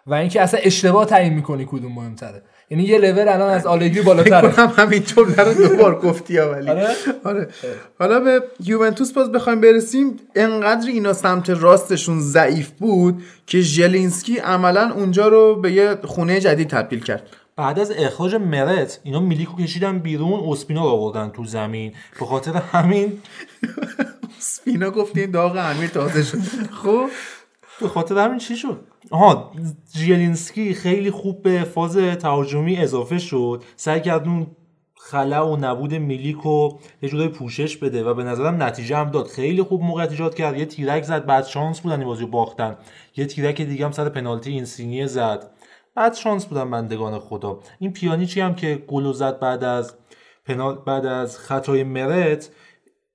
و اینکه اصلا اشتباه تعیین می‌کنی کدوم مهمتره. یعنی یه لول الان از آلگری بالاتره. هم همین جمله رو دوبار گفتی ولی. آره؟ آره. حالا به یوونتوس باز بخوایم برسیم. انقدر اینا سمت راستشون ضعیف بود که ژلینسکی عملا اونجا رو به یه خونه جدید تبدیل کرد. بعد از اخراج مرت اینا میلیکو کشیدن بیرون اسپینا رو آوردن تو زمین. به خاطر همین سپینا گفتین داغ امیر تازه شد. خب؟ به خاطر همین چی شد؟ آها زیلینسکی خیلی خوب به فاز تهاجمی اضافه شد. سعی کرد اون خلا و نبود میلیک و یه جورایی پوشش بده و به نظرم نتیجه هم داد. خیلی خوب موقعیت ایجاد کرد. یه تیرک زد بعد شانس بودن این بازی باختن. یه تیرک دیگه هم سر پنالتی اینسینیه زد. بعد شانس بودن بندگان خدا. این پیانیچی هم که گل زد بعد از پنال بعد از خطای مرت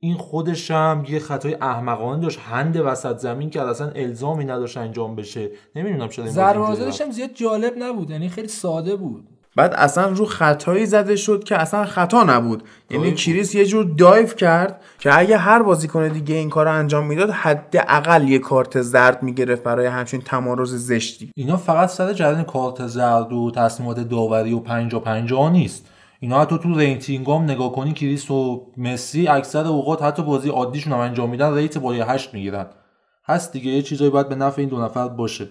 این خودش هم یه خطای احمقانه داشت. هند وسط زمین که اصلا الزامی نداشت انجام بشه. نمی‌دونم بازی ضربه. هم زیاد جالب نبود یعنی خیلی ساده بود. بعد اصلا رو خطایی زده شد که اصلا خطا نبود. یعنی. کریس یه جور دایو کرد که اگه هر بازیکن دیگه این کار رو انجام می‌داد حداقل یه کارت زرد می‌گرفت برای همچین تمارز زشتی. اینا فقط سر جریان کارت زرد و تصمیمات داوری و پنجا پنجا نیست. اینا حتی تو rating هم نگاه کنی کریس و مسی اکثر اوقات حتی بازی عادیشون هم انجام میدن rate بالای هشت می‌گیرن. هست دیگه یه چیزایی باید به نفع این دو نفر باشه.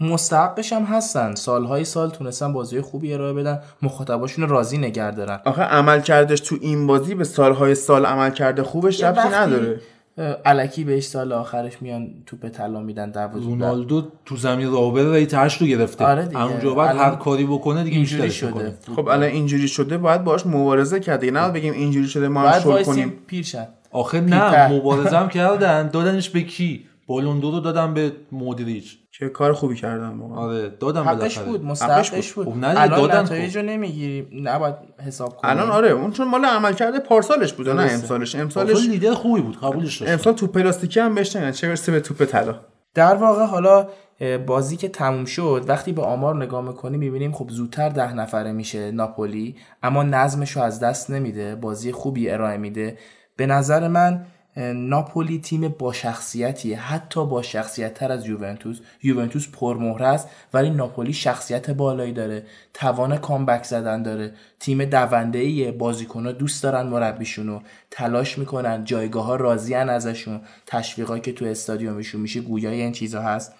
مستحقش هم هستن. سالهای سال تونستن بازی خوبی ارائه بدن. مخاطباشون رو راضی نگه دارن. آخه عمل کردش تو این بازی به سالهای سال عمل کرده خوبش ربطی نداره؟ اه، الکی بهش سال آخرش میان توپ طلا میدن در وجود رونالدو تو زمین رابر rate 8 رو گرفته. آره دیگه. اونجا بعد هر کاری بکنه دیگه اینجوری شده. می‌کنه خب الان اینجوری شده باید باش مبارزه کرد دیگه. نه بگیم اینجوری شده ما هم شل کنیم. پیرشن آخه. نه مبارزه کردن. دادنش به کی؟ بالوندو رو دادن به مودریچ. که کار خوبی کردن واقعا. آره دادم حقش بود مستحقش بود. خب نه دیگه، الان دادن نتایج خب. رو نمی‌گیریم. نباید حساب کنیم. الان آره اون چون مال عمل کرده پارسالش بود نه. امسالش. سالش امسالش لیدر خوبی بود قبولش داشت امسال تو پلاستیکی هم بهش چه برسه به توپ طلا. در واقع حالا بازی که تموم شد وقتی به آمار نگاه می‌کنیم می‌بینیم خب زودتر ده نفره میشه ناپولی اما نظمش رو از دست نمیده بازی خوبی ارائه میده. به نظر من ناپولی تیم با شخصیتیه. حتی با شخصیت تر از یوونتوس. یوونتوس پرمهره است ولی ناپولی شخصیت بالایی داره. توان کامبک زدن داره. تیم دونده ایه بازیکنها دوست دارن مربیشونو. تلاش می‌کنن. جایگاه ها راضیان ازشون. تشویقایی که تو استادیومشون میشه گویای این چیزا هست.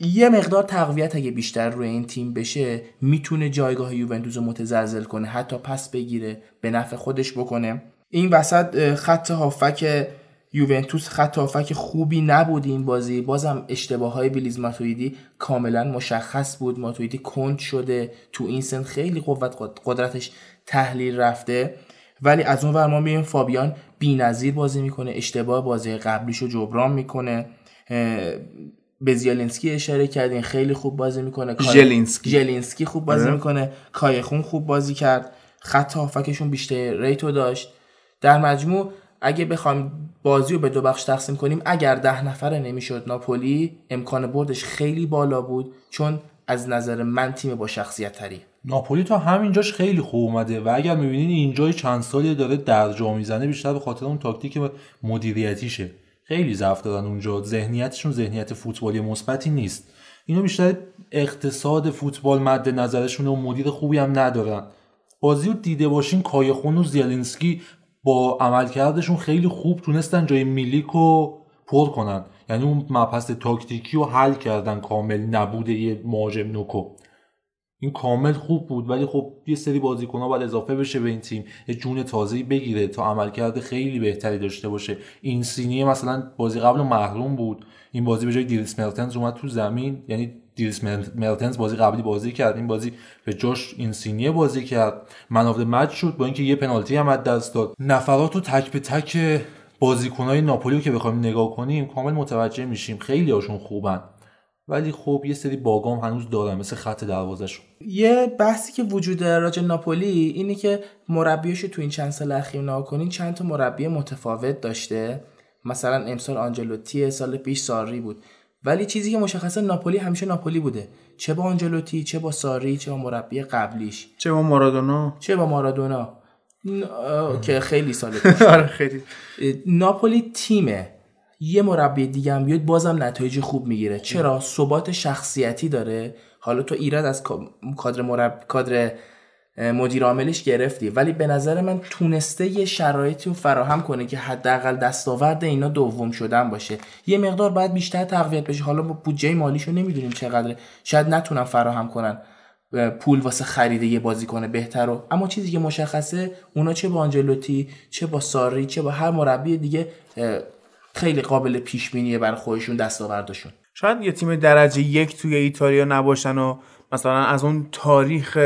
یه مقدار تقویت اگه بیشتر روی این تیم بشه می‌تونه جایگاه یوونتوس رو متزلزل کنه. حتی پس بگیره. به نفع خودش بکنه. این وسط خط هافبک یوونتوس خط هافبک خوبی نبود این بازی. بازم اشتباه های بلیز ماتویدی کاملا مشخص بود. ماتویدی کند شده تو این سن خیلی قوت قدرتش تحلیل رفته. ولی از اون ور ما می‌بینیم فابیان بی‌نظیر بازی می‌کنه. اشتباه بازی قبلیشو جبران می‌کنه. به زیالینسکی اشاره کردین خیلی خوب بازی می‌کنه. ژلینسکی. ژلینسکی خوب بازی آره. می‌کنه. کایخون خوب بازی کرد. خط هافکشون بیشتر ریتو داشت. در مجموع اگه بخوایم بازی رو به دو بخش تقسیم کنیم اگر ده نفره نمی‌شد ناپولی امکان بردش خیلی بالا بود چون از نظر من تیم با شخصیت تری ناپولی تا همینجاش خیلی خوب اومده و اگر می‌بینین اینجا چند سالی داره درجا می‌زنه بیشتر به خاطر اون تاکتیک مدیریتیشه. خیلی ضعف دارن اونجا. ذهنیتشون ذهنیت فوتبالی مثبتی نیست. اینا بیشتر اقتصاد فوتبال مد نظرشون و مدیر خوبی هم ندارن. بازی رو دیده باشین کایخون و زیلینسکی عملکردشون خیلی خوب تونستن جای میلیک رو پر کنن. یعنی اون مبحث تاکتیکی رو حل کردن. کامل نبوده یه مهاجم نوکو. این کامل خوب بود ولی خب یه سری بازیکن‌ها باید اضافه بشه به این تیم. یه جون تازه‌ای بگیره تا عملکرد خیلی بهتری داشته باشه. این سینیه مثلا بازی قبل محروم بود. این بازی به جای دریس مرتنز اومد تو زمین. یعنی دریس مرتنز بازی قبلی بازی کرد. این بازی به جاش اینسینیه بازی کرد. man of match شد با اینکه یه پنالتی هم از دست داد. نفرات و تک به تک بازیکن‌های ناپولی که بخوایم نگاه کنیم کامل متوجه میشیم. خیلی هاشون خوبن. ولی خب یه سری باگام هنوز دارن مثل خط دروازهشون. یه بحثی که وجود داره راجع ناپولی اینه که مربیاشو تو این چند سال اخیر نگاه کنین چند تا مربی متفاوت داشته. مثلا امسال آنجلوتی سال پیش ساری بود. ولی چیزی که مشخصه ناپولی همیشه ناپولی بوده. چه با آنجلوتی چه با ساری چه با مربی قبلیش. چه با مارادونا. چه با مارادونا. که خیلی سال آره خیلی. ناپولی تیمه. یه مربی دیگه هم بیاد بازم نتایج خوب می‌گیره. چرا؟ ثبات شخصیتی داره. حالا تو ایراد از کا- کادر مرب کادر مدیر عاملش گرفتی. ولی به نظر من تونسته یه شرایطی رو فراهم کنه که حداقل دستاورد اینا دوم شدن باشه. یه مقدار باید بیشتر تقویت بشه. حالا با بودجه مالیشو نمی‌دونیم چقدره. شاید نتونن فراهم کنن پول واسه خرید یه بازیکن بهتر رو. اما چیزی که مشخصه اونا چه با آنجلوتی چه با ساری چه با هر مربی دیگه خیلی قابل پیش بینیه برای خودشون دستاوردشون. شاید یه تیم درجه یک توی ایتالیا نباشن و مثلا از اون تاریخ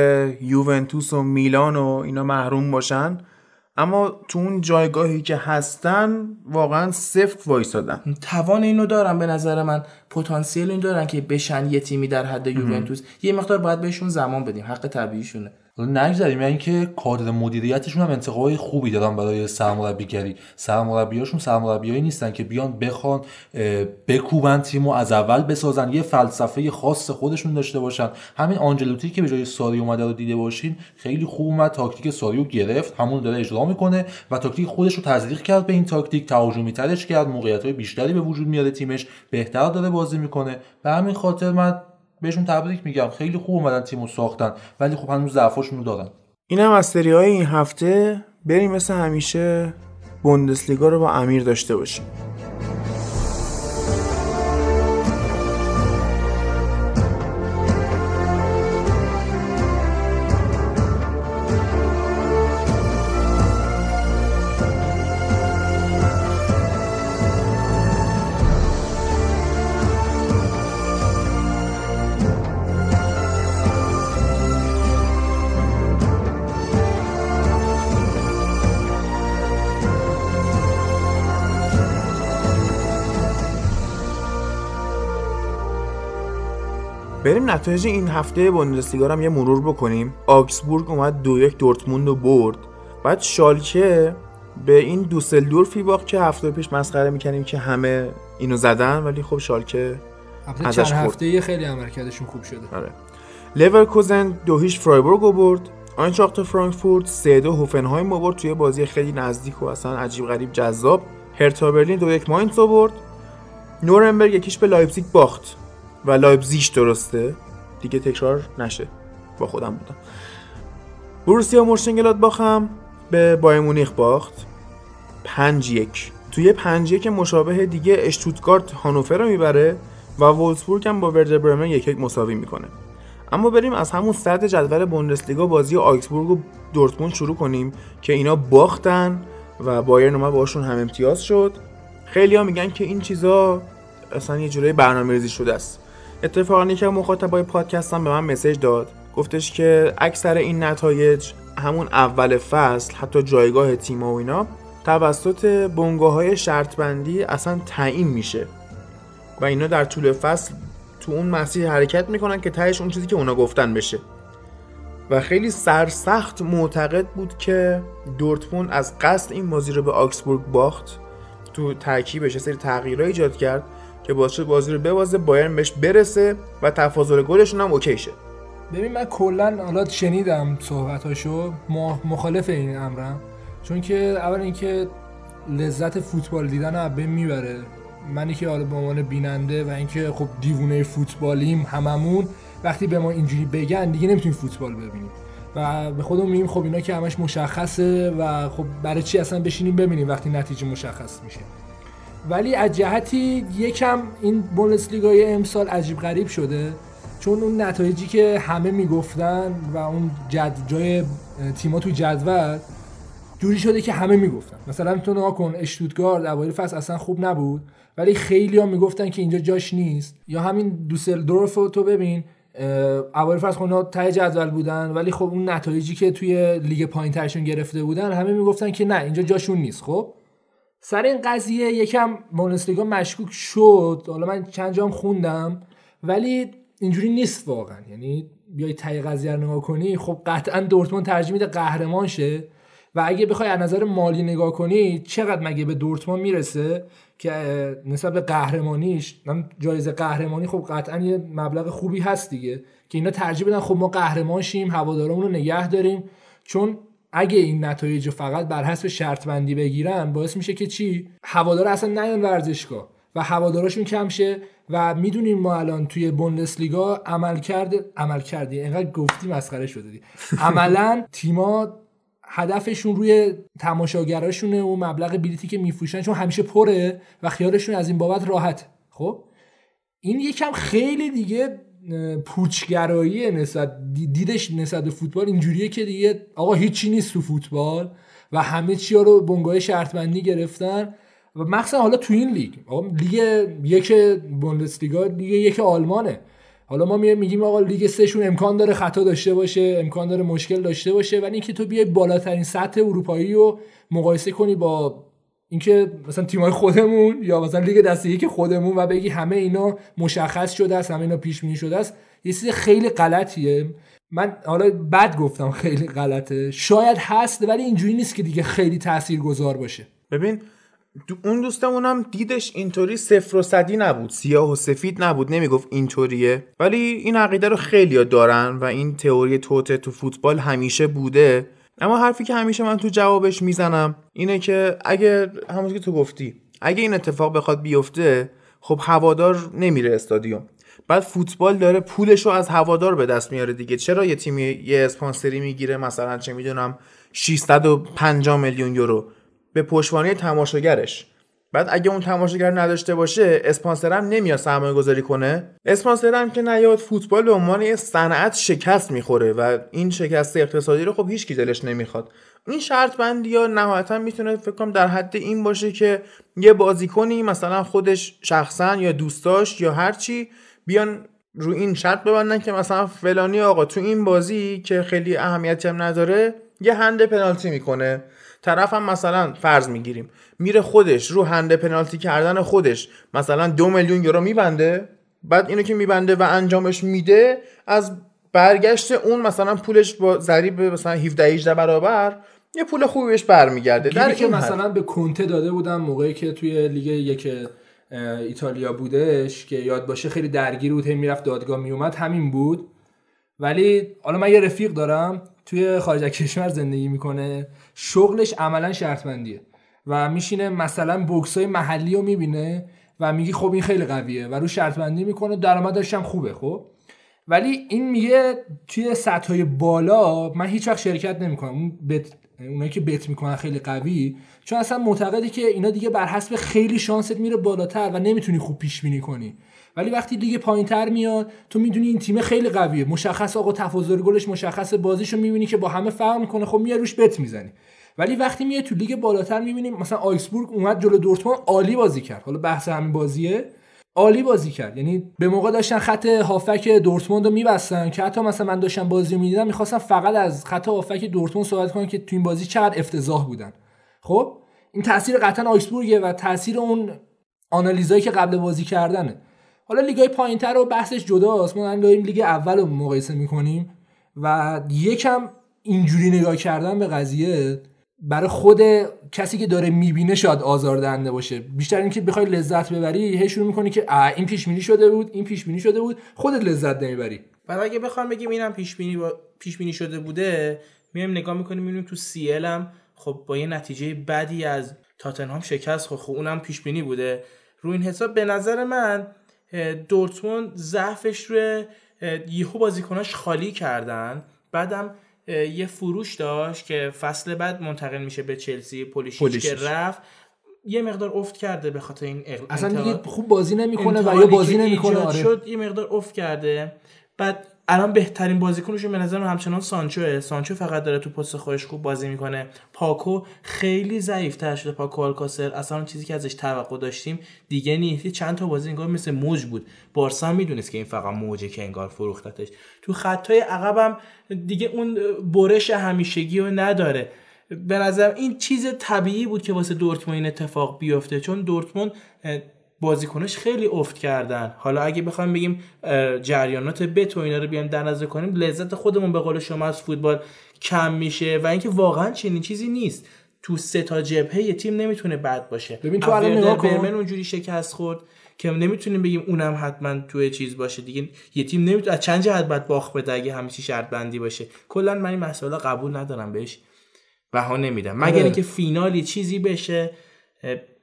یوونتوس و میلان و اینا محروم باشن. اما تو اون جایگاهی که هستن واقعا سفت وایسادن. توان اینو دارن به نظر من پتانسیل این دارن که بشن یه تیمی در حد یوونتوس. یه مقدار باید بهشون زمان بدیم حق طبیعیشونه نگذریم. یعنی که کادر مدیریتشون هم انتخابای خوبی دارن برای سرمربیگری. سرمربیاشون سرمربیایی نیستن که بیان بخوان بکوبن تیمو از اول بسازن. یه فلسفه خاص خودشون داشته باشن. همین آنجلوتی که به جای ساری اومده رو دیده باشین خیلی خوب اومد. تاکتیک ساریو گرفت. همون داره اجرا می‌کنه و تاکتیک خودش رو تزریق کرد به این تاکتیک. تهاجمی ترش کرد. موقعیت های بیشتری به وجود میاره تیمش. بهتر داره بازی می‌کنه. به همین خاطر من بهشون تبریک میگم خیلی خوب اومدن تیمو ساختن ولی خب هنوز ضعفاشون رو دارن این هم از سری های این هفته بریم مثل همیشه بوندسلیگا رو با امیر داشته باشیم. بریم نتایج این هفته بوندسلیگا هم یه مرور بکنیم. آکسبورگ اومد دو یک دورتموند رو برد. بعد شالکه به این دوسلدورفی باخت که هفته پیش مسخره می‌کنیم که همه اینو زدن ولی خب شالکه ازش چند. هفته یه خیلی عملکردشون خوب شده. آره. لورکوزن دو هیچ فرایبورگ رو برد. آینتراخت فرانکفورت سه دو هوفنهایم رو برد. توی بازی خیلی نزدیک و اصلا عجیب غریب جذاب. هرتا برلین دو یک ماینز رو برد. نورنبرگ یکیش به لایپزیگ باخت. و لایپزیش درسته؟ دیگه تکرار نشه. با خودم بودم. بروسیا مونشنگلادباخم به بایر مونیخ باخت. پنج یک. توی پنج یک مشابه دیگه اشتوتگارت هانوفر رو می‌بره و وولسبورگ هم با وردر برمن یک یک مساوی می‌کنه. اما بریم از همون صدر جدول بوندسلیگا بازی آگسبورگ و دورتموند شروع کنیم که اینا باختن و بایرن اومد باشون هم امتیاز شد. خیلی ها میگن که این چیزا اصلا یه جورای برنامه ریزی شده است. اتفاقا یکی از مخاطبای پادکستم به من مسیج داد. گفتش که اکثر این نتایج همون اول فصل حتی جایگاه تیم‌ها و اینا توسط بنگاه های شرط بندی اصلا تعیین میشه. و اینا در طول فصل تو اون مسیر حرکت می‌کنن که تهش اون چیزی که اونا گفتن بشه. و خیلی سرسخت معتقد بود که دورتموند از قصد این بازی رو به آکسبورگ باخت. تو ترکیبش سری تغییرات ایجاد کرد. که باعث شد بازی رو ببازه بایرن بهش برسه و تفاضل گلشون هم اوکی شه. ببین من کلا حالا شنیدم صحبتاشو. م- مخالف این امرم. چون که اول اینکه لذت فوتبال دیدن از بین می‌بره. منی که حالا به عنوان بیننده و اینکه خب دیوونه فوتبالیم هممون وقتی به ما اینجوری بگن دیگه نمی‌تونیم فوتبال ببینیم. و به خودمون میگیم خب اینا که همش مشخصه و خب برای چی اصلا بشینیم ببینیم وقتی نتیجه مشخص میشه. ولی از جهتی یکم این بوندسلیگای امسال عجیب غریب شده. چون اون نتایجی که همه می‌گفتن و اون جد جای تیما تو جدول جوری شده که همه می‌گفتن. مثلا تو نگاه کن اشتوتگارد اوایل فصل اصلا خوب نبود ولی خیلی ها می‌گفتن که اینجا جاش نیست. یا همین دوسلدورف رو تو ببین اوایل فصل خب اونا ته جدول بودن ولی خب اون نتایجی که توی لیگ پایین ترشون گرفته بودن همه می‌گفتن که نه اینجا جاشون نیست خب؟ سر این قضیه یکم بوندسلیگا مشکوک شد. حالا من چند جام خوندم ولی اینجوری نیست واقعا. یعنی بیای تای قضیه رو نگاه کنی خب قطعا دورتموند ترجیح میده قهرمان شه و اگه بخوای از نظر مالی نگاه کنی چقدر مگه به دورتموند می‌رسه که نسبت به قهرمانیش جایزه قهرمانی خب قطعا یه مبلغ خوبی هست دیگه. که اینا ترجیح بدن خب ما قهرمان شیم هوادارمون رو نگه داریم. چون اگه این نتایج رو فقط بر حسب شرط بندی بگیرن باعث میشه که چی؟ هوادار اصلا نیان ورزشگاه و هواداراشون کم شه و می‌دونیم ما الان توی بوندسلیگا عمل کرده عمل کردی اینقدر گفتی مسخره شده دی عملا تیما هدفشون روی تماشاگراشونه و مبلغ بلیتی که میفروشن چون همیشه پره و خیالشون از این بابت راحت خب؟ این یکم خیلی دیگه پوچگرایی نسبت دی- دیدش نسبت فوتبال اینجوریه که دیگه آقا هیچی نیست تو فوتبال و همه چی رو بنگاه شرط بندی گرفتن و مخصوصا حالا تو این لیگ. آقا لیگ یک بوندسلیگا لیگ یک آلمانه. حالا ما میگیم آقا لیگ سهشون امکان داره خطا داشته باشه امکان داره مشکل داشته باشه ولی اینکه تو بیای بالاترین سطح اروپایی رو مقایسه کنی با اینکه مثلا تیمای خودمون یا مثلا لیگ دسته یک خودمون و بگی همه اینا مشخص شده است همه اینا پیش بینی شده است یه چیز خیلی غلطیه. من حالا بد گفتم خیلی غلطه. شاید هست ولی اینجوری نیست که دیگه خیلی تاثیرگذار باشه. ببین دو- اون دوستمونم دیدش اینطوری صفر و صدی نبود سیاه و سفید نبود نمی‌گفت اینطوریه. ولی این عقیده رو خیلی دارن و این تئوری توته تو فوتبال همیشه بوده. اما حرفی که همیشه من تو جوابش می‌زنم اینه که اگه همونطور که تو گفتی اگه این اتفاق بخواد بیفته خب هوادار نمیره استادیوم. بعد فوتبال داره پولش رو از هوادار به دست میاره دیگه. چرا یه تیمی یه اسپانسری می‌گیره؟ مثلا چه می‌دونم 650 میلیون یورو. به پشتوانه تماشاگرش. بعد اگه اون تماشاگر نداشته باشه اسپانسرم نمیاد سرمایه گذاری کنه. اسپانسرم که نیاد فوتبال به عنوان یه صنعت شکست می‌خوره و این شکست اقتصادی رو خب هیچ کی دلش نمی‌خواد. این شرط بندی ها نهایتا می‌تونه فکر کنم در حد این باشه که یه بازیکنی مثلا خودش شخصا یا دوستاش یا هرچی بیان رو این شرط ببندن که مثلا فلانی آقا تو این بازی که خیلی اهمیتی هم نداره یه هند پنالتی می‌کنه. طرف هم مثلا فرض می‌گیریم میره خودش رو هند پنالتی کردن خودش مثلا دو میلیون یورو میبنده بعد اینو که میبنده و انجامش میده از برگشت اون مثلا پولش با ضریب مثلا 17 18 برابر یه پول خوبی بهش برمیگرده. در که. مثلا به کنته داده بودن موقعی که توی لیگ یک ایتالیا بودش که یاد باشه خیلی درگیر بود می‌رفت دادگاه میومد همین بود. ولی حالا من یه رفیق دارم توی خارج از کشور زندگی می‌کنه. شغلش عملا شرط بندیه و میشینه مثلا بوکس های محلی رو می‌بینه و میگی خب این خیلی قویه و رو شرط بندی می‌کنه درآمدش هم خوبه خب. ولی این میگه توی سطح های بالا من هیچ وقت شرکت نمی‌کنم. اون بت اونایی که بت می‌کنن خیلی قوی چون اصلا معتقده که اینا دیگه بر حسب خیلی شانست میره بالاتر و نمی‌تونی خوب پیش بینی کنی. ولی وقتی لیگ پایینتر میاد تو می‌دونی این تیم خیلی قویه. مشخص آقا تفاضل گلش مشخص بازیشو می‌بینی که با همه فرق می‌کنه خب میای روش بت می‌زنی. ولی وقتی میای تو لیگ بالاتر می‌بینیم مثلا آیکسبورگ اومد جلو دورتموند عالی بازی کرد. حالا بحث همین بازیه. عالی بازی کرد. یعنی به موقع داشتن خط هافک دورتموند رو میبستن که حتی مثلا من داشتم بازی می‌دیدم می‌خواستم فقط از خط هافک دورتموند صحبت کنم که تو این بازی چقدر افتضاح بودن. خب؟ این تاثیر قطعا آیکسبورگه و تاثیر اون آنالیزایی که قبل بازی کردنه. حالا لیگای پایینتر رو بحثش جداست. ما داریم لیگ اول رو مقایسه می‌کنیم و یکم اینجوری نگاه کردن به قضیه برای خود کسی که داره می‌بینه شاید آزاردهنده باشه. بیشتر اینکه بخوای لذت ببری هی شروع می‌کنی که این پیش بینی شده بود این پیش بینی شده بود. خودت لذت نمی‌بری. بعد اگه بخوام بگیم اینم پیش بینی با... پیش بینی شده بوده میایم نگاه می‌کنیم می‌بینیم تو سی هم خب با یه نتیجه بدی از تاتنهام شکست. خب, خب اونم پیش بینی بوده. رو این حساب به نظر من دورتموند ضعفش رو یهو بازیکناش خالی کردن بعدم یه فروش داشت که فصل بعد منتقل میشه به چلسی پولیشیچ که. رفت یه مقدار افت کرده به خاطر این اقل... اصلا. دیگه خوب بازی نمی‌کنه و یا بازی نمی‌کنه آره شد یه مقدار افت کرده بعد الان بهترین بازیکنشون به نظر همچنان سانچوه. سانچو فقط داره تو پست خودش خوب بازی می‌کنه. پاکو خیلی ضعیف تر شده پاکو آلکاسر. اصلا اون چیزی که ازش توقع داشتیم دیگه نیست. چند تا بازی انگار مثل موج بود. بارسا می‌دونست که این فقط موجه که انگار فروختتش. تو خطای عقبم دیگه اون برش همیشگی رو نداره. به نظر این چیز طبیعی بود که واسه دورتموند اتفاق بیفته. چون دورتموند بازیکنش خیلی افت کردن. حالا اگه بخوایم بگیم جریانات بت و اینا رو بیایم در نظر کنیم لذت خودمون به قول شما از فوتبال کم میشه و اینکه واقعا چنین چیزی نیست. تو سه تا جبهه یه تیم نمی‌تونه بد باشه. ببین تو الان نگاه کن. اونجوری شکست خورد که نمی‌تونیم بگیم اونم حتما توی چیز باشه دیگه. یه تیم نمی‌تونه از چند جهت باید باخت بده اگه همه شرط بندی باشه. کلا من این مسئله قبول ندارم بهش. بها نمیدم. مگر آره. اینکه فینالی چیزی بشه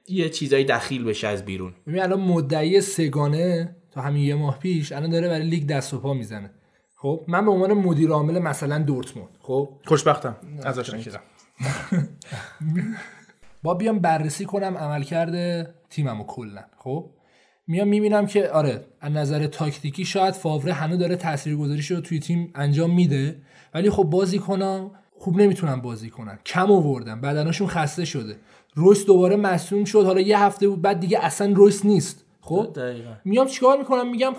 یه چیزایی دخیل بشه از بیرون. ببین الان مدعی سگانه تا همین یه ماه پیش الان داره برای لیگ دست و پا می‌زنه. خب من به عنوان مدیر عامل مثلا دورتموند. خب؟ خوشبختم. ازش نکیدم با بیام بررسی کنم عملکرد تیممو کلا. خب؟ میام می‌بینم که آره از نظر تاکتیکی شاید فاوره هنوز داره تاثیرگذاریش رو توی تیم انجام میده ولی خب بازی کنم خوب نمی‌تونن بازی کنن. کم آوردن. بدنشون خسته شده. رویس دوباره مصوم شد. حالا یه هفته بود بعد دیگه اصلا رویس نیست. خب؟ دقیقا. میام چیکار می‌کنم؟ میگم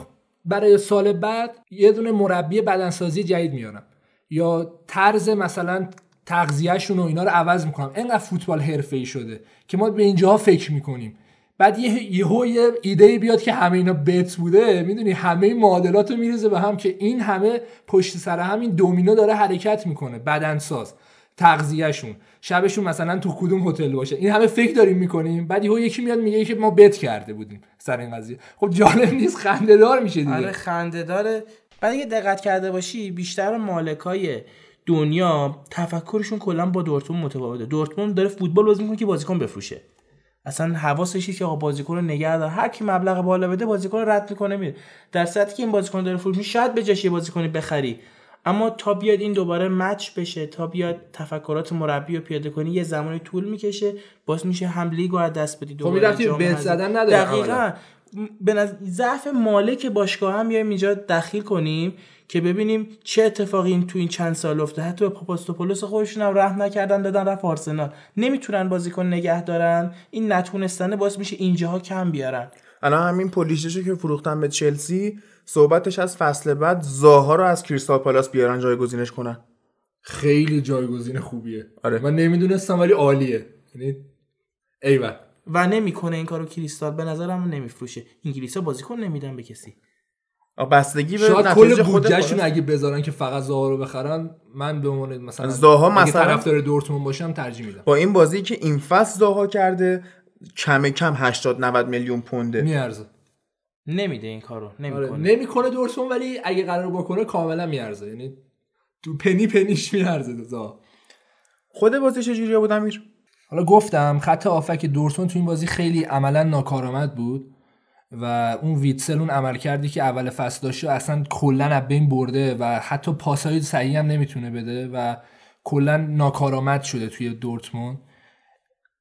برای سال بعد یه دونه مربی بدنسازی جدید میارم. یا طرز مثلا تغذیهشون و اینا رو عوض می‌کنم. انقدر فوتبال حرفه‌ای شده که ما به اینجاها فکر می‌کنیم. بعد یه یهو یه ایده بیاد که همه اینا بت بوده. می‌دونی همه معادلات رو میریزه به هم که این همه پشت سر همین دومینو داره حرکت می‌کنه. بدنساز. تغذیهشون. شبشون مثلا تو کدوم هتل باشه. این همه فکر داریم می‌کنیم بعد یهو یکی میاد میگه که ما بت کرده بودیم سر این قضیه. خب جالب نیست خنده‌دار میشه دیگه. آره خنده داره بعد اگه دقت کرده باشی بیشتر مالکای دنیا تفکرشون کلا با دورتموند متفاوته. دورتموند داره فوتبال بازی می‌کنه که بازیکن بفروشه. اصلا حواسش که آقا بازیکن رو نگه داره هر کی مبلغ بالا بده بازیکن رو رد می‌کنه میره. در صورتی که این بازیکن داره فروش شاید به جاش یه بازیکنی بخری. اما تا بیاد این دوباره مچ بشه تا بیاد تفکرات مربی رو پیاده کنی یه زمانی طول می‌کشه. باز میشه هم لیگو از دست بدی دوباره ربطی به. زدن نداره دقیقاً. به نظر ضعف مالک باشگاه هم بیایم اینجا دخیل کنیم که ببینیم چه اتفاقی این تو این چند سال افتاد حتی به پاپاستوپولوس خودشون هم رحم نکردن دادن رفت آرسنال. نمی‌تونن بازیکن نگه دارن. این نتونستنه باعث میشه اینجاها کم بیارن. الان همین پولیشیشو که فروختن به چلسی صحبتش از فصل بعد زاها رو از کریستال پالاس بیارن جایگزینش کنن. خیلی جایگزین خوبیه. آره. من نمی‌دونستم ولی عالیه. یعنی ایول. و نمی‌کنه این کارو کریستال. به نظرم نمیفروشه. انگلیسا بازیکن نمیدن به کسی. بستگی به شاید کل خود بودجهشون. اگه بذارن که فقط زاها رو بخرن من به عنوان مثلا زاها اگه مثلا- طرفدار دورتموند باشم ترجیح میدم. با این بازی که این فصل زاها کرده کم کم 80 90 میلیون پونده. میارزه. نمیده این کارو آره. نمی‌کنه. نمی‌کنه دورتموند ولی اگه قرار بکنه کاملا میارزه. یعنی تو پنی پنیش میارزه زاها خود بازی چجوری بود امیر؟ حالا گفتم خط آفک دورتموند تو این بازی خیلی عملا ناکارآمد بود و اون ویتسل اون عمل کردی که اول فصل داشته اصلا کلا از بین برده و حتی پاسای صحیح هم نمی‌تونه بده و کلا ناکارآمد شده توی دورتموند.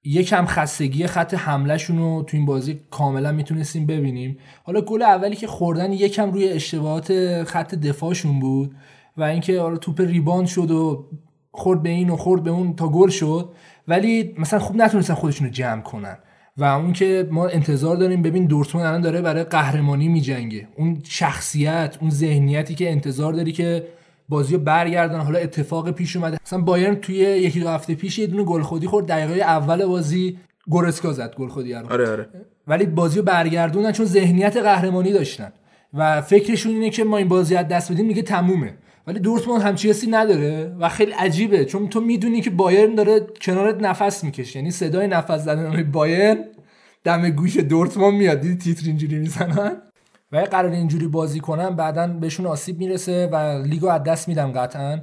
یکم خستگی خط حملهشون رو تو این بازی کاملا می‌تونستیم ببینیم. حالا گل اولی که خوردن یکم روی اشتباهات خط دفاعشون بود و اینکه حالا توپ ریباند شد و خورد به این و خورد به اون تا گل شد ولی مثلا خوب نتونستن خودشون رو جمع کنن. و اون که ما انتظار داریم ببین دورتموند الان داره برای قهرمانی میجنگه. اون شخصیت اون ذهنیتی که انتظار داری که بازی رو برگردن. حالا اتفاق پیش اومده. مثلا بایرن توی یکی دو هفته پیش یه دونه گل خودی خورد. دقیقه اول بازی گورسکا زد گل خودی رو. آره آره. ولی بازی رو برگردوندن چون ذهنیت قهرمانی داشتن. و فکرشون اینه که ما این بازی از دست بدیم میگه تمومه. ولی دورتموند همچی حسی نداره و خیلی عجیبه. چون تو می‌دونی که بایرن داره کنارت نفس می‌کشه. یعنی صدای نفس زدن بایرن دم گوش دورتموند میاد. دیدی تیتر اینجوری می‌زنن؟ و اگه قرار اینجوری بازی کنن بعدا بهشون آسیب می‌رسه و لیگو از دست میدم قطعا.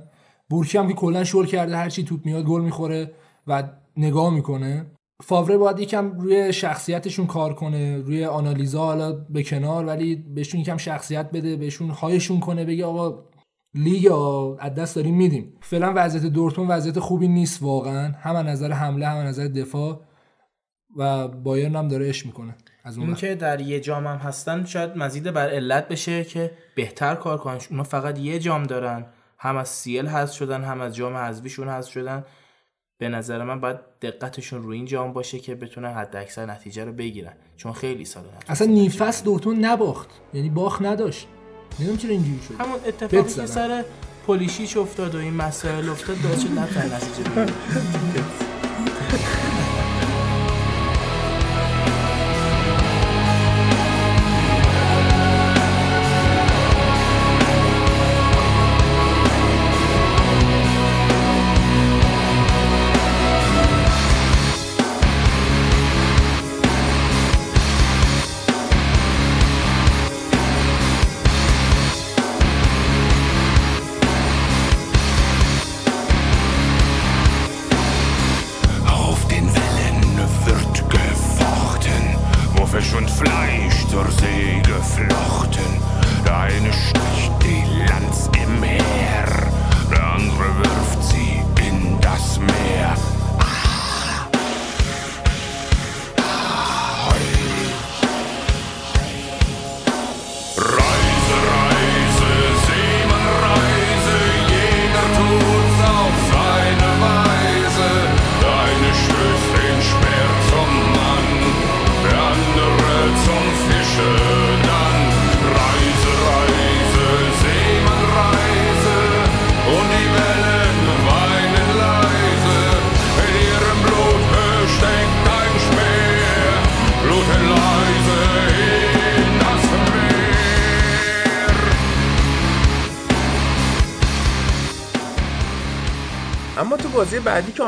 بورکی هم که کلا شل کرده هرچی توپ میاد گل می‌خوره و نگاه می‌کنه. فاوره باید یکم روی شخصیتشون کار کنه روی آنالیزا حالا به کنار ولی بهشون یکم شخصیت بده بهشون هایشون کنه بگه آقا لیگ از دست داریم میدیم. فعلا وضعیت دورتموند وضعیت خوبی نیست واقعا. هم نظر حمله هم نظر دفاع. و بایرن هم داره اش می‌کنه. از اون. که در یه جام هم هستن شاید مزید بر علت بشه که بهتر کار کنن. اونا فقط یه جام دارن. هم از سیل حذف شدن هم از جام حذفیشون حذف شدن. به نظر من باید دقتشون روی این جام باشه که بتونن حد اکثر نتیجه رو بگیرن. چون خیلی سال اصلا نیفست دورتموند نباخت. یعنی باخت نداشت. نمی‌دونم چرا اینجوری شد. همون اتفاقی که. سر پولیشیچ افتاد و این مسائل افتاد باعث شد نتونن نتیجه بگیرن.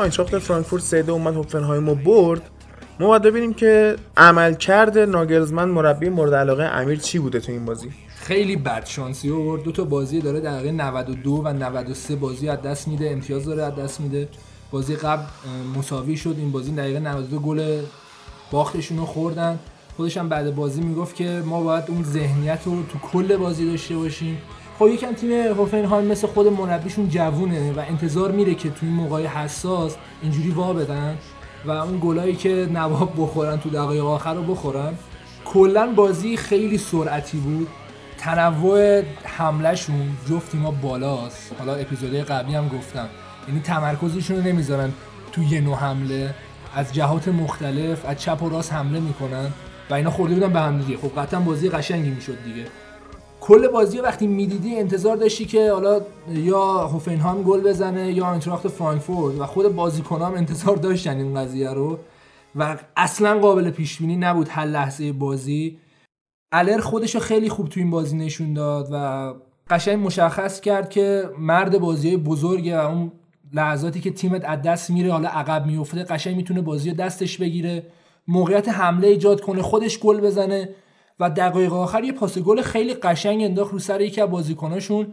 آینتراخت فرانکفورت سه دو اومد هوفنهایم رو برد. ما باید ببینیم که عمل کرده ناگلزمن مربی مورد علاقه امیر چی بوده تو این بازی؟ خیلی بد شانسی آورد دو تا بازی داره دقیقه 92 و 93 بازی از دست میده امتیاز داره از دست میده. بازی قبل مساوی شد. این بازی دقیقه 92 گل باختشون رو خوردن. خودش هم بعد بازی می‌گفت که ما باید اون ذهنیت رو تو کل بازی داشته باشیم. خب یکم تیم هوفنهایم مثل خود مربیشون جوونه و انتظار میره که تو این موقع حساس اینجوری وا بدن و اون گلایی که نواب بخورن تو دقایق آخر رو بخورن. کلا بازی خیلی سرعتی بود. تنوع حملهشون جفت تیما بالاست. حالا اپیزودهای قبلی هم گفتم. یعنی تمرکزشون رو نمی‌ذارن تو یه نوع حمله. از جهات مختلف از چپ و راست حمله می‌کنن و اینا خورده بودن به هم دیگه. خب قطعا بازی قشنگی می‌شد دیگه. کل بازی وقتی می‌دیدی انتظار داشتی که حالا یا هوفنهایم گل بزنه یا آینتراخت فرانکفورت و خود بازیکنام انتظار داشتن این قضیه رو و اصلا قابل پیش بینی نبود هر لحظه بازی. الر خودش خیلی خوب تو این بازی نشون داد و قشنگ مشخص کرد که مرد بازی بزرگه و اون لحظاتی که تیمت از دست میره حالا عقب میفته قشنگ می‌تونه بازی دستش بگیره. موقعیت حمله ایجاد کنه خودش گل بزنه. و دقایق آخر یه پاس گل خیلی قشنگ انداخت رو سر یکی از بازیکناشون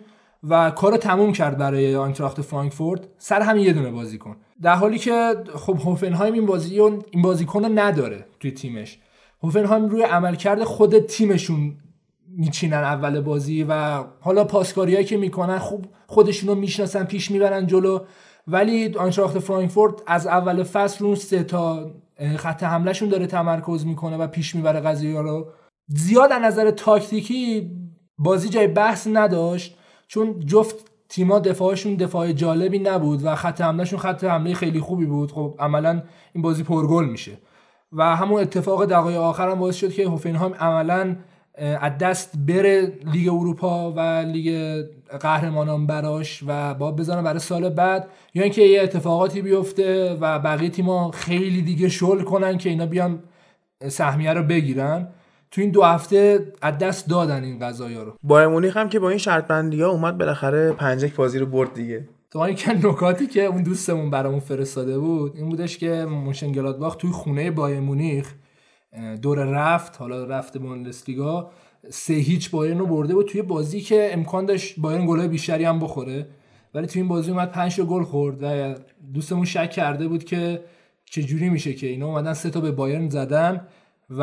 و کارو تموم کرد برای آینتراخت فرانکفورت. سر همین یه دونه بازیکن. در حالی که خب هوفنهایم این بازی این بازیکن رو نداره توی تیمش. هوفنهایم روی عملکرد خود تیمشون میچینن اول بازی و حالا پاسکاریایی که می‌کنن خوب خودشون رو می‌شناسن پیش می‌برن جلو. ولی آنتراخت فرانکفورت از اول فصل رو سه تا خط حملهشون داره تمرکز می‌کنه و پیش می‌بره قضیه رو. زیاد از نظر تاکتیکی بازی جای بحث نداشت چون جفت تیما دفاعشون دفاع جالبی نبود و خط حملهشون خط حمله خیلی خوبی بود. خب عملا این بازی پرگل میشه. و همون اتفاق دقایق آخر هم باعث شد که هوفنهایم عملا از دست بره لیگ اروپا و لیگ قهرمانان براش و با بزنه برای سال بعد. یا اینکه یه اتفاقاتی بیفته و بقیه تیما خیلی دیگه شل کنن که اینا بیان سهمیه رو بگیرن. تو این دو هفته از دست دادن این قضايا رو. بایر مونیخ هم که با این شرط بندی ها اومد بالاخره پنج یک بازی رو برد دیگه. تو این که نکاتی که اون دوستمون برامون فرستاده بود این بودش که موشنگلادباخ توی خونه بایر مونیخ دور رفت حالا رفت بوندسلیگا سه هیچ بایرن رو برده بود توی بازی که امکان داشت بایرن گلای بیشتری هم بخوره. ولی توی این بازی اومد 5 تا گل خورد و دوستمون شک کرده بود که چه جوری میشه که اینا اومدن سه تا به بایرن زدن. و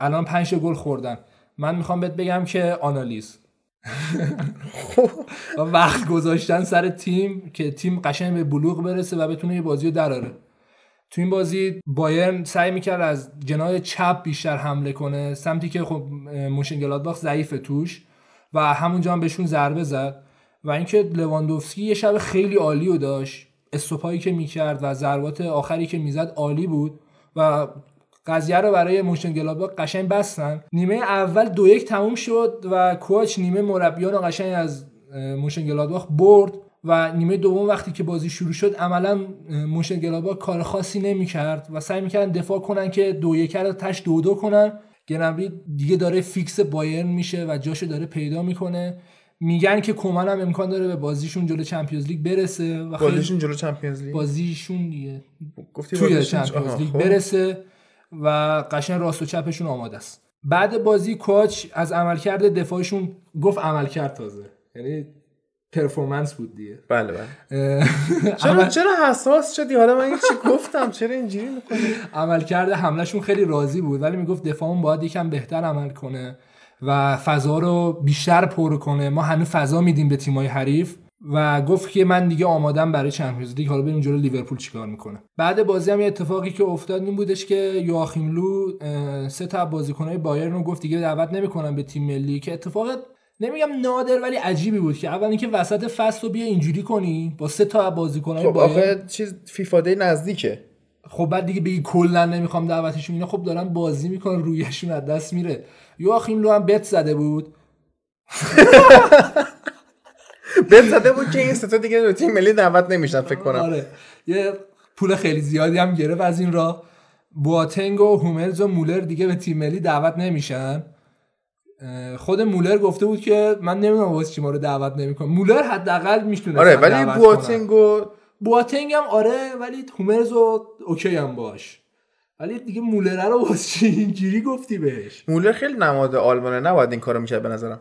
الان 5 تا گل خوردن. من می‌خوام بهت بگم که آنالیز. و وقت گذاشتن سر تیم که تیم قشنگ به بلوغ برسه و بتونه یه بازی رو دراره. تو این بازی بایرن سعی می‌کرد از جناح چپ بیشتر حمله کنه. سمتی که خب موشنگلادباخ ضعیف توش و همونجا هم بهشون ضربه زد. و اینکه لواندوفسکی یه شب خیلی عالی رو داشت. stop ایی که می‌کرد و ضربات آخری که می‌زد عالی بود. و قضیه رو برای موشنگلادباخ قشنگ بستن. نیمه اول دو یک تموم شد و coach نیمه مربیان رو قشنگ از اه، موشنگلادباخ برد و نیمه دوم وقتی که بازی شروع شد عملا موشنگلادباخ کار خاصی نمی‌کرد و سعی می‌کردن دفاع کنن که دو یک رو تهش دو دو کنن. گنابری دیگه داره فیکس بایرن میشه و جاشو داره پیدا می‌کنه. میگن که کومن هم امکان داره به بازیشون جلو Champions League برسه و خیلی بازیشون جلو Champions League؟ بازیشون دیگه گفتی توی Champions League خب. برسه. و قشنگ راست و چپشون آماده است. بعد بازی coach از عملکرد دفاعشون گفت عملکرد تازه. یعنی performance بود دیگه. بله بله. چرا عمل- چرا حساس شدی؟ حالا من یه چی گفتم؟ چرا اینجوری می‌کنی؟ عملکرد حملهشون خیلی راضی بود ولی می‌گفت دفاعمون باید یکم بهتر عمل کنه و فضا رو بیشتر پر کنه. ما هنوز فضا میدیم به تیمای حریف. و گفت که من دیگه آمادم برای چمپیونز لیگ. حالا بریم جلو لیورپول چیکار می‌کنه. بعد بازی هم یه اتفاقی که افتاد این بودش که یواخیم لو سه تا بازیکنای بایرن رو گفت دیگه دعوت نمی‌کنم به تیم ملی که اتفاق نمیگم نادر ولی عجیبی بود که اول اینکه وسط فصل رو بیا اینجوری کنی با سه تا بازیکنای خب بایرن. چیز فیفا دی نزدیکه. خب بعد دیگه بگی کلا نمی‌خوام دعوتشون اینا. خب دارن بازی می‌کنن رویشون از دست میره. یواخیم لو هم بت زده بود. بهت زده بود که این ستا دیگه به تیم ملی دعوت نمیشن فکر کنم. آره. یه پول خیلی زیادی هم گرفت از این راه. بواتنگ و هوملز و مولر دیگه به تیم ملی دعوت نمیشن. خود مولر گفته بود که من نمی‌دونم واسه چی ما رو دعوت نمی‌کنه. مولر حداقل می‌تونه آره ولی بواتنگ و بواتنگ هم آره ولی هومرز و اوکی هم باش. ولی دیگه مولره رو واسه چی اینجوری گفتی بهش؟ مولر خیلی نماد آلمانه نباید این کارو می‌کرد به نظرم.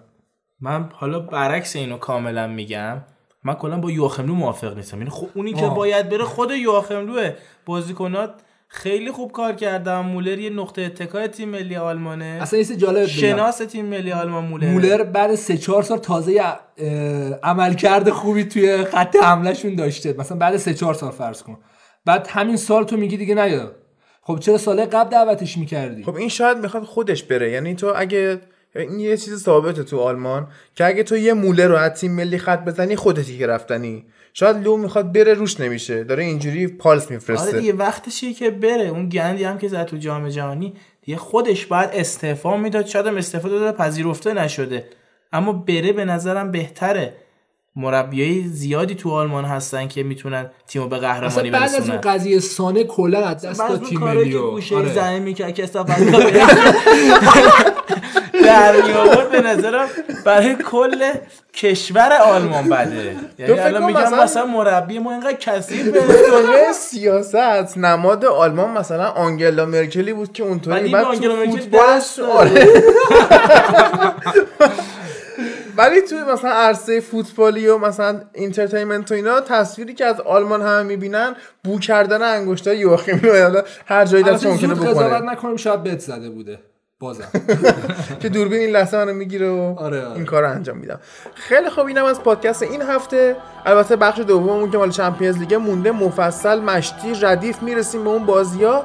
من حالا برعکس اینو کاملا میگم من کلا با یوخملو موافق نیستم. یعنی خب اونی که آه. باید بره خود یوخملوه بازیکنات خیلی خوب کار کردن. مولر یه نقطه اتکای تیم ملی آلمانه. اصلا چیز جالب شناس تیم ملی آلمان مولر. مولر بعد سه چهار سال تازه اه، عملکرد خوبی توی خط حملهشون داشته. مثلا بعد سه چهار سال فرض کن. بعد همین سال تو میگی دیگه نیا. خب چرا سال قبل دعوتش می‌کردی؟ خب این شاید می‌خواد خودش بره. یعنی تو اگه این یه چیز ثابته تو آلمان که اگه تو یه موله رو از تیم ملی خط بزنی خودتی که رفتنی. شاید لو می‌خواد بره روش نمیشه. داره اینجوری پالس آره میفرسته دیگه وقتشیه که بره. اون گندی هم که زد تو جام جهانی دیگه خودش باید استعفا می‌داد. شاید هم استعفا داده پذیرفته نشده. اما بره به نظرم بهتره. مربیای زیادی تو آلمان هستن که می‌تونن تیمو به قهرمانی بعد از اون برسونن قضیه سانه کلا از دست داد اون تیم کاری که ملیو گوشه آره. زمین می‌کرد که در می آورد به نظرم برای کل کشور آلمان بده یعنی فکر الان میگم مثلا- مثلا مربی ما اینقدر کثیف به سیاست نماد آلمان مثلا آنگلا مرکلی بود که اونطوری بعد آنگلا تو مرکل فوتبالش دست داره. آره. ولی توی مثلا عرصه فوتبالی و مثلا entertainment و اینا تصویری که از آلمان همه می‌بینن بو کردن انگشتای یوخیم لو حالا هر جایی دست ممکنه زود قضاوت بکنه نکنیم شاید بت زده بوده. بازم. که دوربین این لحظه منو می‌گیره و آره، آره. این کار رو انجام میدم. خیلی خوب اینم از پادکست این هفته. البته بخش دوممون که مال Champions League مونده مفصل مشتی ردیف می‌رسیم به اون بازی ها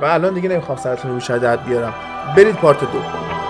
و الان دیگه نمی‌خوام سرتون رو بیارم. برید پارت دو.